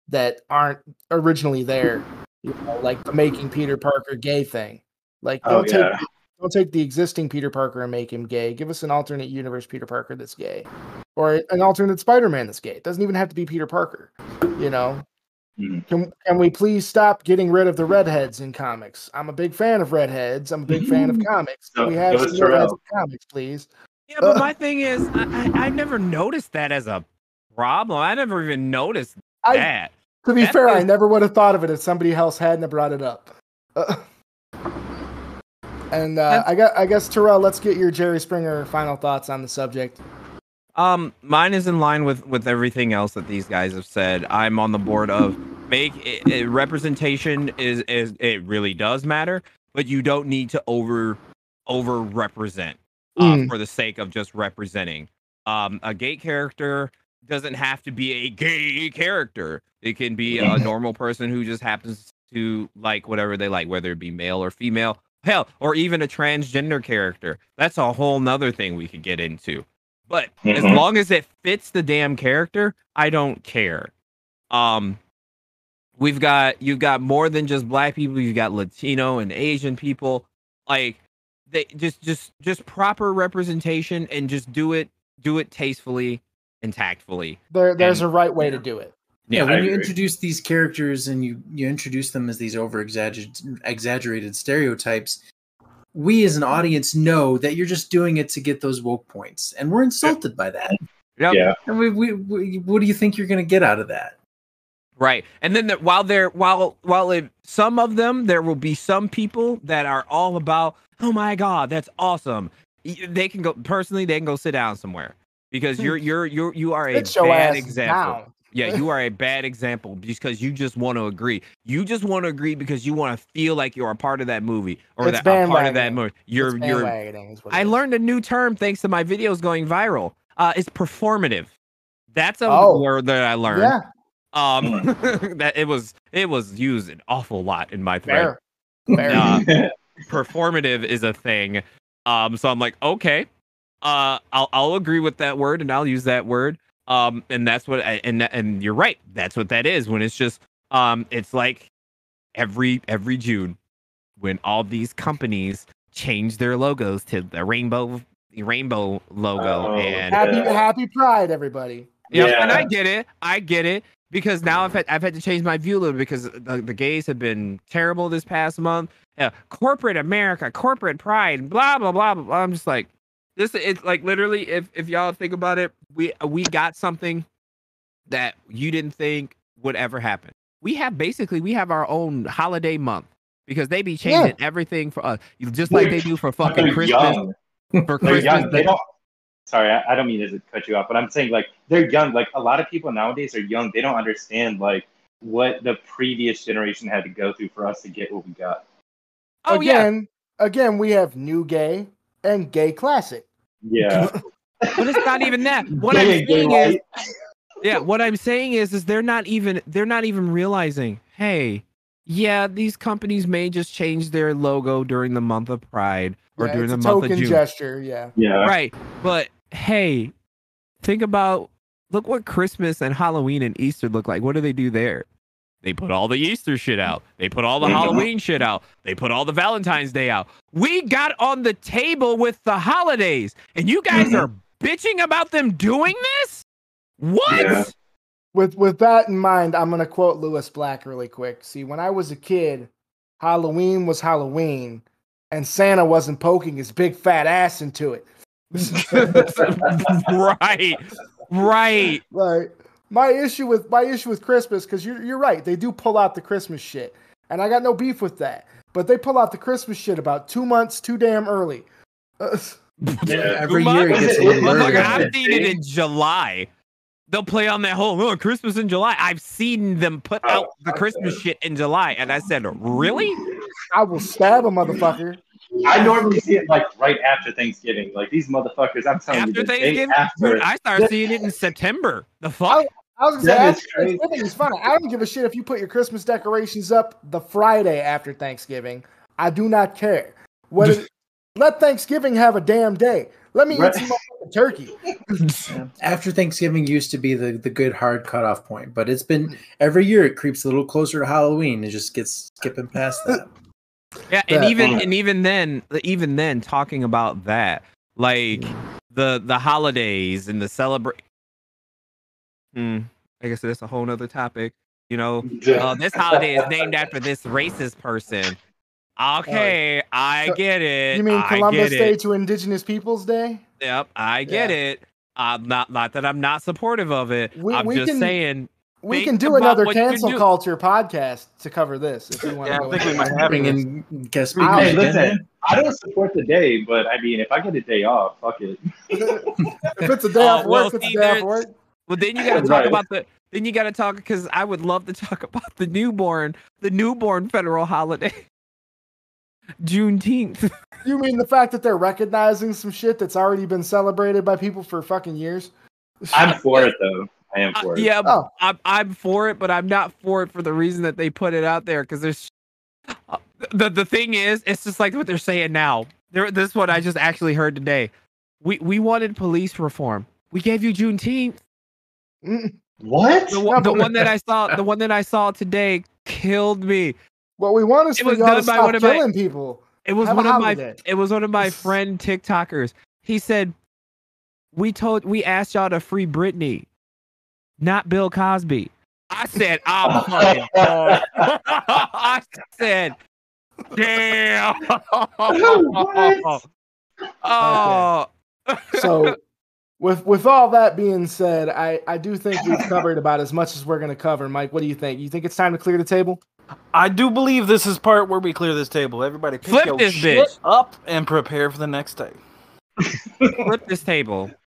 that aren't originally there. You know, like the making Peter Parker gay thing. Like Oh, don't take yeah. don't take the existing Peter Parker and make him gay. Give us an alternate universe Peter Parker that's gay, or an alternate Spider-Man that's gay. It doesn't even have to be Peter Parker. You know, Mhm. can, can we please stop getting rid of the redheads in comics? I'm a big fan of redheads. I'm a big fan of <laughs> comics. Can So- we have some redheads in comics, please? Yeah, but my thing is, I, I, I never noticed that as a problem. I never even noticed I, that. to be That fair, I never would have thought of it if somebody else hadn't have brought it up. Uh, and uh, I got, I guess Terrell, let's get your Jerry Springer final thoughts on the subject. Um, mine is in line with with everything else that these guys have said. I'm on the board of make it, it- representation is is it really does matter, but you don't need to over over represent uh, Mm. for the sake of just representing. Um, a gay character doesn't have to be a gay character. It can be a <laughs> normal person who just happens to like whatever they like, whether it be male or female. Hell, or even a transgender character. That's a whole nother thing we could get into. But as Mhm. long as it fits the damn character, I don't care. Um we've got you've got more than just black people, you've got Latino and Asian people. Like they just just just proper representation and just do it do it tastefully and tactfully. There, there's And- a right way to do it. Yeah, I when you agree. introduce these characters and you you introduce them as these over exaggerated stereotypes, we as an audience know that you're just doing it to get those woke points, and we're insulted by that. Yep. Yeah. And we, we, we, what do you think you're going to get out of that? Right. And then the, while they're while while it, some of them there will be some people that are all about, "Oh my god, that's awesome." They can go personally, they can go sit down somewhere because hmm. you're you're you're you are a bad example. down. Yeah, you are a bad example because you just want to agree. You just want to agree because you want to feel like you're a part of that movie or It's that a part of that movie. You're It's you're bandwagoning is what it I is. learned a new term thanks to my videos going viral. Uh it's performative. That's a Oh. word that I learned. Yeah, Um, <laughs> that it was it was used an awful lot in my thread. fair. Fair. Uh, <laughs> performative is a thing. Um, so I'm like, okay, uh, I'll I'll agree with that word and I'll use that word. Um, and that's what I, and and you're right. That's what that is when it's just um, it's like every every June when all these companies change their logos to the rainbow the rainbow logo Oh, and happy, Yeah. happy Pride, everybody. yeah, and I get it. I get it because now I've had I've had to change my view a little because the, the gays have been terrible this past month. Yeah, corporate America, corporate pride, blah blah blah blah. blah. I'm just like, This it's like literally if if y'all think about it, we we got something that you didn't think would ever happen. We have basically we have our own holiday month because they be changing everything for us, just like they do for fucking Christmas. For Christmas. They they- don't. Sorry, I, I don't mean to cut you off, but I'm saying like they're young. Like a lot of people nowadays are young. They don't understand like what the previous generation had to go through for us to get what we got. oh yeah, again, again, we have new gay and gay classic. Yeah. <laughs> but it's not even that. What Gay I'm saying is, <laughs> yeah, what I'm saying is, is they're not even they're not even realizing. Hey, yeah, these companies may just change their logo during the month of Pride or Yeah, during the a month token of June. gesture. Yeah. yeah. right but hey think about look what christmas and halloween and easter look like what do they do there they put all the easter shit out they put all the Mhm. halloween shit out they put all the valentine's day out we got on the table with the holidays and you guys Mhm. are bitching about them doing this what Yeah. With with that in mind, I'm gonna quote Lewis Black really quick. See, when I was a kid, Halloween was Halloween, and Santa wasn't poking his big fat ass into it. <laughs> right right Like my issue with my issue with Christmas, because you're you're right, they do pull out the Christmas shit, and I got no beef with that. But they pull out the Christmas shit about two months too damn early. Uh, <laughs> Yeah. Every year it gets a little it- Motherfucker, earlier. I've seen it in July. They'll play on that whole oh, Christmas in July. I've seen them put Oh, out the Christmas shit in July, and I said, "Really? I will stab a motherfucker. I normally see it like right after Thanksgiving. Like these motherfuckers, I'm telling After you, the Thanksgiving? after. Dude, I started seeing it in September. The fuck? I was gonna say That is after crazy. Thanksgiving is fine. I don't give a shit if you put your Christmas decorations up the Friday after Thanksgiving. I do not care. What is, let Thanksgiving have a damn day. Let me Right. eat some motherfucking turkey. <laughs> Yeah. After Thanksgiving used to be the, the good hard cutoff point, but it's been every year it creeps a little closer to Halloween. It just gets skipping past that. Yeah, and Yeah. even uh, and even then, even then, talking about that, like mm. the the holidays and the celebrate. Hmm. I guess that's a whole nother topic. You know, uh, this holiday is named after this racist person. Okay, I So, get it. You mean I Columbus get Day it. to Indigenous Peoples Day? Yep, I get Yeah. it. I'm not not that I'm not supportive of it. We- I'm we just can- saying. We can do another cancel do. culture podcast to cover this if you want Yeah, to I think we might it. have Bring this. in guest Wow. Hey, listen, I don't support the day, but I mean, if I get a day off, fuck it. <laughs> if it's a day Oh, off well, work, it's see, a day off work. Well, then you got to talk Right. about the. Then you got to talk because I would love to talk about the newborn, the newborn federal holiday, <laughs> Juneteenth. <laughs> You mean the fact that they're recognizing some shit that's already been celebrated by people for fucking years? I'm <laughs> for it though. I am Uh, for it. yeah, Oh. I'm I'm for it, but I'm not for it for the reason that they put it out there because there's. Uh, the the thing is, it's just like what they're saying now. There, this is what I just actually heard today. We we wanted police reform. We gave you Juneteenth. What? The, one- the one that I saw, the one that I saw today, killed me. What we want is It for was y'all to done by stop one of my- people. It was Have one of my holiday. it was one of my friend TikTokers. He said, "We told we asked y'all to free Britney, not Bill Cosby." I said, oh, <laughs> "I'm fucking. <laughs> I said, "Damn." <laughs> What? Oh, So, with with all that being said, I I do think we've <laughs> covered about as much as we're going to cover. Mike, what do you think? You think it's time to clear the table? I do believe this is part where we clear this table. Everybody pick Flip your this shit bitch. up and prepare for the next day. flip this table.